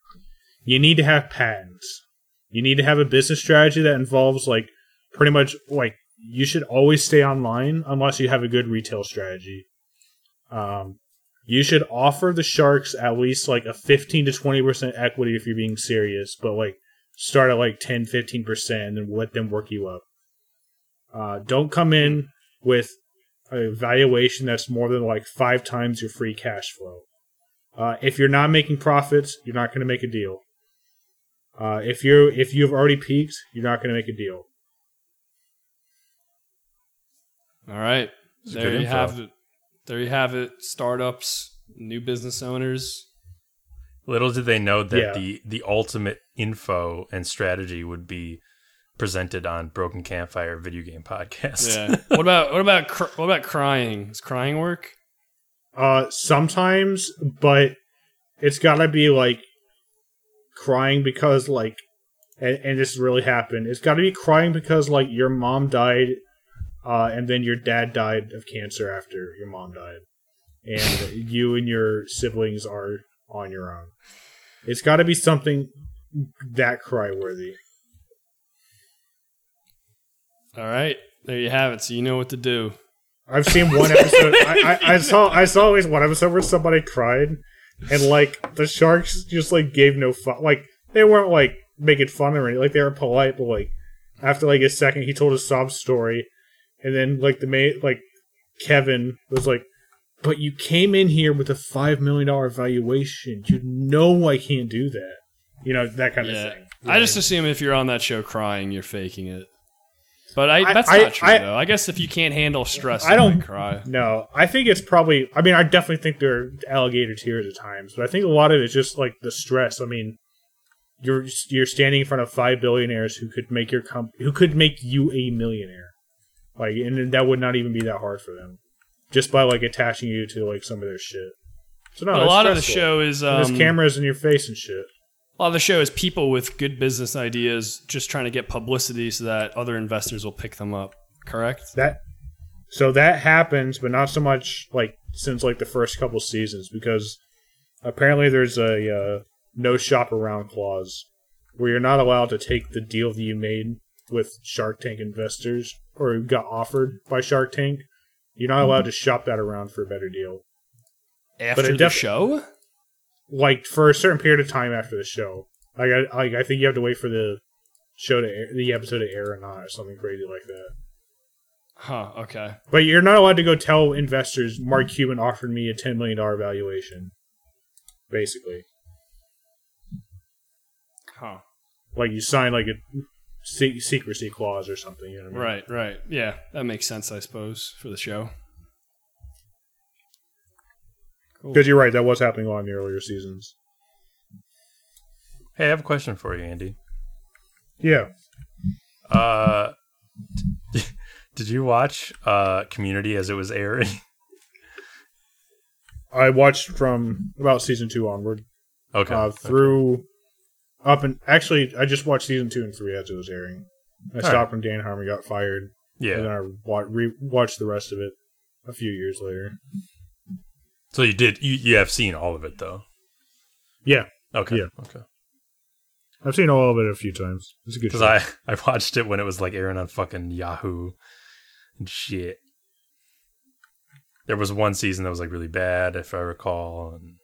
you need to have patents. You need to have a business strategy that involves like pretty much like you should always stay online unless you have a good retail strategy. Um, you should offer the sharks at least like a 15 to 20 percent equity if you're being serious, but like start at like 10, 15 percent and then let them work you up. Uh, don't come in with a valuation that's more than like five times your free cash flow. Uh, if you're not making profits, you're not going to make a deal. Uh, if you're if you've already peaked, you're not going to make a deal. All right. It's there you info. have it. There you have it. Startups, new business owners. Little did they know that Yeah. the the ultimate info and strategy would be presented on Broken Campfire Video Game Podcast. Yeah. what about what about cr- what about crying? Does crying work? Uh, sometimes, but it's got to be like crying because like, and, and this really happened. It's got to be crying because like your mom died, uh, and then your dad died of cancer after your mom died, and you and your siblings are on your own. It's got to be something that cry worthy. All right. There you have it. So you know what to do. I've seen one episode. I, I, I saw I saw at least one episode where somebody cried, and like the sharks just like gave no fuck. Like they weren't like making fun or anything. Like they were polite, but like after like a second, he told a sob story, and then like the mate like Kevin was like, "But you came in here with a five million dollar valuation. You know I can't do that." You know that kind Yeah. of thing. I just assume if you're on that show crying, you're faking it. But I, that's I- not true I- though. I guess if you can't handle stress, I don't- cry. No, I think it's probably. I mean, I definitely think there are alligator tears at times, but I think a lot of it's just like the stress. I mean, you're you're standing in front of five billionaires who could make your comp- who could make you a millionaire, like, and that would not even be that hard for them, just by like attaching you to like some of their shit. So no, a lot of the show is um, there's cameras in your face and shit. A lot of the show is people with good business ideas just trying to get publicity so that other investors will pick them up. Correct? That so that happens, but not so much like since like the first couple seasons because apparently there's a uh, no shop around clause where you're not allowed to take the deal that you made with Shark Tank investors or got offered by Shark Tank. You're not allowed to shop that around for a better deal. After it the def- show? Like for a certain period of time after the show. Like I, like I think you have to wait for the show to air, the episode to air or not or something crazy like that. Huh. Okay. But you're not allowed to go tell investors Mark Cuban offered me a ten million dollar valuation. Basically, Huh. like you sign like a se- secrecy clause or something. You know what I mean? Right. Right. Yeah, that makes sense, I suppose, for the show. Cool. Because you're right, that was happening a on the earlier seasons. Hey, I have a question for you, Andy. Yeah, Uh, did you watch uh Community as it was airing? I watched from about season two onward Okay. uh, through up and actually I just watched season two and three as it was airing. I right. stopped when Dan Harmon got fired, Yeah. and then. I re- watched the rest of it a few years later. So you did. You you have seen all of it though. Yeah, Okay. Yeah. Okay. I've seen all of it a few times. It's a good Because. I I watched it when it was like airing on fucking Yahoo and shit. There was one season that was like really bad, if I recall, and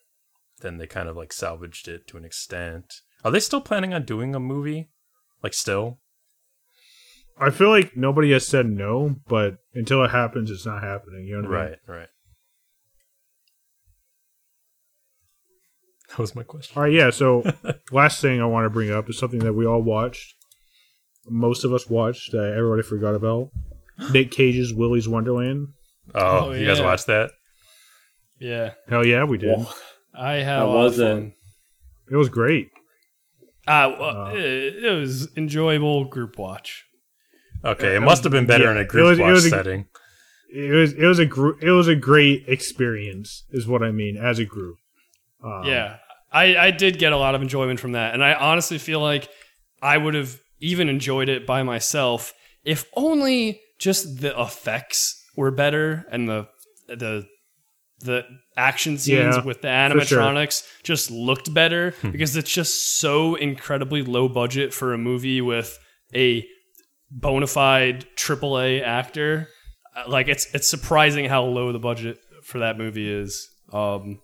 then they kind of like salvaged it to an extent. Are they still planning on doing a movie? Like still? I feel like nobody has said no, but until it happens, it's not happening. You know what I mean? Right, right, That was my question. All right, yeah. So, last thing I want to bring up is something that we all watched. Most of us watched that everybody forgot about. Nick Cage's Willy's Wonderland. Oh, Oh, you guys yeah. watched that? Yeah, Hell yeah, we did. Whoa. I had How was of it? fun. It was great. Uh, well, it, it was enjoyable group watch. Okay, it must have been better yeah, in a it group was- it watch was a- setting. It was it was a gr- it was a great experience, is what I mean as a group. Um, yeah, I, I did get a lot of enjoyment from that, and I honestly feel like I would have even enjoyed it by myself if only just the effects were better and the the the action scenes Yeah, with the for sure. animatronics just looked better because it's just so incredibly low budget for a movie with a bona fide AAA actor. Uh, Like it's it's surprising how low the budget for that movie is. Um,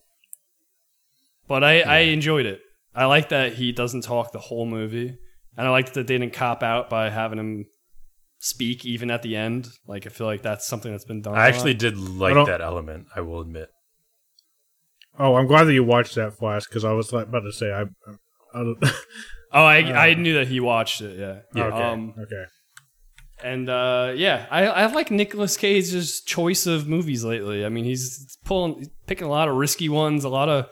but I, I enjoyed it. I like that he doesn't talk the whole movie, and I like that they didn't cop out by having him speak even at the end. Like I feel like that's something that's been done. a I actually lot. did like that element, I will admit. Oh, I'm glad that you watched that, Flask, because I was like, about to say I. I don't- Oh, I Uh, I knew that he watched it. Yeah. Yeah. okay. Um, okay. and uh, yeah, I I like Nicolas Cage's choice of movies lately. I mean, he's pulling, picking a lot of risky ones, a lot of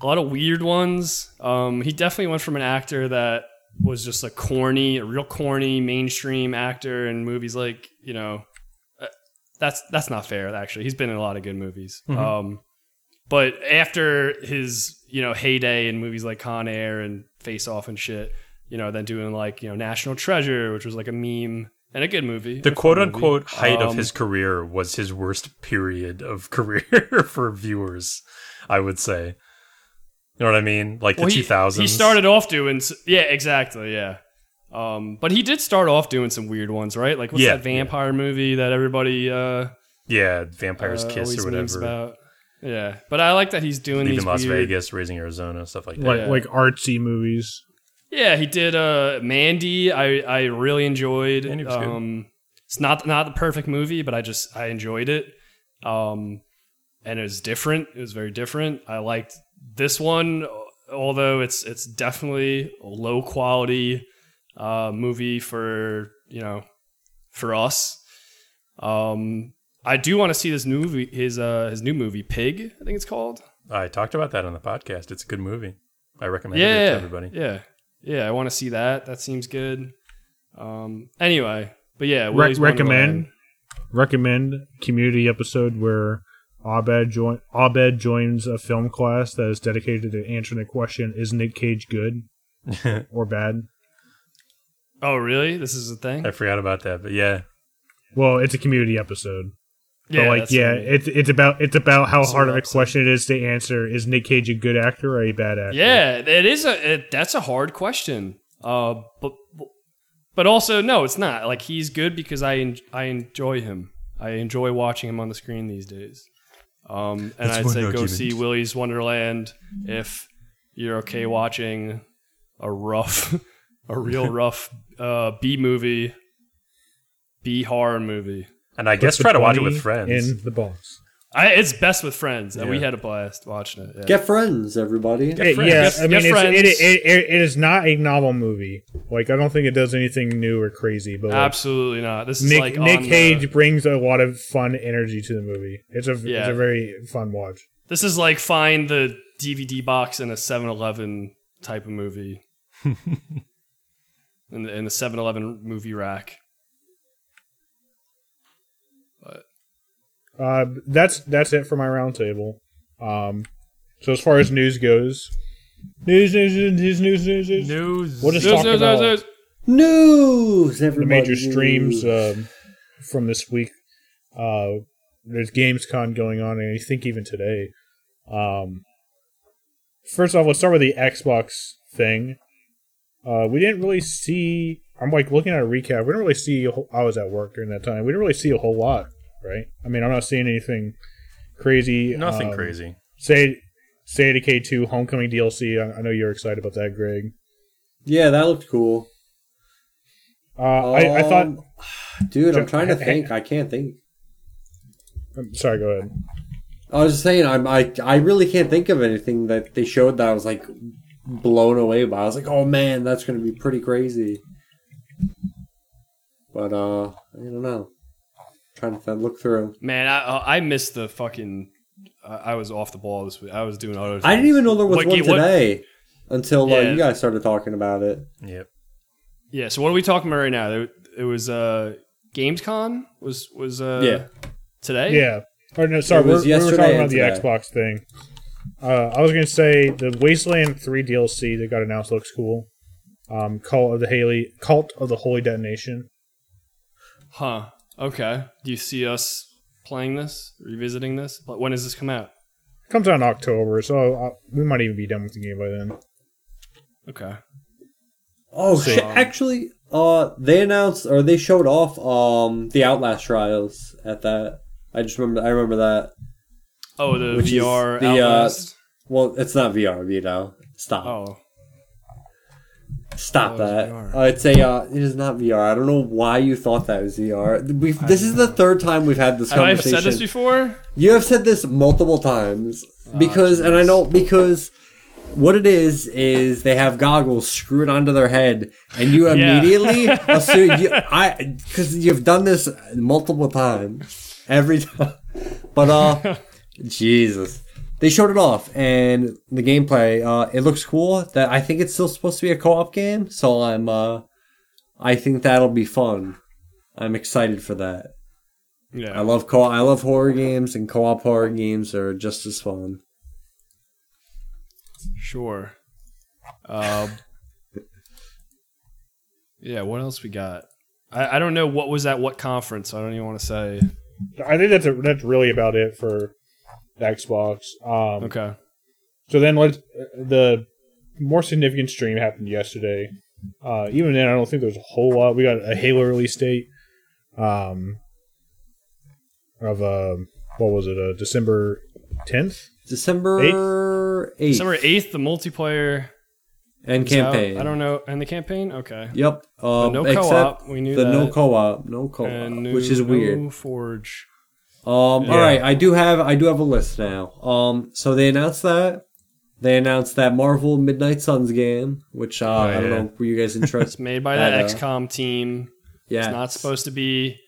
a lot of weird ones. Um, he definitely went from an actor that was just a corny, a real corny mainstream actor in movies like you know, uh, that's that's not fair. Actually, he's been in a lot of good movies. Um, but after his you know heyday in movies like Con Air and Face Off and shit, you know, then doing like you know National Treasure, which was like a meme and a good movie. The quote movie. unquote height of Um, his career was his worst period of career for viewers, I would say. You know what I mean? Like well, the he- 2000s. He started off doing yeah, exactly, yeah. Um, but he did start off doing some weird ones, right? Like what's Yeah, that vampire movie that everybody uh, Yeah, Vampire's uh, Kiss or whatever. about? Yeah, but I like that he's doing Leaving these Las weird, Vegas, Raising Arizona, stuff like that. Like Yeah. like artsy movies. Yeah, he did uh Mandy. I I really enjoyed. Mandy was good. um it's not not the perfect movie, but I just I enjoyed it. Um and it was different. It was very different. I liked this one although it's it's definitely a low quality uh, movie for you know for us. Um, I do want to see this new movie, his uh, his new movie, Pig. I think it's called. I talked about that on the podcast. It's a good movie. I recommend it to everybody. yeah, yeah. I want to see that. That seems good. Um, anyway, but yeah, Re- recommend Wonderland. recommend community episode where Abed join Abed joins a film class that is dedicated to answering the question: Is Nick Cage good or bad? Oh, really? This is a thing. I forgot about that, but yeah, Well, it's a community episode. Yeah, but like, yeah, I mean. it's it's about it's about how That's hard what of a I'm saying. question it is to answer. Is Nick Cage a good actor or a bad actor? Yeah, it is a it, that's a hard question. Uh, but but also no, it's not. Like he's good because I en- I enjoy him. I enjoy watching him on the screen these days. Um, and That's I'd one say go see Willy's Wonderland if you're okay watching a rough, a real rough uh, B movie, B horror movie. and I guess try to watch it with friends. In the box. I, it's best with friends, and we had a blast watching it. Yeah. Get friends, everybody. Hey, friends. yeah, I mean, get it's, it, it, it, it is not a novel movie. Like, I don't think it does anything new or crazy. But like, Absolutely not. This is Nick like Nick on the- Cage brings a lot of fun energy to the movie. It's a it's a very fun watch. This is like find the DVD box in a 7-Eleven type of movie. in the in the 7-Eleven movie rack. Uh, that's that's it for my roundtable. Um, so as far as news goes, news, news, news, news, news, news. news. News. We'll just News, talk news, about news, news. News, the everybody. major streams um, from this week. Uh, there's Gamescom going on, and I think even today. Um, first off, let's start with the Xbox thing. Uh, we didn't really see. I'm like looking at a recap. We didn't really see. A whole, I was at work during that time. We didn't really see a whole lot, right? I mean, I'm not seeing anything crazy. Nothing Um, crazy. Say, State of Decay 2 Homecoming DLC. I, I know you're excited about that, Greg. yeah, that looked cool. Uh, I, I thought. Um, dude, I'm trying to Hey, think. I can't think. I'm sorry. Go ahead. I was just saying, I'm, I I really can't think of anything that they showed that I was like blown away by. I was like, oh man, that's gonna be pretty crazy. But uh, I don't know. Trying to look through. Man, I uh, I missed the fucking I I was off the ball this week. I was doing other I didn't even know there was What one ga- what- today until uh, you guys started talking about it. Yep. Yeah, so what are we talking about right now? It, it was uh Gamescom was was uh Yeah. today? Yeah. Or no, sorry, It was we're, we were talking about the today. Xbox thing. Uh, I was gonna say the Wasteland Three DLC that got announced looks cool. Um, Cult of the Haley, Cult of the Holy Detonation. Huh. Okay. Do you see us playing this, revisiting this? But when does this come out? It Comes out in October, so uh, we might even be done with the game by then. Okay. Oh So- shit! Actually, uh, they announced or they showed off um the Outlast trials at that. I just remember. I remember that. Oh, the Which is VR the, uh, Outlast. Well, it's not VR, you know. Stop. oh, Stop Oh, that. VR. Uh, it's a. Uh, it is not VR. I don't know why you thought that was VR. We've, this is the third time we've had this have I conversation. said this before? You have said this multiple times because, and I know because what it is is they have goggles screwed onto their head, and you Yeah. immediately assume you, I because you've done this multiple times every time. But uh, Jesus, they showed it off, and the gameplay uh, it looks cool. That I think it's still supposed to be a co-op game, so I'm uh, I think that'll be fun. I'm excited for that. Yeah. I love co I love horror games and co-op horror games are just as fun. Sure. Um, yeah, what else we got? I, I don't know what was at what conference. I don't even want to say. I think that's a, that's really about it for the Xbox. Um, Okay. So then let's the more significant stream happened yesterday. Uh, even then, I don't think there's a whole lot. We got a Halo release date. Um, of uh, what was it? Uh, December tenth. December eighth December 8th, the multiplayer and is out. campaign. I don't know. And the campaign? Okay. Yep. Uh, no co-op. We knew the that. no co-op, no co-op, which is no weird. Forge. Um, Yeah. all right, I do have I do have a list now. Um, so they announced that they announced that Marvel Midnight Suns game, which uh, I don't yeah. know. Were you guys It's interested? made by That, that uh, XCOM team. yeah, It's not supposed to be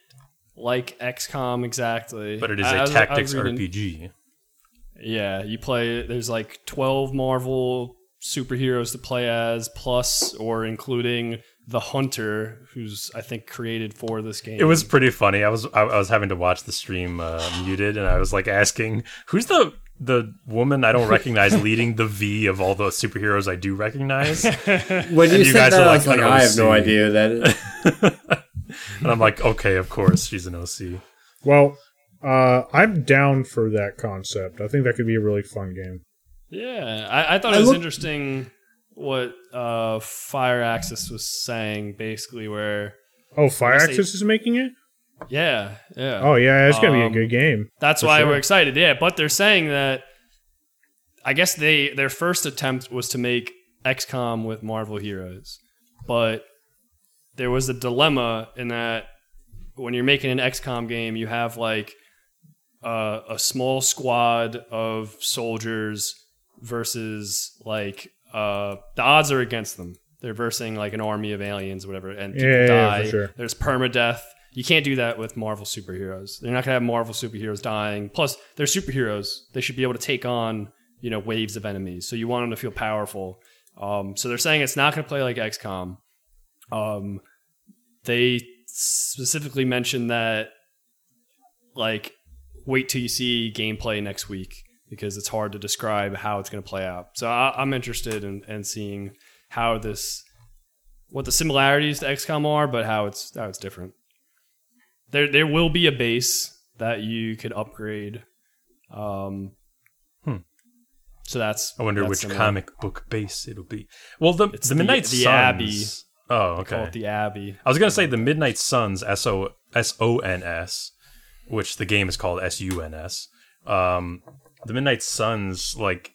like XCOM exactly. But it is I- I a was- I was tactics reading- RPG. Yeah, you play. There's like 12 Marvel superheroes to play as, plus or including the Hunter, who's I think created for this game. It was pretty funny. I was I, I was having to watch the stream uh, muted, and I was like asking, "Who's the the woman I don't recognize leading the V of all the superheroes I do recognize?" when you you said guys that, are I like was like, I have no idea that. and I'm like, "Okay, of course, she's an OC." Well, uh, I'm down for that concept. I think that could be a really fun game. Yeah, I, I thought I it was look- interesting what uh, Firaxis was saying, basically, where Oh, Fire they- is making it. yeah, yeah. Oh yeah, it's gonna be a Um, good game. That's why sure. we're excited. Yeah, but they're saying that I guess they their first attempt was to make XCOM with Marvel heroes, but there was a dilemma in that when you're making an XCOM game, you have like uh, a small squad of soldiers versus like uh, the odds are against them. They're versing like an army of aliens, whatever, and people Yeah, yeah, yeah, die. for sure. There's permadeath. You can't do that with Marvel superheroes. They're not gonna have Marvel superheroes dying. Plus, they're superheroes. They should be able to take on you know waves of enemies. So you want them to feel powerful. Um, so they're saying it's not gonna play like XCOM. Um, they specifically mentioned that like wait till you see gameplay next week because it's hard to describe how it's going to play out. So I, I'm interested in, in seeing how this, what the similarities to XCOM are, but how it's how it's different. There there will be a base that you could upgrade. Um, Hmm. So that's I wonder that's which similar. comic book base it'll be. Well, the It's the the- Midnight the Suns. Abbey. Oh, okay. the Abbey. I was gonna say the Midnight Suns, S O S O N S, which the game is called S U N S. Um, the Midnight Suns, like,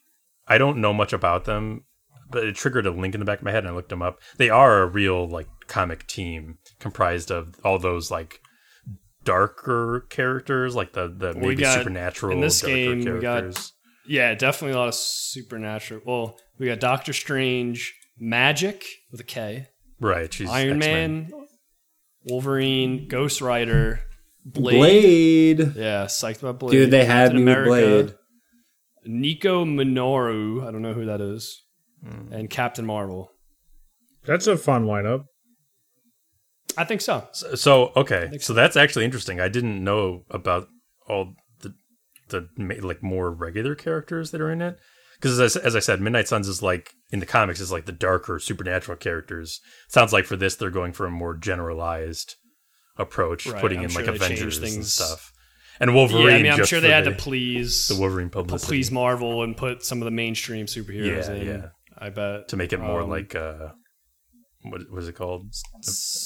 I don't know much about them, but it triggered a link in the back of my head, and I looked them up. They are a real like comic team comprised of all those like darker characters, like the the We maybe got- supernatural in this darker game, we got- characters. Yeah, definitely a lot of supernatural. Well, we got Doctor Strange, Magik with a K, right, she's Iron X-Men. Man, Wolverine, Ghost Rider, Blade. Blade. Yeah, psyched about Blade. Dude, they had Captain me with Blade. Nico Minoru, I don't know who that is, Hmm. and Captain Marvel. That's a fun lineup. I think so. So, so okay, so that's actually interesting. I didn't know about all the the like more regular characters that are in it because as, I- as I said, Midnight Suns is like in the comics is like the darker supernatural characters. Sounds like for this they're going for a more generalized approach, Right, putting I'm in sure like they changed Avengers and stuff. And Wolverine. yeah, I mean, I'm sure for they had the, to please the Wolverine to publicity please Marvel and put some of the mainstream superheroes Yeah, in. yeah. I bet to make it more Um, like uh, what was it called?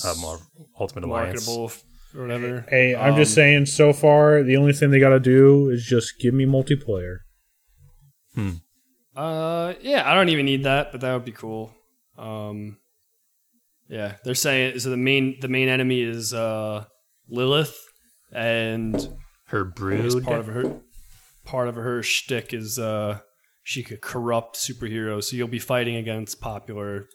Uh, more Ultimate Alliance. or whatever. Hey, I'm just Um, saying. So far, the only thing they got to do is just give me multiplayer. Hmm. Uh, yeah, I don't even need that, but that would be cool. Um, yeah, they're saying so. The main the main enemy is uh Lilith, and Her I guess brood. part of her part of her shtick is uh she could corrupt superheroes. So you'll be fighting against popular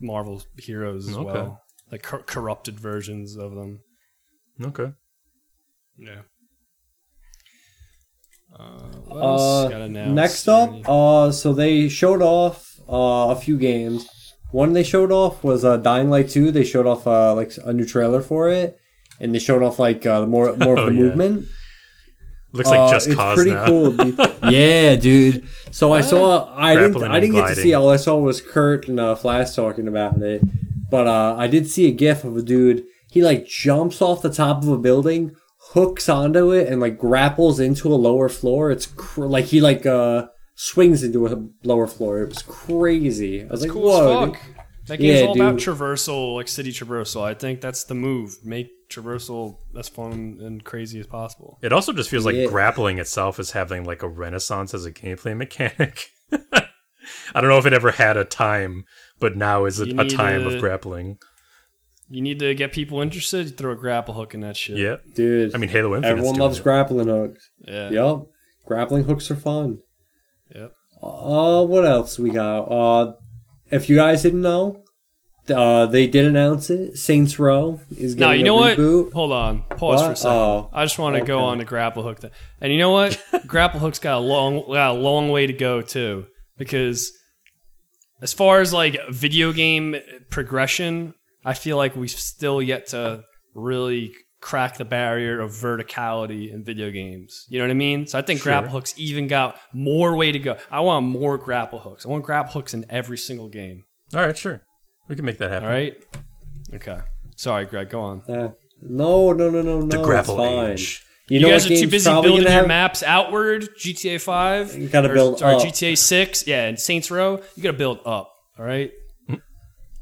Marvel heroes as Okay. well, like cor- corrupted versions of them. Okay. Yeah. Uh, what else Uh, got next up, uh, so they showed off uh, a few games. One they showed off was uh, Dying Light 2. They showed off uh, like a new trailer for it, and they showed off like uh, more more of Oh, the yeah. movement. Looks like Uh, just it's cause pretty now. cool. dude. yeah, dude. So I saw. I didn't. I didn't and get to see. All I saw was Kurt and uh, Flask talking about it. But uh, I did see a GIF of a dude. He like jumps off the top of a building, hooks onto it, and like grapples into a lower floor. It's cr- like he like uh swings into a lower floor. It was crazy. I was like, cool whoa. as fuck. That game's Yeah, all about traversal, like city traversal. I think that's the move. Make traversal as fun and crazy as possible. It also just feels like Yeah. grappling itself is having like a renaissance as a gameplay mechanic. I don't know if it ever had a time, but now is a, a time a- of grappling. You need to get people interested. You throw a grapple hook in that shit. Yeah. Dude, I mean, Halo Infinite. everyone loves grappling hooks. Yeah. Yep. grappling hooks are fun. Yep. Uh, what else we got? Uh, if you guys didn't know, uh, they did announce it. Saints Row is getting No, you a know what? reboot. Hold on. Pause for a second. Oh, I just want to go on to grapple hook. Th- and you know what? grapple hook's got a long, got a long way to go too. Because as far as like video game progression, I feel like we've still yet to really crack the barrier of verticality in video games. You know what I mean? So I think grapple hooks even got more way to go. I want more grapple hooks. I want grapple hooks in every single game. All right, sure. We can make that happen. All right. Okay. Sorry, Greg. Go on. Uh, no, no, no, no, no. The grapple it's fine. age. You, You, know guys are too busy building your have- maps outward. GTA Five, You gotta or, build or up. GTA Six, yeah, and Saints Row. You gotta build up. All right.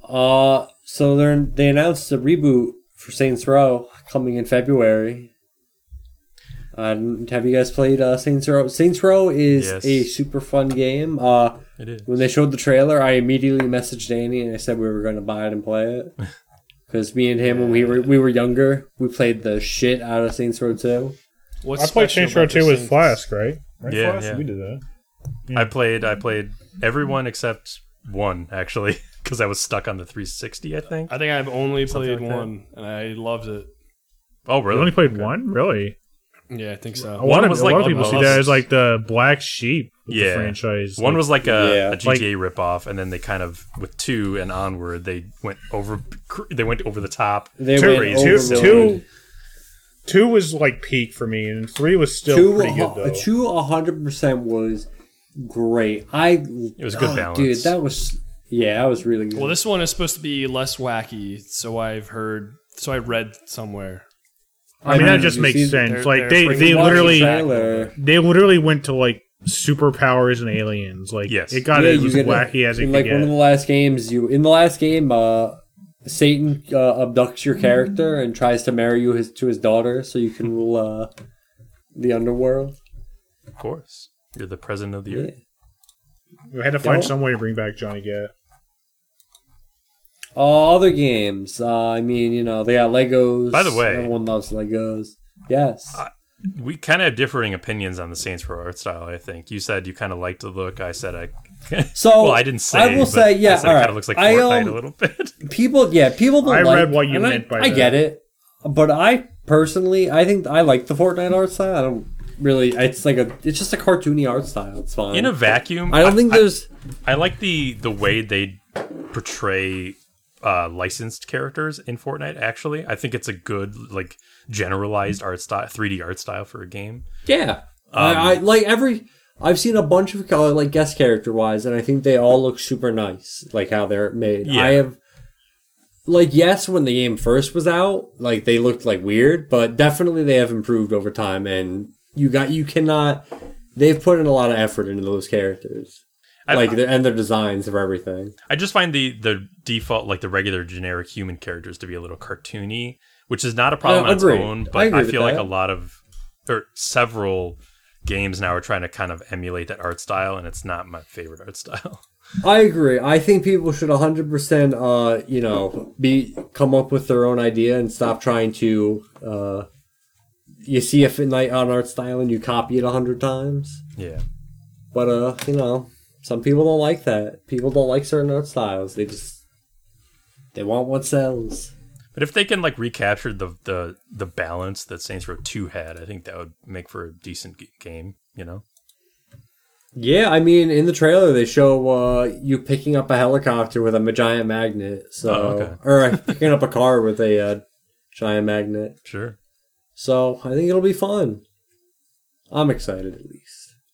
Uh, so they they announced a reboot for Saints Row coming in February. Uh, have you guys played uh, Saints Row? Saints Row is Yes. a super fun game. Uh, It is. when they showed the trailer, I immediately messaged Danny and I said we were going to buy it and play it. Because me and him, when we were we were younger, we played the shit out of Saints Row 2. What's I played Saints Row 2 this with? Flask, right? Right, Yeah, Flask? yeah. We did that. I played. I played everyone except one actually, because I was stuck on the 360. I think. I think I've only Something played like that. one, and I loved it. Oh, You really? only played Okay. one? Really? Yeah, I think so. A lot, of, was a like lot of people see most- that as like the black sheep of Yeah. the franchise. One Like, was like a, Yeah. a GTA ripoff, and then they kind of with two and onward they went over. They went over the top. They two, went two, overboard. two, two was like peak for me, and three was still two, pretty good a- though. two, hundred percent was great. I It was a good oh, balance. dude. That was yeah, that was really good. Well, this one is supposed to be less wacky, so I've heard. So I read somewhere. I mean, that just makes sense. they're- like they're they, they back the literally, they literally went to like superpowers and aliens. Like Yes. it got Yeah, it you as get- wacky as it in could like get. one of the last games. You in the last game, uh, Satan uh, abducts your character and tries to marry you his, to his daughter, so you can rule uh, the underworld. Of course, you're the president of the earth. we had to find Don't- some way to bring back Johnny Gat. All other games. Uh, I mean, you know, they got Legos. By the way- everyone loves Legos. Yes. We kind of have differing opinions on the Saints Row art style. I think you said you kind of liked the look. I said I. So well, I didn't say. I will say, yeah, I said it all kind of looks like I, Fortnite um, a little bit. people yeah people don't I like, read what you meant I, by I that. get it but i personally i think i like the fortnite art style i don't really it's like a it's just a cartoony art style it's fine In a vacuum, i don't think there's I like the the way they portray uh, licensed characters in Fortnite. Actually, I think it's a good like generalized art style, 3D art style for a game. yeah Um, I, I like every i've seen a bunch of uh, like guest character wise and i think they all look super nice like how they're made Yeah. i have like yes when the game first was out like they looked like weird but definitely they have improved over time and you got you cannot they've put in a lot of effort into those characters I, like the, and their designs of everything. I just find the the default like the regular generic human characters to be a little cartoony, which is not a problem Uh, on its own. But agree I, feel like a lot of or several games now are trying to kind of emulate that art style, and it's not my favorite art style. I agree. I think people should 100% uh, you know, be come up with their own idea and stop trying to uh you see a Fortnite on art style and you copy it a hundred times. yeah. But uh, you know, some people don't like that. People don't like certain art styles. They just they want what sells. But if they can like recapture the the the balance that Saints Row Two had, I think that would make for a decent game. You know, Yeah, I mean, in the trailer they show uh, you picking up a helicopter with a giant magnet. So, Oh, okay. or uh, picking up a car with a uh, giant magnet. sure. So I think it'll be fun. I'm excited at least,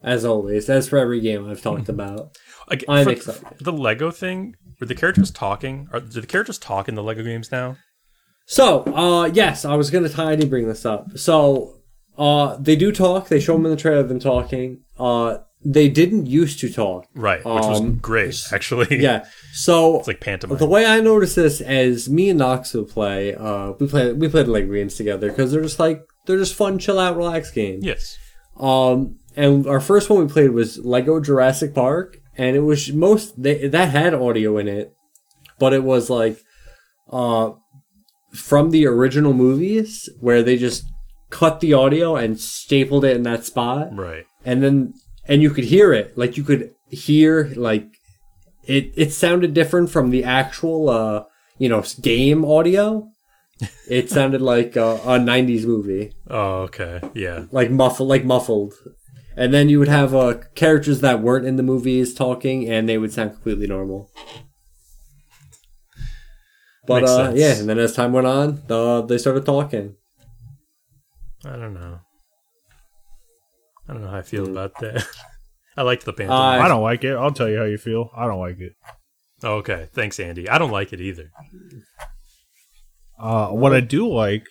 as always. As for every game I've talked Hmm. about, Like, I'm for- excited. for the Lego thing, were the characters talking? Are do the characters talk in the Lego games now? So, uh, yes, I was gonna tiny bring this up. So, uh, they do talk. They show them in the trailer them talking. Uh, they didn't used to talk. Right, which was Um, great actually. Yeah. So it's like pantomime. the way I noticed this as me and Knox would play, uh, we play we played Lego games together because they're just like they're just fun, chill out, relax games. yes, Um, and our first one we played was Lego Jurassic Park, and it was most they, that had audio in it, but it was like, uh, from the original movies where they just cut the audio and stapled it in that spot, right. and then and you could hear it, like you could hear like it it sounded different from the actual uh you know game audio. It sounded like a, a '90s movie, Oh, okay. Yeah. like muffled, like muffled. And then you would have uh, characters that weren't in the movies talking, and they would sound completely normal. But Makes uh, sense. yeah, and then as time went on, uh, they started talking. I don't know. I don't know how I feel Mm. about that. I liked the Panther. Uh, I don't like it. I'll tell you how you feel. I don't like it. oh, okay. Thanks, Andy. I don't like it either. Uh, what I do like,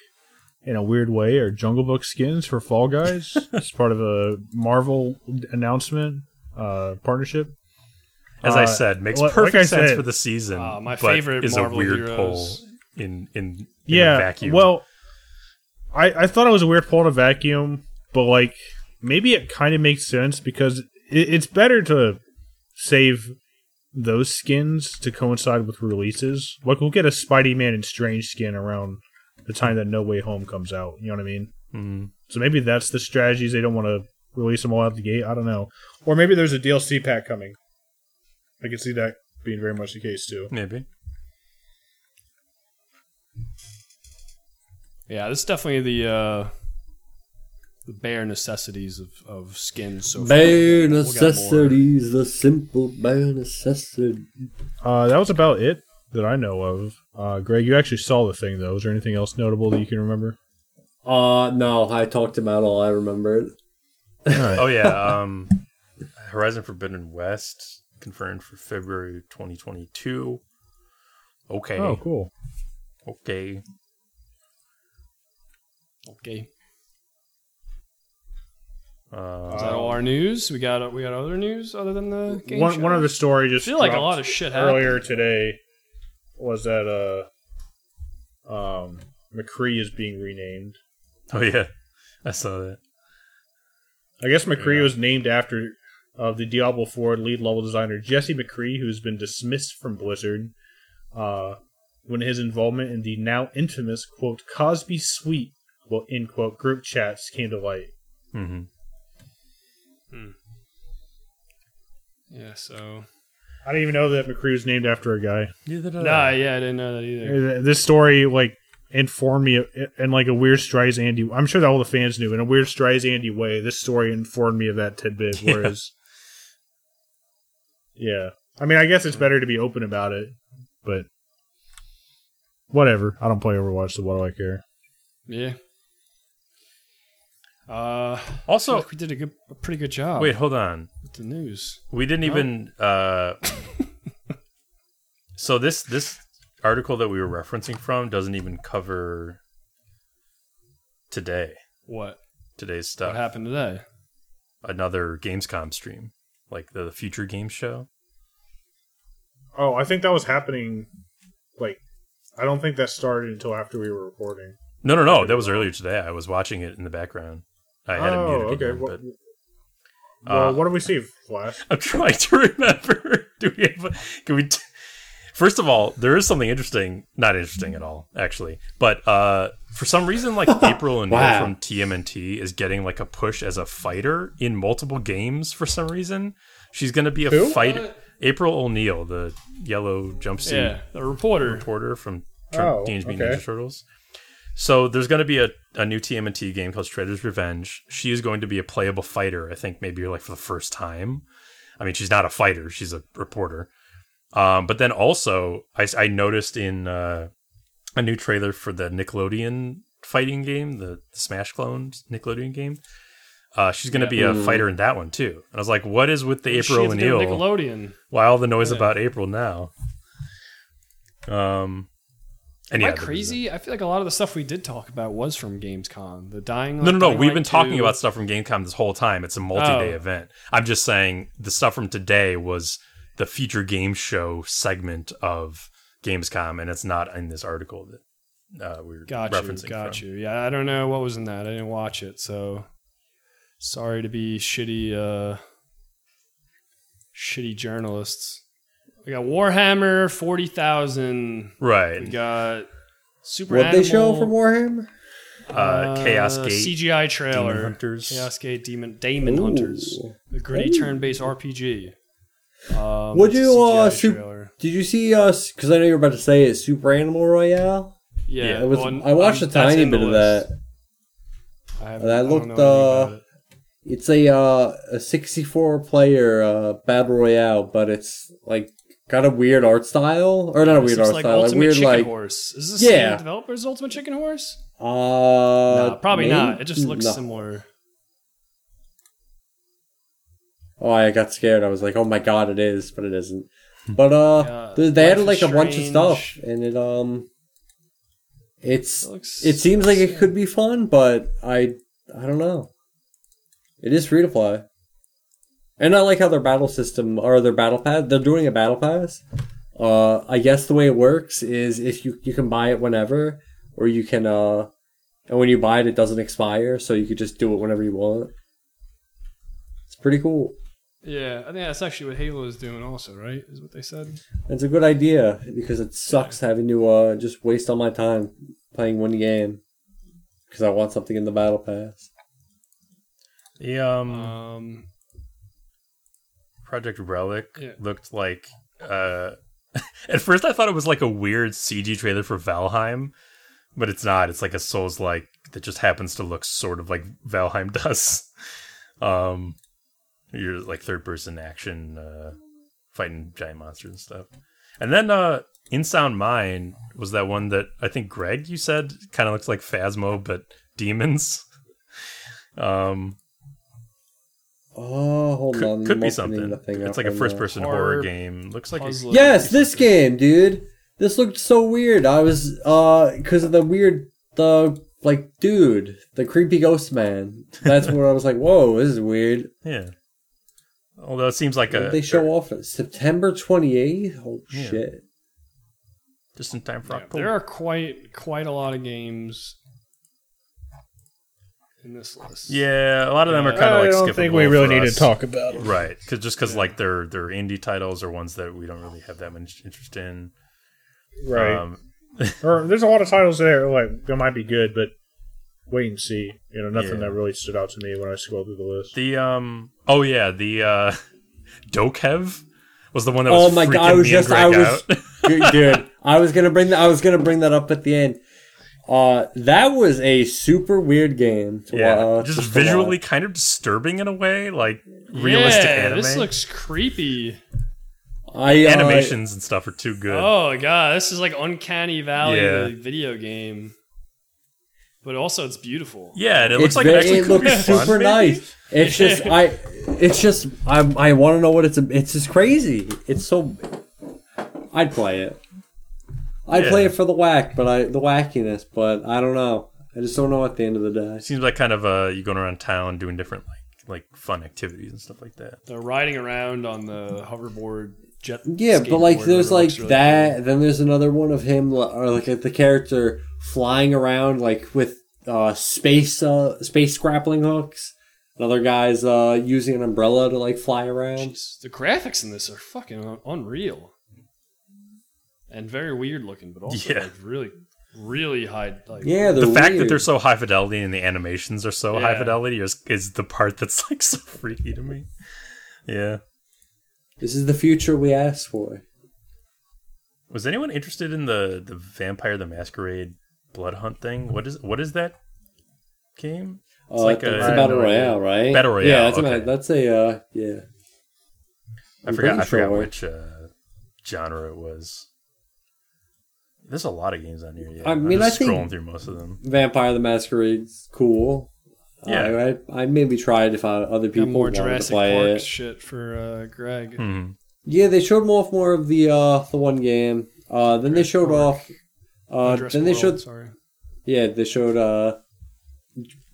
in a weird way, are Jungle Book skins for Fall Guys. it's part of a Marvel announcement uh, partnership. As I Uh, said, makes like perfect I sense said- for the season. Uh, my but favorite is Marvel a weird heroes. pull in in, in a yeah. vacuum. Well, I I thought it was a weird pull in a vacuum, but like maybe it kind of makes sense because it, it's better to save those skins to coincide with releases. Like we'll get a Spidey Man and Strange skin around the time that No Way Home comes out. You know what I mean? mm, So maybe that's the strategies they don't want to release them all out the gate. I don't know. Or maybe there's a DLC pack coming. I can see that being very much the case too. maybe. Yeah, this is definitely the uh, the bare necessities of, of skins. So far. Bare We'll necessities, the simple bare necessity. Uh, that was about it that I know of. Uh, Greg, you actually saw the thing though. Is there anything else notable that you can remember? Uh, no, I talked about all I remembered. All right. Oh yeah. Um, Horizon Forbidden West confirmed for February 2022. Okay. Oh, cool. Okay. Okay, Uh, is that all our news? We got we got other news other than the game One show? one other story I just feel like a lot of shit happened. earlier today was that uh um McCree is being renamed. oh yeah, I saw that. I guess McCree was named after uh, the Diablo 4 lead level designer Jesse McCree, who's been dismissed from Blizzard uh, when his involvement in the now infamous quote Cosby Suite well, in quote group chats came to light. Mm-hmm. Hmm. Yeah, so I didn't even know that McCree was named after a guy. Neither did nah, yeah, I didn't know that either. Uh, This story like informed me in like a weird Strize Andy. I'm sure that all the fans knew in a weird Strize Andy way. This story informed me of that tidbit. Yeah. Whereas, yeah, I mean, I guess it's better to be open about it, but whatever. I don't play Overwatch, so what do I care? Yeah. Uh, Also, we did a good, a pretty good job. wait, hold on. With the news. We didn't No. even. Uh, so this this article that we were referencing from doesn't even cover today. What Today's stuff? what happened today? Another Gamescom stream, like the, the future game show. Oh, I think that was happening. Like, I don't think that started until after we were recording. No, no, no. That was earlier today. I was watching it in the background. I had oh, it muted okay. again, What, but well, Uh, what did we see, Flask? I'm trying to remember. Do we have? a- Can we? T- First of all, there is something interesting. Not interesting at all, actually. But uh, for some reason, like April and Wow. from TMNT is getting like a push as a fighter in multiple games. For some reason, she's going to be a Who? fighter. April O'Neil, the yellow jumpsuit Yeah, the reporter. reporter from Tur- Oh, Teenage Mutant okay. Ninja Turtles. So there's going to be a, a new TMNT game called Shredder's Revenge. She is going to be a playable fighter. I think maybe like for the first time. I mean, she's not a fighter; she's a reporter. Um, but then also, I, I noticed in uh, a new trailer for the Nickelodeon fighting game, the, the Smash clones Nickelodeon game. Uh, she's going to be a fighter in that one too. And I was like, "What is with the What April have to do O'Neil? Nickelodeon. Why all the noise Yeah. about April now?" Um, and Am yeah, I crazy? I feel like a lot of the stuff we did talk about was from Gamescom. The dying. No, no, no. Dying We've been talking 2. about stuff from Gamescom this whole time. It's a multi-day Oh. event. I'm just saying the stuff from today was the feature game show segment of Gamescom, and it's not in this article that uh, we were Got you, got from. you. Yeah, I don't know what was in that. I didn't watch it, so sorry to be shitty, uh, shitty journalists. We got Warhammer forty thousand. Right. We got Super. What they show Animal, from Warhammer? uh, Chaos Gate. CGI trailer. Daemonhunters. Chaos Gate Demon Daemonhunters. Ooh. The gritty Ooh. turn-based RPG. Um, Would you, uh, CGI. Did you see us? Because I know you're about to say it. Super Animal Royale. Yeah, Yeah, It was. well, I watched I'm- a tiny bit of that. I haven't- I don't looked, know anything about uh, it. It's a uh, a 64 player uh, battle royale, but it's like got a weird art style, or not a weird art like style, like weird Chicken like Horse. Is this Yeah. developers Ultimate Chicken Horse? uh, no, probably maybe? not. It just looks No. similar. Oh, I got scared. I was like, oh my god, it is, but it isn't. But uh, Yeah, they, they added like a bunch of stuff, and it um, it's It looks- it seems like it could be fun, but I I don't know. It is free to play, and I like how their battle system or their battle pass. They're doing a battle pass. Uh, I guess the way it works is if you you can buy it whenever, or you can uh, and when you buy it, it doesn't expire, so you could just do it whenever you want. It's pretty cool. Yeah, I think that's actually what Halo is doing, also, right? Is what they said. It's a good idea because it sucks having to uh, just waste all my time playing one game because I want something in the battle pass. The um, Um, Project Relic Yeah. looked like. Uh, at first, I thought it was like a weird CG trailer for Valheim, but it's not. It's like a Souls like that just happens to look sort of like Valheim does. Um, you're like third person action, uh, fighting giant monsters and stuff. And then uh, In Sound Mind was that one that I think Greg you said kind of looks like Phasmo but demons. Um, Oh, hold on. could, I'm could be something. thing It's like a first-person Horror horror game. Looks like a. Yes, this game, dude. This looked so weird. I was uh because of the weird the like dude, the creepy ghost man. That's where I was like, whoa, this is weird. yeah. Although it seems like What a they show off September twenty eighth. Oh Yeah. shit! just in time for yeah, October. there are quite quite a lot of games in this list. Yeah, a lot of them are kind of like. I like. don't think we really need us. to talk about it. Right, because just because like they're they're indie titles or ones that we don't really have that much interest in. Right. Um, or there's a lot of titles there like that might be good, but wait and see. You know, nothing Yeah. that really stood out to me when I scrolled through the list. the um. Oh yeah, the uh, Dokev was the one that was. Oh my god! I was just I was out. dude, dude. I was gonna bring that. I was gonna bring that up at the end. Uh, that was a super weird game. To, yeah, uh, just visually kind of disturbing in a way, like realistic yeah, anime. This looks creepy. I uh, Animations and stuff are too good. Oh god, this is like Uncanny Valley, Yeah. video game. But also, it's beautiful. Yeah, and it It's looks like very, it actually it could be looks fun, super maybe? nice. It's just I, it's just I I want to know what it's. It's just crazy. It's so. I'd play it. I'd Yeah. play it for the whack, but I the wackiness, but I don't know. I just don't know at the end of the day. It seems like kind of uh, you going around town doing different like like fun activities and stuff like that. They're riding around on the hoverboard jet. Yeah, but like there's like really that. cool. Then there's another one of him, or like the character flying around like with uh space uh space grappling hooks. Another guy's uh using an umbrella to like fly around. Jeez, the graphics in this are fucking unreal, and very weird looking, but also Yeah. like really, really high. Like, Yeah, they're the fact that they're so high fidelity and the animations are so high fidelity is, is the part that's like so freaky to me. Yeah. This is the future we asked for. Was anyone interested in the the Vampire the Masquerade Blood Hunt thing? What is what is that game? It's like like a- it's I a battle no royale, right? Battle royale, Yeah, that's okay. a that's a uh, yeah. I I'm forgot. I forgot sure. which uh, genre it was. There's a lot of games on here. Yeah, I I'm mean, just I think- scrolling through most of them. Vampire the Masquerade's cool. Yeah. I, I, I maybe tried if I, other got people more wanted to Jurassic play Park it. shit for uh, Greg. Hmm. Yeah, they showed off more of the uh the one game. Uh, then they showed off. Uh, Jurassic then they World, showed Sorry. yeah they showed uh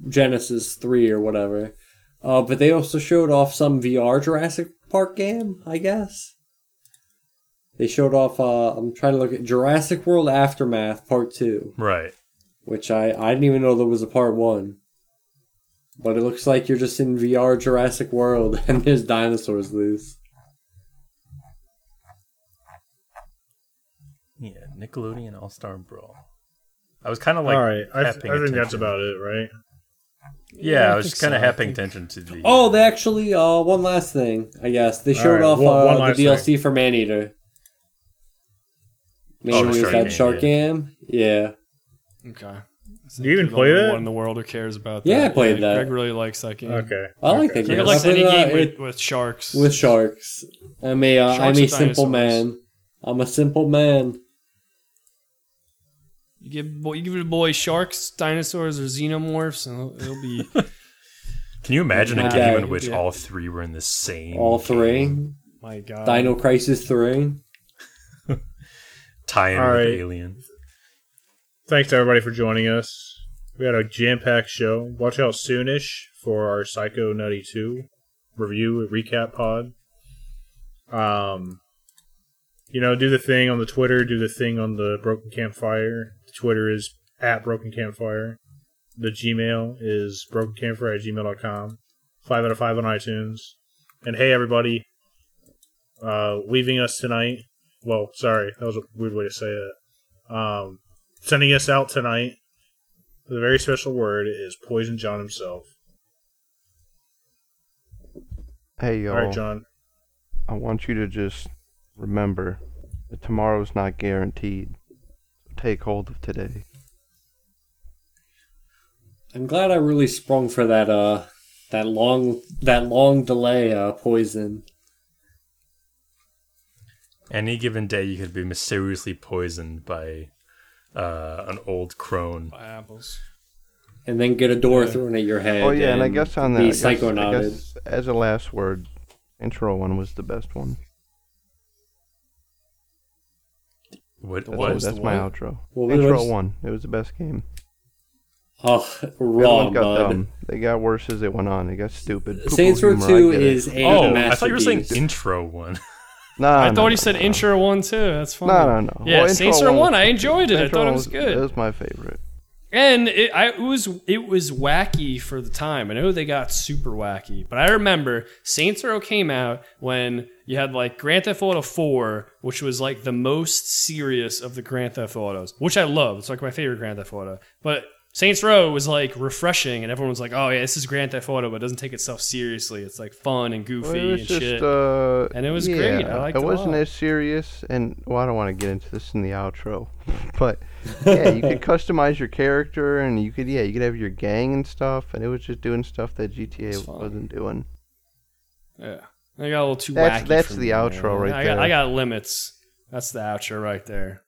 Genesis three or whatever. Uh, but they also showed off some VR Jurassic Park game, I guess. They showed off. Uh, I'm trying to look at Jurassic World Aftermath Part Two. Right. which I, I didn't even know there was a part one. But it looks like you're just in VR Jurassic World and there's dinosaurs loose. Yeah, Nickelodeon All Star Brawl. I was kind of like, All right, I, I think paying that's about it, right? Yeah, I was think just kind of I half paying think- attention to the. Oh, they actually. Uh, one last thing. I guess they showed right, off one- one uh, the DLC for Maneater. Maybe the with Shark that shark yeah. game. Yeah. Okay. Do you even play only that? One in the world who cares about that. Yeah, I played that. Greg really likes that game. Okay. I like Okay. that Greg game. likes I put any game out- with, it- with sharks. with sharks. I'm a uh, I'm Sharks a simple man. I'm a simple man. You give boy, you give the boy sharks, dinosaurs, or xenomorphs, and it'll, it'll be Can you imagine a Okay. game in which Yeah. all three were in the same? All three. game? my god. Dino Crisis three. Tie-in All with right. Alien. Thanks everybody for joining us. We had a jam-packed show. Watch out soonish for our Psychonauts 2 review recap pod. Um, you know, do the thing on the Twitter, do the thing on the Broken Campfire. The Twitter is at Broken Campfire. The Gmail is brokencampfire at gmail.com. Five out of five on iTunes. And hey, everybody, uh, leaving us tonight. Well, sorry, that was a weird way to say it. Um, sending us out tonight with a very special word is Poison John himself. Hey, yo. All right, John. I want you to just remember that tomorrow's not guaranteed. So take hold of today. I'm glad I really sprung for that uh that long that long delay uh poison. Any given day, you could be mysteriously poisoned by uh, an old crone. By apples. And then get a door Yeah. thrown at your head. Oh yeah, and I guess on that, be I guess, I guess as a last word, intro one was the best one. What? The That's, what? was that's the my what? outro. What was- intro one, it was the best game. Oh, wrong, got dumb. They got worse as it went on. They got stupid. Poo-poo Saints Row humor, I 2 get it. is a Oh, I thought you were saying intro one. Nah, I no, thought no, he said no. intro one too. That's funny. No, no, no. Yeah, Well, Saints intro Row one. I enjoyed it. I thought it one was good. It was my favorite. And it, I, it was it was wacky for the time. I know they got super wacky, but I remember Saints Row came out when you had like Grand Theft Auto 4, which was like the most serious of the Grand Theft Autos, which I love. It's like my favorite Grand Theft Auto. But Saints Row was like refreshing, and everyone was like, "Oh yeah, this is Grand Theft Auto, but it doesn't take itself seriously. It's like fun and goofy Well, it was and just, shit." uh, And it was yeah, great. I liked it it wasn't as serious, and well, I don't want to get into this in the outro, but yeah, you could customize your character, and you could, yeah, you could have your gang and stuff, and it was just doing stuff that GTA wasn't doing. Yeah, I got a little too That's- wacky. that's the me, outro man. right I got, there. I got limits. That's the outro right there.